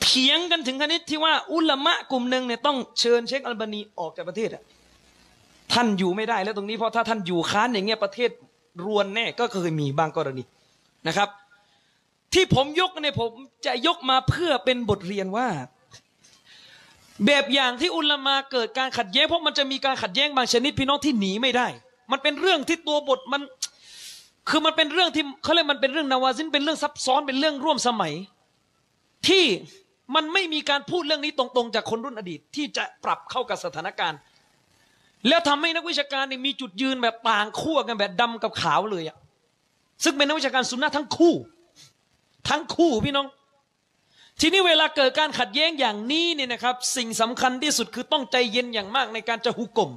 เถียงกันถึงชนิดที่ว่า อุลามะกลุ่มหนึ่งเนี่ยต้องเชิญเชคอัลบานีออกจากประเทศอะท่านอยู่ไม่ได้แล้วตรงนี้เพราะถ้าท่านอยู่ค้านอย่างเงี้ยประเทศรวนแน่ก็เคยมีบางกรณีนะครับ ที่ผมยกเนี่ยผมจะยกมาเพื่อเป็นบทเรียนว่า แบบอย่างที่อุลามาเกิดการขัดแย้งเพราะมันจะมีการขัดแย้งบางชนิดพี่น้องที่หนีไม่ได้ มันเป็นเรื่องที่ตัวบทมัน คือมันเป็นเรื่องที่เขาเรียกมันเป็นเรื่องนาวาซินเป็นเรื่องซับซ้อนเป็นเรื่องร่วมสมัย ที่มันไม่มีการพูดเรื่องนี้ตรงๆ จากคนรุ่นอดีต ที่จะปรับเข้ากับสถานการณ์ แล้วทำให้นักวิชาการเนี่ยมีจุดยืนแบบต่างขั้วกันแบบดำกับขาวเลยอะซึ่งเป็นนักวิชาการสุนนะทั้งคู่ ทั้งคู่พี่น้อง ทีนี้เวลาเกิดการขัดแย้งอย่างนี้เนี่ยนะครับ สิ่งสำคัญที่สุดคือต้องใจเย็นอย่างมากในการจะหุกกลม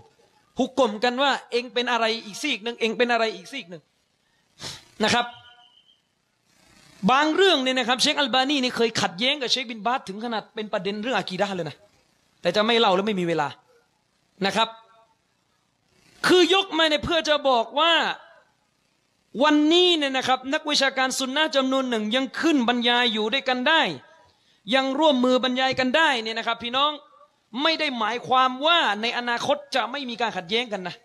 หุกกลมกันว่า เองเป็นอะไรอีกซีกหนึ่งเองเป็นอะไรอีกซีกหนึ่งนะครับ บางเรื่องเนี่ยนะครับเชคอัลบานีนี่เคยขัดแย้งกับเชคบินบาสถึงขนาดเป็นประเด็นเรื่องอากีดะเลยนะแต่จะไม่เล่าแล้วไม่มีเวลานะครับ คือยกมาเนี่ยเพื่อจะบอกว่าวันนี้เนี่ยนะครับ นักวิชาการซุนนะจำนวนหนึ่งยังขึ้นบรรยายอยู่ด้วยกันได้ ยังร่วมมือบรรยายกันได้เนี่ยนะครับ พี่น้องไม่ได้หมายความว่าในอนาคตจะไม่มีการขัดแย้งกันนะ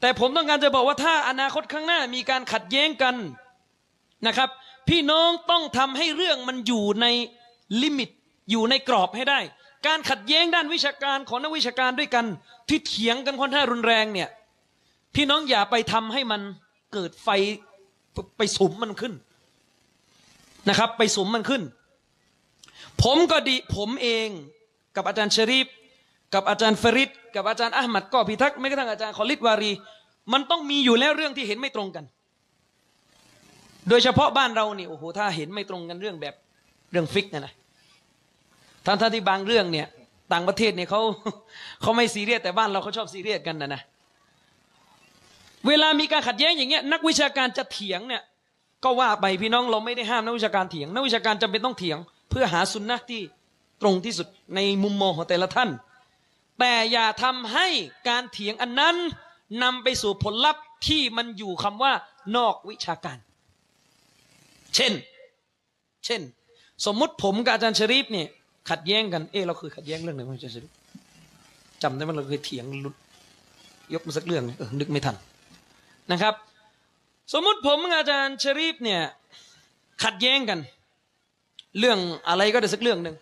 แต่ผมต้องการจะบอกว่าถ้าอนาคตข้างหน้ามีการขัดแย้งกันนะครับ พี่น้องต้องทำให้เรื่องมันอยู่ในลิมิตอยู่ในกรอบให้ได้ การขัดแย้งด้านวิชาการของนักวิชาการด้วยกัน ที่เถียงกันค่อนข้างรุนแรงเนี่ยพี่น้องอย่าไปทำให้มันเกิดไฟไปสุมมันขึ้นนะครับ ไปสุมมันขึ้น ผมก็ดีผมเองกับอาจารย์ชริฟกับอาจารย์ฟริดกับอาจารย์อัลมัดก็พิทักษ์ไม่กระทั่งอาจารย์คอลิดวารี มันต้องมีอยู่แล้วเรื่องที่เห็นไม่ตรงกัน โดยเฉพาะบ้านเรานี่โอ้โหถ้าเห็นไม่ตรงกันเรื่องแบบเรื่องฟิกนะนะท่านท่านที่บางเรื่องเนี่ย ต่างประเทศเนี่ยเขาเขาไม่ซีเรียสแต่บ้านเราเขาชอบซีเรียสกันนะนะเวลามีการขัดแย้งอย่างเงี้ยนักวิชาการจะเถียงเนี่ยก็ว่าไปพี่น้องเราไม่ได้ห้ามนักวิชาการเถียง นักวิชาการจำเป็นต้องเถียง เพื่อหาสุนนะที่ตรงที่สุดในมุมมองของแต่ละท่าน แต่อย่าทำให้การเถียงอันนั้นนำไปสู่ผลลัพธ์ที่มันอยู่คำว่านอกวิชาการ เช่น เช่น สมมติผมกับอาจารย์ชริฟเนี่ยขัดแย้งกัน เออเราเคยขัดแย้งเรื่องไหนบ้างอาจารย์ชริฟจำได้ไหมเราเคยเถียงลุดยกมาสักเรื่องเออนึกไม่ทันนะครับ สมมุติผมกับอาจารย์ชริฟเนี่ยขัดแย้งกัน เรื่องอะไรก็ได้สักเรื่องหนึ่ง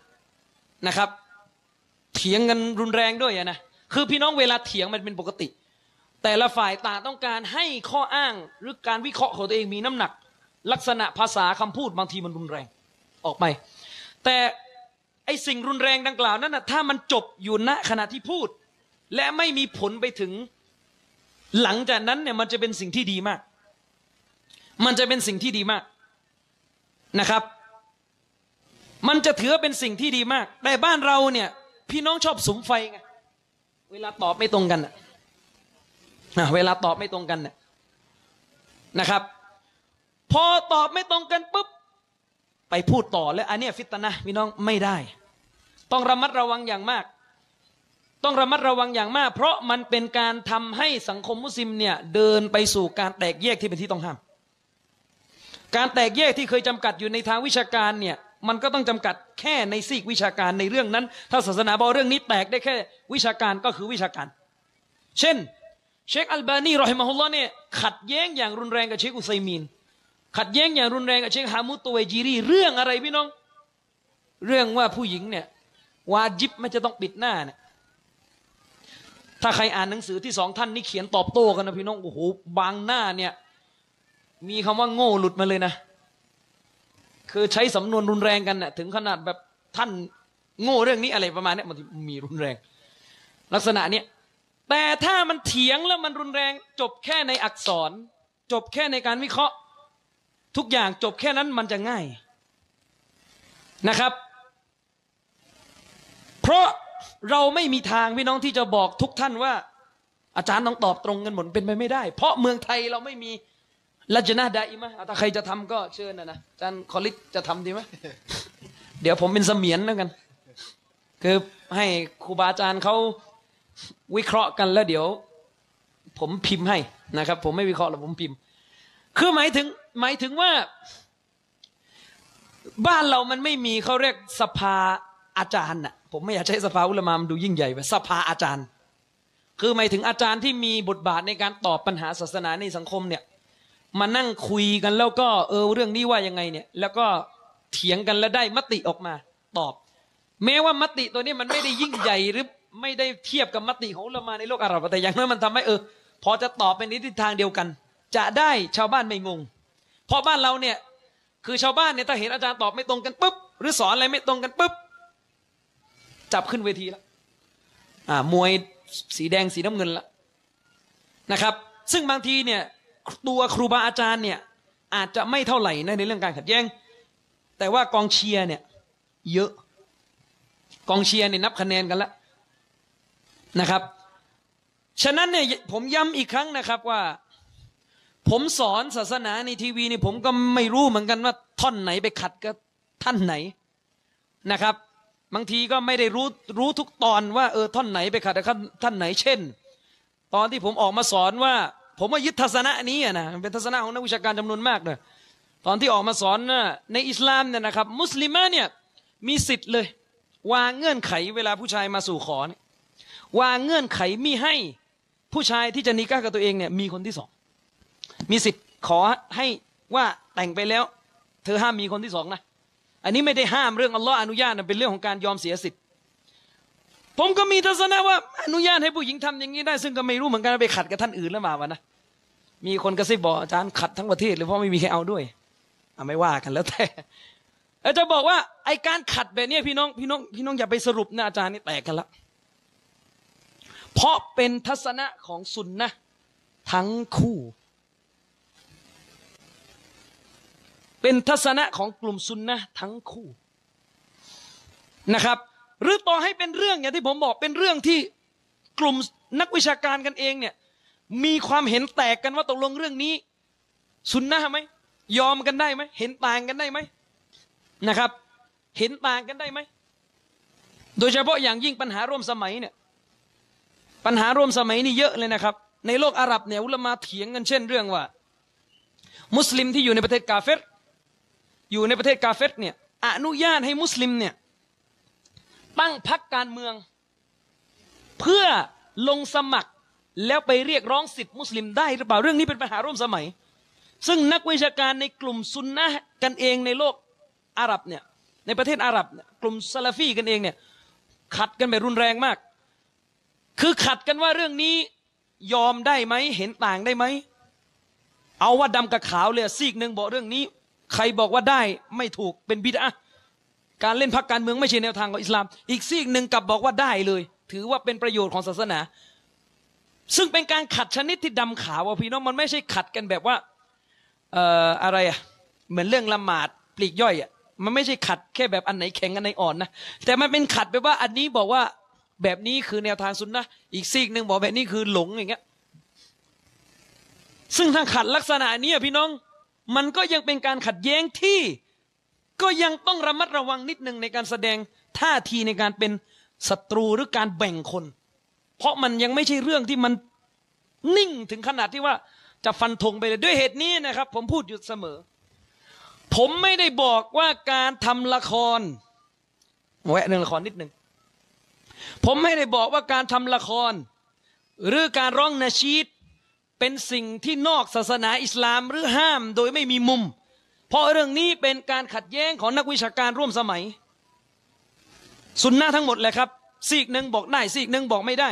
นะครับ เถียงกันรุนแรงด้วยนะคือพี่น้องเวลาเถียงมันเป็นปกติ แต่ละฝ่ายต่างต้องการให้ข้ออ้างหรือการวิเคราะห์ของตัวเองมีน้ำหนัก ลักษณะภาษาคำพูดบางทีมันรุนแรงออกไป แต่ไอสิ่งรุนแรงดังกล่าวนั้นนะถ้ามันจบอยู่ณขณะที่พูด และไม่มีผลไปถึงหลังจากนั้นเนี่ยมันจะเป็นสิ่งที่ดีมาก มันจะเป็นสิ่งที่ดีมากนะครับ มันจะถือเป็นสิ่งที่ดีมาก แต่บ้านเราเนี่ย พี่น้องชอบสุมไฟไงเวลาตอบไม่ตรงกันน่ะอะเวลาตอบไม่ตรงกันน่ะนะครับ พอตอบไม่ตรงกันปุ๊บไปพูดต่อแล้วอันนี้ฟิตนะพี่น้องไม่ได้ ต้องระมัดระวังอย่างมาก ต้องระมัดระวังอย่างมาก เพราะมันเป็นการทำให้สังคมมุสลิมเนี่ยเดินไปสู่การแตกแยกที่เป็นที่ต้องห้าม การแตกแยกที่เคยจำกัดอยู่ในทางวิชาการเนี่ย มันก็ต้องจำกัดแค่ในซีกวิชาการในเรื่องนั้น ถ้าศาสนาบอกเรื่องนี้แตกได้แค่ วิชาการก็คือวิชาการ เช่น เชคอัลบานีรอฮิมะฮุลลอเนี่ยขัดแย้งอย่างรุนแรงกับเชคอุไซมีน ขัดแย้งอย่างรุนแรงกับเชคฮามุตโตเวจีรีเรื่องอะไรพี่น้อง เรื่องว่าผู้หญิงเนี่ยวาจิบไม่จะต้องปิดหน้าเนี่ยถ้าใครอ่านหนังสือที่สองท่านนี่เขียนตอบโต้กันนะพี่น้องโอ้โหบางหน้าเนี่ยมีคำว่าโง่หลุดมาเลยนะ คือใช้สำนวนรุนแรงกันน่ะถึงขนาดแบบท่านโง่เรื่องนี้อะไรประมาณนี้มันมีรุนแรง ลักษณะเนี้ยแต่ถ้ามันเถียงแล้วมันรุนแรง จบแค่ในอักษร จบแค่ในการวิเคราะห์ ทุกอย่างจบแค่นั้นมันจะง่ายนะครับ เพราะเราไม่มีทางพี่น้องที่จะบอกทุกท่านว่า อาจารย์ต้องตอบตรงกันหมดเป็นไปไม่ได้ เพราะเมืองไทยเราไม่มี ลัจนาดาอิมะถ้าใครจะทำก็เชิญนะนะอาจารย์คอลิสจะทำดีไหมเดี๋ยวผมเป็นเสมียนแล้วกัน คือให้ครูบาอาจารย์เขาวิเคราะห์กันแล้วเดี๋ยว ผมพิมพ์ให้นะครับ ผมไม่วิเคราะห์หรอกผมพิมพ์ คือหมายถึงหมายถึงว่า บ้านเรามันไม่มีเขาเรียกสภาอาจารย์น่ะ ผมไม่อยากใช้สภาอุลามามนดูยิ่งใหญ่ไปสภาอาจารย์ คือหมายถึงอาจารย์ที่มีบทบาทในการตอบปัญหาศาสนาในสังคมเนี่ย มานั่งคุยกันแล้วก็เออเรื่องนี้ว่ายังไงเนี่ย แล้วก็เถียงกันแล้วได้มติออกมา ตอบ แม้ว่ามติตัวนี้มันไม่ได้ยิ่งใหญ่หรือไม่ได้เทียบกับมติของอุลามาในโลกอาหรับแต่อย่างนั้นมันทำให้เออ พอจะตอบเป็นทิศทางเดียวกัน จะได้ชาวบ้านไม่งง เพราะบ้านเราเนี่ยคือชาวบ้านเนี่ยถ้าเห็นอาจารย์ตอบไม่ตรงกันปุ๊บหรือสอนอะไรไม่ตรงกันปุ๊บจับขึ้นเวทีแล้วอ่ามวยสีแดงสีน้ำเงินละนะครับ ซึ่งบางทีเนี่ย ตัวครูบาอาจารย์เนี่ยอาจจะไม่เท่าไหร่ในเรื่องการขัดแย้ง แต่ว่ากองเชียร์เนี่ย เยอะ กองเชียร์เนี่ยนับคะแนนกันแล้วนะครับ ฉะนั้นเนี่ยผมย้ำอีกครั้งนะครับว่า ผมสอนศาสนาในทีวีนี่ผมก็ไม่รู้เหมือนกันว่าท่อนไหนไปขัดกับท่านไหนนะครับ บางทีก็ไม่ได้รู้รู้ทุกตอนว่าเออท่อนไหนไปขัดกับท่านไหน เช่น ตอนที่ผมออกมาสอนว่า ผมว่ายึดทัศนะนี้อะนะเป็นทัศนะของนักวิชาการจำนวนมากเลยตอนที่ออกมาสอนนะในอิสลามเนี่ยนะครับ มุสลิมะเนี่ยมีสิทธิ์เลย วางเงื่อนไขเวลาผู้ชายมาสู่ขอเนี่ยวางเงื่อนไขมีให้ผู้ชายที่จะนิก้ากับตัวเองเนี่ยมีคนที่สองมีสิทธิ์ขอให้ว่าแต่งไปแล้ว เธอห้ามมีคนที่สองนะอันนี้ไม่ได้ห้ามเรื่องอัลลอฮ์อนุญาตนะเป็นเรื่องของการยอมเสียสิทธิ์ ผมก็มีทัศนะว่า อนุญาตให้ผู้หญิงทำอย่างนี้ได้ ซึ่งก็ไม่รู้เหมือนกันว่าไปขัดกับท่านอื่นแล้วมาวะนะมีคนกระซิบบอกอาจารย์ขัดทั้งประเทศเลยเพราะไม่มีใครเอาด้วยอะไม่ว่ากันแล้วแต่อาจะบอกว่าไอการขัดแบบนี้พี่น้องพี่น้องพี่น้องอย่าไปสรุปนะอาจารย์นี่แตกกันละเพราะเป็นทัศนะของสุนนะทั้งคู่ เป็นทัศนะของกลุ่มซุนนะทั้งคู่นะครับ หรือต่อให้เป็นเรื่องอย่างที่ผมบอกเป็นเรื่องที่กลุ่มนักวิชาการกันเองเนี่ยมีความเห็นแตกกันว่าตกลงเรื่องนี้ซุนนะไหมยอมกันได้ไหมเห็นต่างกันได้ไหมนะครับ เห็นต่างกันได้ไหมโดยเฉพาะอย่างยิ่งปัญหาร่วมสมัยเนี่ยปัญหาร่วมสมัยนี่เยอะเลยนะครับ ในโลกอาหรับเนี่ยอุลมาเถียงกันเช่นเรื่องว่า มุสลิมที่อยู่ในประเทศกาเฟรอยู่ในประเทศกาเฟตเนี่ยอนุญาตให้มุสลิมเนี่ย ตั้งพักการเมือง เพื่อลงสมัครแล้วไปเรียกร้องสิทธิมุสลิมได้หรือเปล่าเรื่องนี้เป็นปัญหาร่วมสมัย ซึ่งนักวิชาการในกลุ่มซุนนะกันเองในโลกอาหรับเนี่ยในประเทศอาหรับกลุ่มซาลาฟีกันเองเนี่ยขัดกันแบบรุนแรงมาก คือขัดกันว่าเรื่องนี้ยอมได้ไหมเห็นต่างได้ไหมเอาว่าดำกับขาวเลยซีกหนึ่งบอกเรื่องนี้ ใครบอกว่าได้ไม่ถูกเป็นบิดอะ การเล่นพักการเมืองไม่ใช่แนวทางของอิสลาม อีกซีกหนึ่งกลับบอกว่าได้เลย ถือว่าเป็นประโยชน์ของศาสนา ซึ่งเป็นการขัดชนิดที่ดำขาวอะพี่น้องมันไม่ใช่ขัดกันแบบว่าเอ่ออะไรอะเหมือนเรื่องละหมาดปลีกย่อยอะมันไม่ใช่ขัดแค่แบบอันไหนแข็งอันไหนอ่อนนะแต่มันเป็นขัดแบบว่าอันนี้บอกว่าแบบนี้คือแนวทางสุนนะอีกซีกหนึ่งบอกแบบนี้คือหลงอย่างเงี้ยซึ่งถ้าขัดลักษณะนี้อะพี่น้อง มันก็ยังเป็นการขัดแย้งที่ ก็ยังต้องระมัดระวังนิดหนึ่งในการแสดงท่าทีในการเป็นศัตรูหรือการแบ่งคน เพราะมันยังไม่ใช่เรื่องที่มันนิ่งถึงขนาดที่ว่าจะฟันธงไปเลยด้วยเหตุนี้นะครับ ผมพูดอยู่เสมอ ผมไม่ได้บอกว่าการทำละครแวะเรื่งละครนิดหนึ่งผมไม่ได้บอกว่าการทำละคร หรือการร้องนาชีดเป็นสิ่งที่นอกศาสนาอิสลามหรือห้ามโดยไม่มีมุม เพราะเรื่องนี้เป็นการขัดแย้งของนักวิชาการร่วมสมัย สุนนะทั้งหมดเลยครับซีกหนึ่งบอกได้ซีกหนึ่งบอกไม่ได้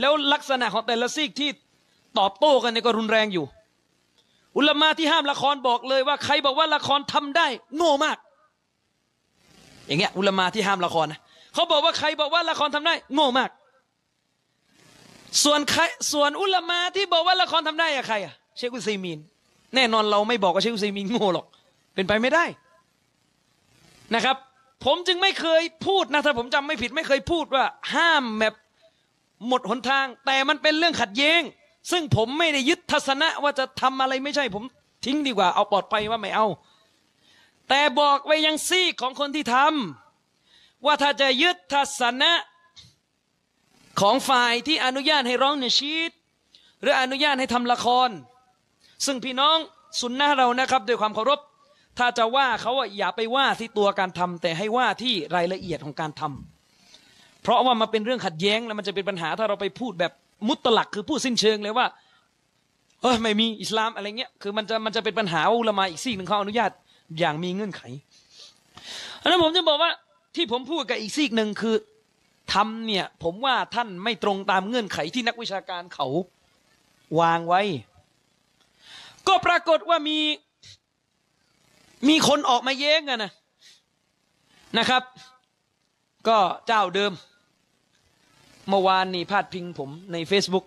แล้วลักษณะของแต่ละซีกที่ตอบโต้กันเนี่ยก็รุนแรงอยู่ อุลมาที่ห้ามละครบอกเลยว่าใครบอกว่าละครทำได้โง่มาก อย่างเงี้ยอุลมาที่ห้ามละครนะเขาบอกว่าใครบอกว่าละครทำได้ โง่มาก ส่วนใครส่วนอุลมาที่บอกว่าละครทำได้อะใครอะเชคุซัยมีนแน่นอนเราไม่บอกว่าเชคุซัยมีนโง่หรอก เป็นไปไม่ได้นะครับ ผมจึงไม่เคยพูดนะถ้าผมจำไม่ผิดไม่เคยพูดว่า ห้ามแบบหมดหนทาง แต่มันเป็นเรื่องขัดแย้ง ซึ่งผมไม่ได้ยึดทัศนะว่าจะทำอะไรไม่ใช่ ผมทิ้งดีกว่าเอาปลอดภัยว่าไม่เอา แต่บอกไว้ยังซีกของคนที่ทำว่าถ้าจะยึดทัศนะของฝ่ายที่อนุญาตให้ร้องเนชีดหรืออนุญาตให้ทำละคร ซึ่งพี่น้องสุนนะเรานะครับ ด้วยความเคารพ ถ้าจะว่าเขาอะอย่าไปว่าที่ตัวการทำแต่ให้ว่าที่รายละเอียดของการทำเพราะว่ามันเป็นเรื่องขัดแย้งแล้วมันจะเป็นปัญหาถ้าเราไปพูดแบบมุตตลักคือพูดสิ้นเชิงเลยว่าเออไม่มีอิสลามอะไรเงี้ยคือมันจะมันจะเป็นปัญหาอุลามาอีกซีกหนึ่งเขาอนุญาตอย่างมีเงื่อนไขอันนั้นผมจะบอกว่าที่ผมพูดกับอีกซีกหนึ่งคือทำเนี่ย ผมว่าท่านไม่ตรงตามเงื่อนไขที่นักวิชาการเขาวางไว้ ก็ปรากฏว่ามี มีคนออกมาแย้งกันนะนะครับ ก็เจ้าเดิม เมื่อวานนี่พาดพิงผมใน Facebook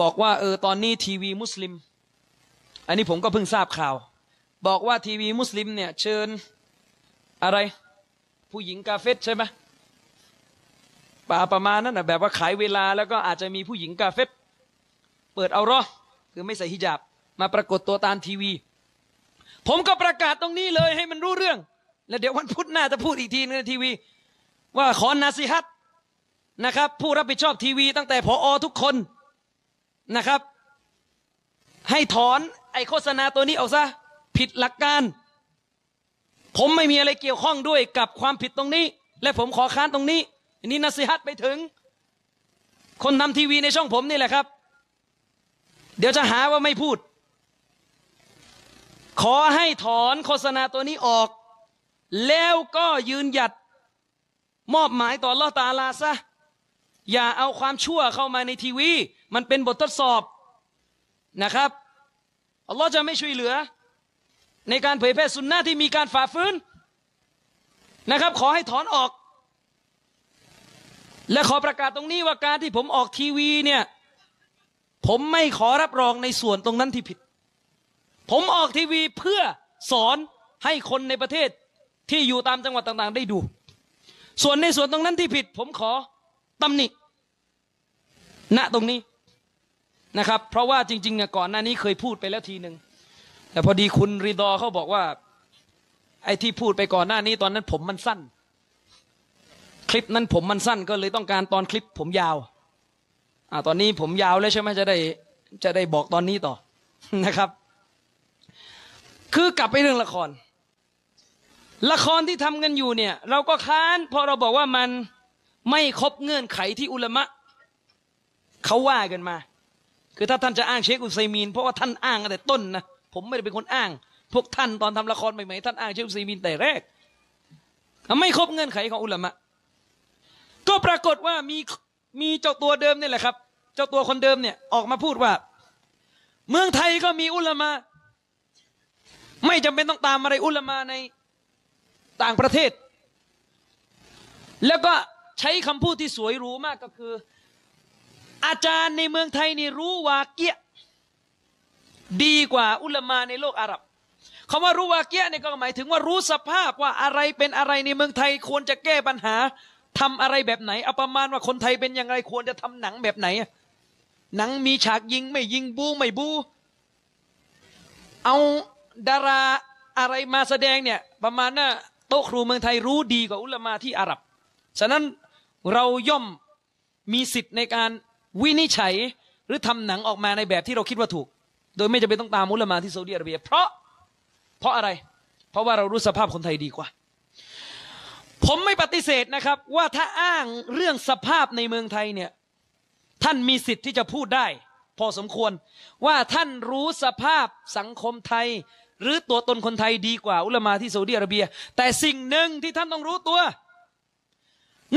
บอกว่าเออตอนนี้ทีวีมุสลิม อันนี้ผมก็เพิ่งทราบข่าว บอกว่าทีวีมุสลิมเนี่ยเชิญอะไร ผู้หญิงกาเฟตใช่ไหมป่าประมาณนั้นนะแบบว่าขายเวลาแล้วก็อาจจะมีผู้หญิงกาเฟตเปิดเอารอคือไม่ใส่ฮิญาบ มาปรากฏตัวตามทีวี ผมก็ประกาศตรงนี้เลยให้มันรู้เรื่อง แล้วเดี๋ยววันพุธหน้าจะพูดอีกทีในทีวี ว่าขอนาซิฮัตนะครับ ผู้รับผิดชอบทีวี ตั้งแต่พออทุกคนนะครับ ให้ถอนไอโฆษณาตัวนี้ออกซะผิดหลักการ ผมไม่มีอะไรเกี่ยวข้องด้วยกับความผิดตรงนี้ และผมขอค้านตรงนี้อันนี้นัสิฮัตไปถึง คนทำทีวีในช่องผมนี่แหละครับ เดี๋ยวจะหาว่าไม่พูด ขอให้ถอนโฆษณาตัวนี้ออก แล้วก็ยืนหยัดมอบหมายต่อลอตาลาซะอย่าเอาความชั่วเข้ามาในทีวี มันเป็นบททดสอบนะครับอัลลอฮ์จะไม่ช่วยเหลือ ในการเผยแพร่สุนนะที่มีการฝ่าฝืนนะครับ ขอให้ถอนออก และขอประกาศตรงนี้ว่าการที่ผมออกทีวีเนี่ย ผมไม่ขอรับรองในส่วนตรงนั้นที่ผิด ผมออกทีวีเพื่อสอนให้คนในประเทศที่อยู่ตามจังหวัดต่างๆ ได้ดู ส่วนในส่วนตรงนั้นที่ผิด ผมขอตำหนิณตรงนี้นะครับ เพราะว่าจริงๆก่อนหน้านี้เคยพูดไปแล้วทีหนึ่งแต่พอดีคุณรีดอเขาบอกว่า ไอ้ที่พูดไปก่อนหน้านี้ตอนนั้นผมมันสั้น คลิปนั้นผมมันสั้นก็เลยต้องการตอนคลิปผมยาวอ่าตอนนี้ผมยาวแล้วใช่ไหมจะได้จะได้บอกตอนนี้ต่อนะครับ คือกลับไปเรื่องละคร ละครที่ทำกันอยู่เนี่ย เราก็ค้านเพราะเราบอกว่ามันไม่ครบเงื่อนไขที่อุลามะเขาว่ากันมา คือถ้าท่านจะอ้างเชคอุซัยมีน เพราะว่าท่านอ้างแต่ต้นนะผมไม่ได้เป็นคนอ้าง พวกท่านตอนทำละครใหม่ๆท่านอ้างเชคอุซัยมีนแต่แรกไม่ครบเงื่อนไขของอุลามะก็ปรากฏว่ามีมีเจ้าตัวเดิมนี่แหละครับ เจ้าตัวคนเดิมเนี่ยออกมาพูดว่า เมืองไทยก็มีอุลามะ ไม่จำเป็นต้องตามอะไรอุลามะในต่างประเทศ แล้วก็ใช้คำพูดที่สวยหรูมากก็คือ อาจารย์ในเมืองไทยนี่รู้วาเกียดีกว่าอุลามาในโลกอาหรับคำว่ารู้วาเกียเนี่ยก็หมายถึงว่ารู้สภาพว่าอะไรเป็นอะไรในเมืองไทยควรจะแก้ปัญหาทำอะไรแบบไหนเอาประมาณว่าคนไทยเป็นยังไงควรจะทำหนังแบบไหน หนังมีฉากยิงไม่ยิงบูไม่บู เอา ดาราอะไรมาแสดงเนี่ยประมาณน่ะโต๊ะครูเมืองไทยรู้ดีกว่าอุลามาที่อาหรับ ฉะนั้นเราย่อมมีสิทธิ์ในการวินิจฉัยหรือทำหนังออกมาในแบบที่เราคิดว่าถูก โดยไม่จำเป็นต้องตามอุลามาที่ซาอุดิอาระเบีย เพราะเพราะอะไร เพราะว่าเรารู้สภาพคนไทยดีกว่า ผมไม่ปฏิเสธนะครับ ว่าถ้าอ้างเรื่องสภาพในเมืองไทยเนี่ยท่านมีสิทธิ์ที่จะพูดได้ พอสมควร ว่าท่านรู้สภาพสังคมไทย หรือตัวตนคนไทยดีกว่า อุลามาที่ซาอุดิอาระเบีย แต่สิ่งหนึ่งที่ท่านต้องรู้ตัว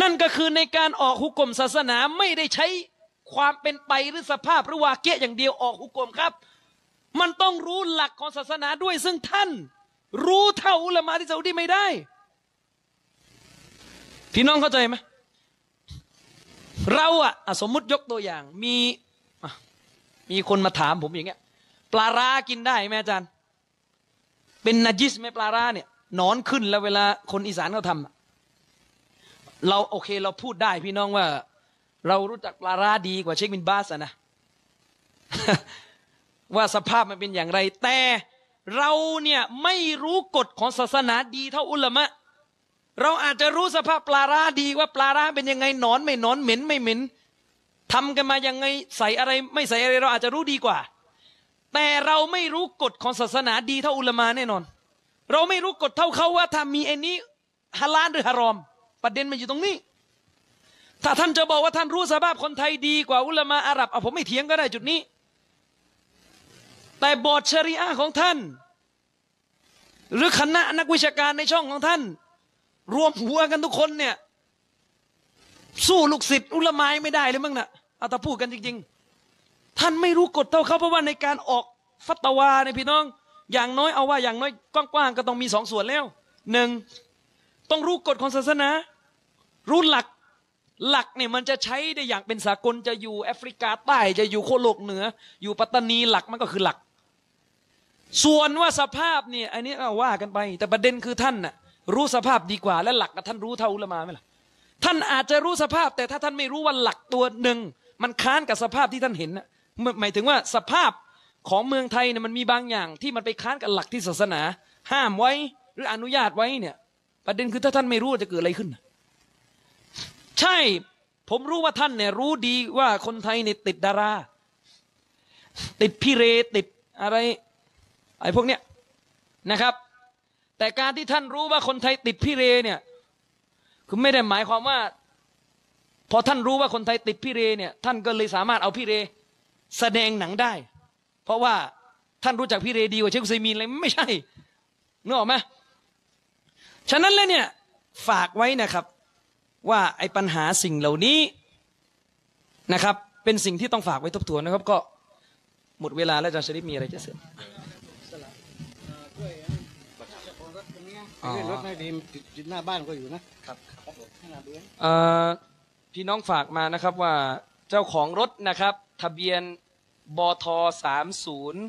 นั่นก็คือในการออกหุกกลมศาสนาไม่ได้ใช้ความเป็นไปหรือสภาพหรือวาเกะอย่างเดียวออกหุกกลมครับ มันต้องรู้หลักของศาสนาด้วย ซึ่งท่าน รู้เท่าอุลามาที่ซาอุดีไม่ได้ พี่น้องเข้าใจไหมเราอะสมมุติยกตัวอย่างมี มีคนมาถามผมอย่างเงี้ย ปลาร้ากินได้ไหมอาจารย์ เป็นนาจิสไหมปลาร้าเนี่ยนอนขึ้นแล้วเวลาคนอีสานเขาทำเราโอเคเราพูดได้พี่น้องว่า เรารู้จักปลาร้าดีกว่าเชคบินบาสะนะว่าสภาพมันเป็นอย่างไร แต่เราเนี่ยไม่รู้กฎของศาสนาดีเท่าอุลามะ เราอาจจะรู้สภาพปลาร้าดีว่าปลาร้าเป็นยังไงนอนไม่นอนเหม็นไม่เหม็น ทำกันมายังไงใส่อะไร ไม่ใส่อะไรเราอาจจะรู้ดีกว่า แต่เราไม่รู้กฎของศาสนาดีเท่าอุลามะแน่นอน เราไม่รู้กฎเท่าเขาว่าถ้ามีไอ้นี้ฮาลาลหรือฮารอม ประเด็นมันอยู่ตรงนี้ ถ้าท่านจะบอกว่าท่านรู้สภาพคนไทยดีกว่าอุลามะอาหรับเอาผมไม่เถียงก็ได้จุดนี้ แต่บอร์ดชริอะของท่าน หรือคณะนักวิชาการในช่องของท่าน รวมหัวกันทุกคนเนี่ยสู้ลูกศิษย์อุลามายไม่ได้เลยมั้งนะ เอาแต่พูดกันจริง ๆ ท่านไม่รู้กฎเท่าเขาเพราะว่าในการออกฟัตวาในพี่น้อง อย่างน้อยเอาว่าอย่างน้อยกว้างๆก็ต้องมีสองส่วนแล้วหนึ่งต้องรู้กฎของศาสนา รู้หลักหลักเนี่ยมันจะใช้ได้อย่างเป็นสากลจะอยู่แอฟริกาใต้จะอยู่โคโลกเหนือ อยู่ปัตตานีหลักมันก็คือหลัก ส่วนว่าสภาพเนี่ยอันนี้ก็ว่ากันไป แต่ประเด็นคือท่านน่ะรู้สภาพดีกว่าและหลักกับท่านรู้เท่าอุลามาไหมล่ะท่านอาจจะรู้สภาพแต่ถ้าท่านไม่รู้ว่าหลักตัวหนึ่ง มันค้านกับสภาพที่ท่านเห็นนะหมายถึงว่าสภาพของเมืองไทยเนี่ยมันมีบางอย่าง ที่มันไปค้านกับหลักที่ศาสนา ห้ามไว้หรืออนุญาตไว้เนี่ย ประเด็นคือถ้าท่านไม่รู้จะเกิดอะไรขึ้น ใช่ ผมรู้ว่าท่านเนี่ยรู้ดีว่าคนไทยเนี่ยติดดารา ติดพี่เรติดอะไรไอ้พวกเนี้ยนะครับ แต่การที่ท่านรู้ว่าคนไทยติดพี่เรเนี่ยคือไม่ได้หมายความว่า พอท่านรู้ว่าคนไทยติดพี่เรเนี่ยท่านก็เลยสามารถเอาพี่เรแสดงหนังได้ เพราะว่าท่านรู้จักพี่เรดีกว่าเชคุซัยมีนอะไรไม่ใช่นึกออกไหมฉะนั้นแล้วเนี่ยฝากไว้นะครับว่าไอ้ปัญหาสิ่งเหล่านี้นะครับ เป็นสิ่งที่ต้องฝากไว้ทบทวนนะครับ ก็หมดเวลาแล้วอาจารย์ชริปมีอะไรจะเสริมอ๋อรถไม่ดีติดหน้าบ้านก็อยู่นะเอ่อ พี่น้องฝากมานะครับว่าเจ้าของรถนะครับ ทะเบียนบทสามศูนย์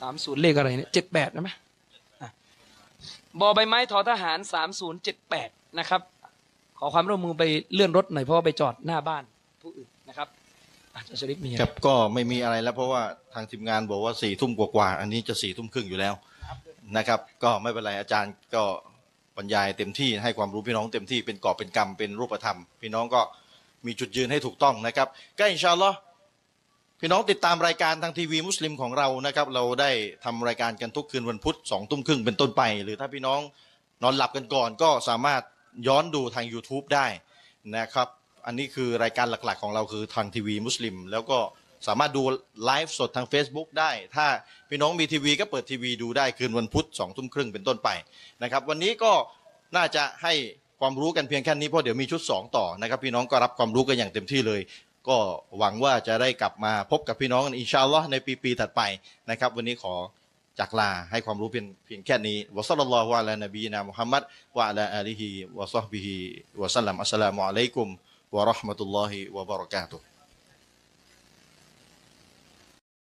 สามศูนย์เลขอะไรเนี่ยเจ็ดแปดนะไหมบอใบไม้ทอทหารสามศูนย์เจ็ดแปดนะครับ ขอความร่วมมือไปเลื่อนรถหน่อยเพราะว่าไปจอดหน้าบ้านผู้อื่นนะครับอาจารย์ชริปมีครับก็ไม่มีอะไรแล้วเพราะว่าทางทีมงานบอกว่าสี่ทุ่มกว่าๆอันนี้จะสี่ทุ่มครึ่งอยู่แล้วนะครับ ก็ไม่เป็นไรอาจารย์ก็ บรรยายเต็มที่ให้ความรู้พี่น้องเต็มที่เป็นกอบเป็นกรรมเป็นรูปธรรม พี่น้องก็มีจุดยืนให้ถูกต้องนะครับก็อินชาอัลลอฮ์พี่น้องติดตามรายการทางทีวีมุสลิมของเรานะครับ เราได้ทำรายการกันทุกคืนวันพุธสองทุ่มครึ่งเป็นต้นไป หรือถ้าพี่น้องนอนหลับกันก่อนก็สามารถย้อนดูทาง YouTube ได้นะครับ อันนี้คือรายการหลักๆ ของเราคือทางทีวีมุสลิม แล้วก็ สามารถดูไลฟ์สดทาง Facebook ได้ ถ้าพี่น้องมีทีวีก็เปิดทีวีดูได้คืนวันพุธสองทุ่มครึ่งเป็นต้นไปนะครับ วันนี้ก็น่าจะให้ความรู้กันเพียงแค่นี้เพราะเดี๋ยวมีชุด 2 ต่อนะครับ พี่น้องก็รับความรู้กันอย่างเต็มที่เลย ก็หวังว่าจะได้กลับมาพบกับพี่น้องอินชาอัลลอฮ์ในปีๆถัดไปนะครับ วันนี้ขอจากลาให้ความรู้เพียงเพียงแค่นี้วะซัลลัลลอฮุอะลานบีนามุฮัมมัดวะอะลาอาลีฮิวะซอฮบิฮิวะสัลลัมอัสสลามุอะลัยกุมวะเราะห์มะตุลลอฮิวะบะเราะกาตุฮ์